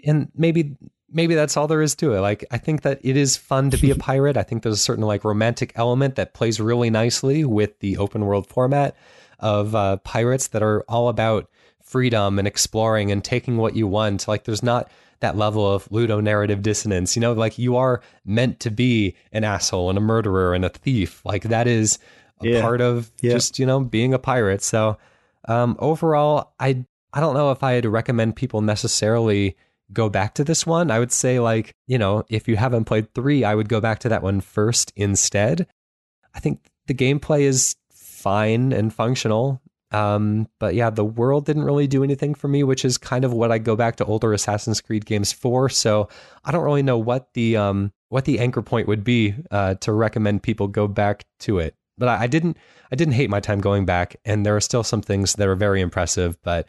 and maybe maybe that's all there is to it. Like I think that it is fun to be a <laughs> pirate. I think there's a certain like romantic element that plays really nicely with the open world format of uh, pirates that are all about freedom and exploring and taking what you want. Like there's not that level of ludonarrative dissonance. You know, like you are meant to be an asshole and a murderer and a thief. Like that is a yeah. part of yeah. just, you know, being a pirate. So um, overall, I I don't know if I'd recommend people necessarily go back to this one. I would say like, you know, if you haven't played 3, I would go back to that one first instead. I think the gameplay is fine and functional. Um, but yeah, the world didn't really do anything for me, which is kind of what I go back to older Assassin's Creed games for. So I don't really know what the um, what the anchor point would be uh, to recommend people go back to it. But I, I didn't I didn't hate my time going back, and there are still some things that are very impressive. But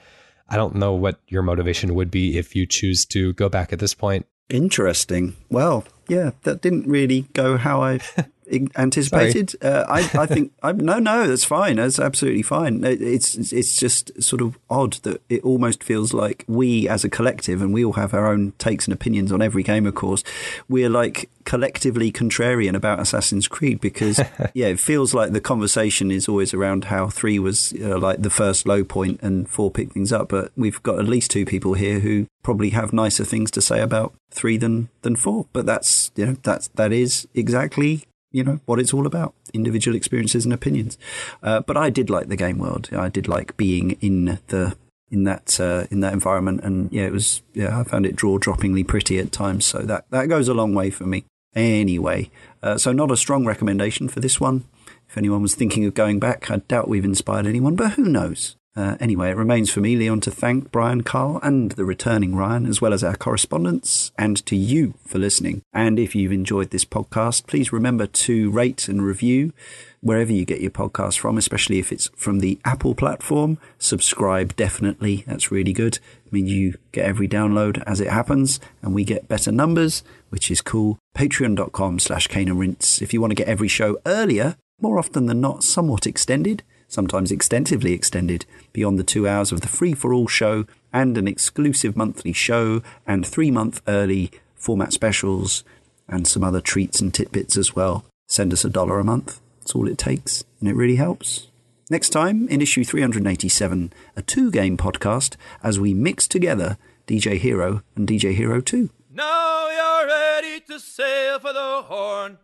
I don't know what your motivation would be if you choose to go back at this point. Interesting. Well, yeah, that didn't really go how I <laughs> anticipated. Uh, I, I <laughs> think I, no, no, that's fine. That's absolutely fine. It's it's just sort of odd that it almost feels like we, as a collective, and we all have our own takes and opinions on every game. Of course, we're like collectively contrarian about Assassin's Creed because <laughs> yeah, it feels like the conversation is always around how three was uh, like the first low point and four picked things up. But we've got at least two people here who probably have nicer things to say about three than than four. But that's you know that's that is exactly you know what it's all about individual experiences and opinions. Uh, but i did like the game world. I did like being in the in that uh, in that environment. And yeah it was yeah i found it draw droppingly pretty at times. So that that goes a long way for me. Anyway uh, so not a strong recommendation for this one. If anyone was thinking of going back i doubt we've inspired anyone but who knows uh, anyway, it remains for me, Leon, to thank Brian, Karl, and the returning Ryan, as well as our correspondents, and to you for listening. And if you've enjoyed this podcast, please remember to rate and review wherever you get your podcast from, especially if it's from the Apple platform. Subscribe definitely. That's really good. I mean, you get every download as it happens, and we get better numbers, which is cool. Patreon.com slash Cane and Rinse. If you want to get every show earlier, more often than not, somewhat extended sometimes extensively extended beyond the two hours of the free for all show and an exclusive monthly show and three month early format specials and some other treats and tidbits as well. Send us a dollar a month. That's all it takes, and it really helps. Next time, in issue 387, a two game podcast as we mix together DJ Hero and DJ Hero 2. Now you're ready to sail for the horn.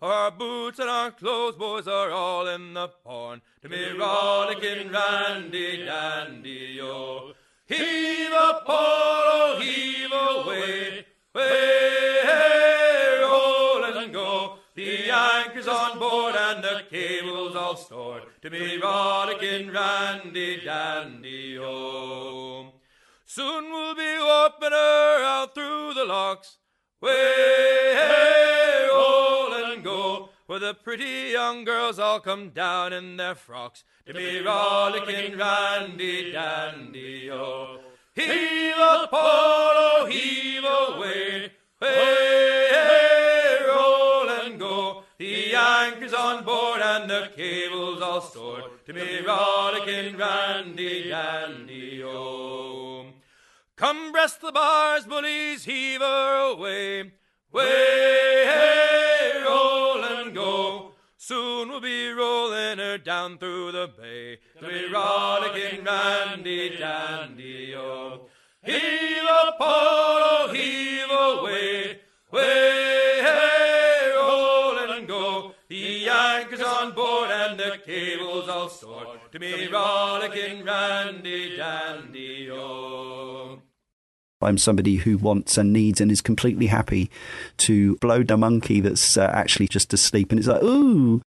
Our boots and our clothes, boys, are all in the porn. To me, rollicking randy dandy, yo. Heave a pole, oh, heave away, way, hey, roll and go. The anchor's on board and the cable's all stored. To me, rollicking randy dandy, yo. Soon we'll be opening her out through the locks. Way, hey, roll and go, where the pretty young girls all come down in their frocks to be rollicking randy dandy, oh. Heave a pole, heave away, hey, hey, roll and go. The anchor's on board and the cable's all stored to be rollicking randy dandy, oh. Come breast the bars, bullies, heave her away. Way, hey, roll and go. Soon we'll be rolling her down through the bay. To be rollicking randy dandy, oh. Heave up, Polo, heave away. Way, hey, roll and go. The anchor's on board and the cable's all stored. To be rollicking randy dandy, oh. I'm somebody who wants and needs and is completely happy to blow the monkey that's uh, actually just asleep, and it's like, ooh,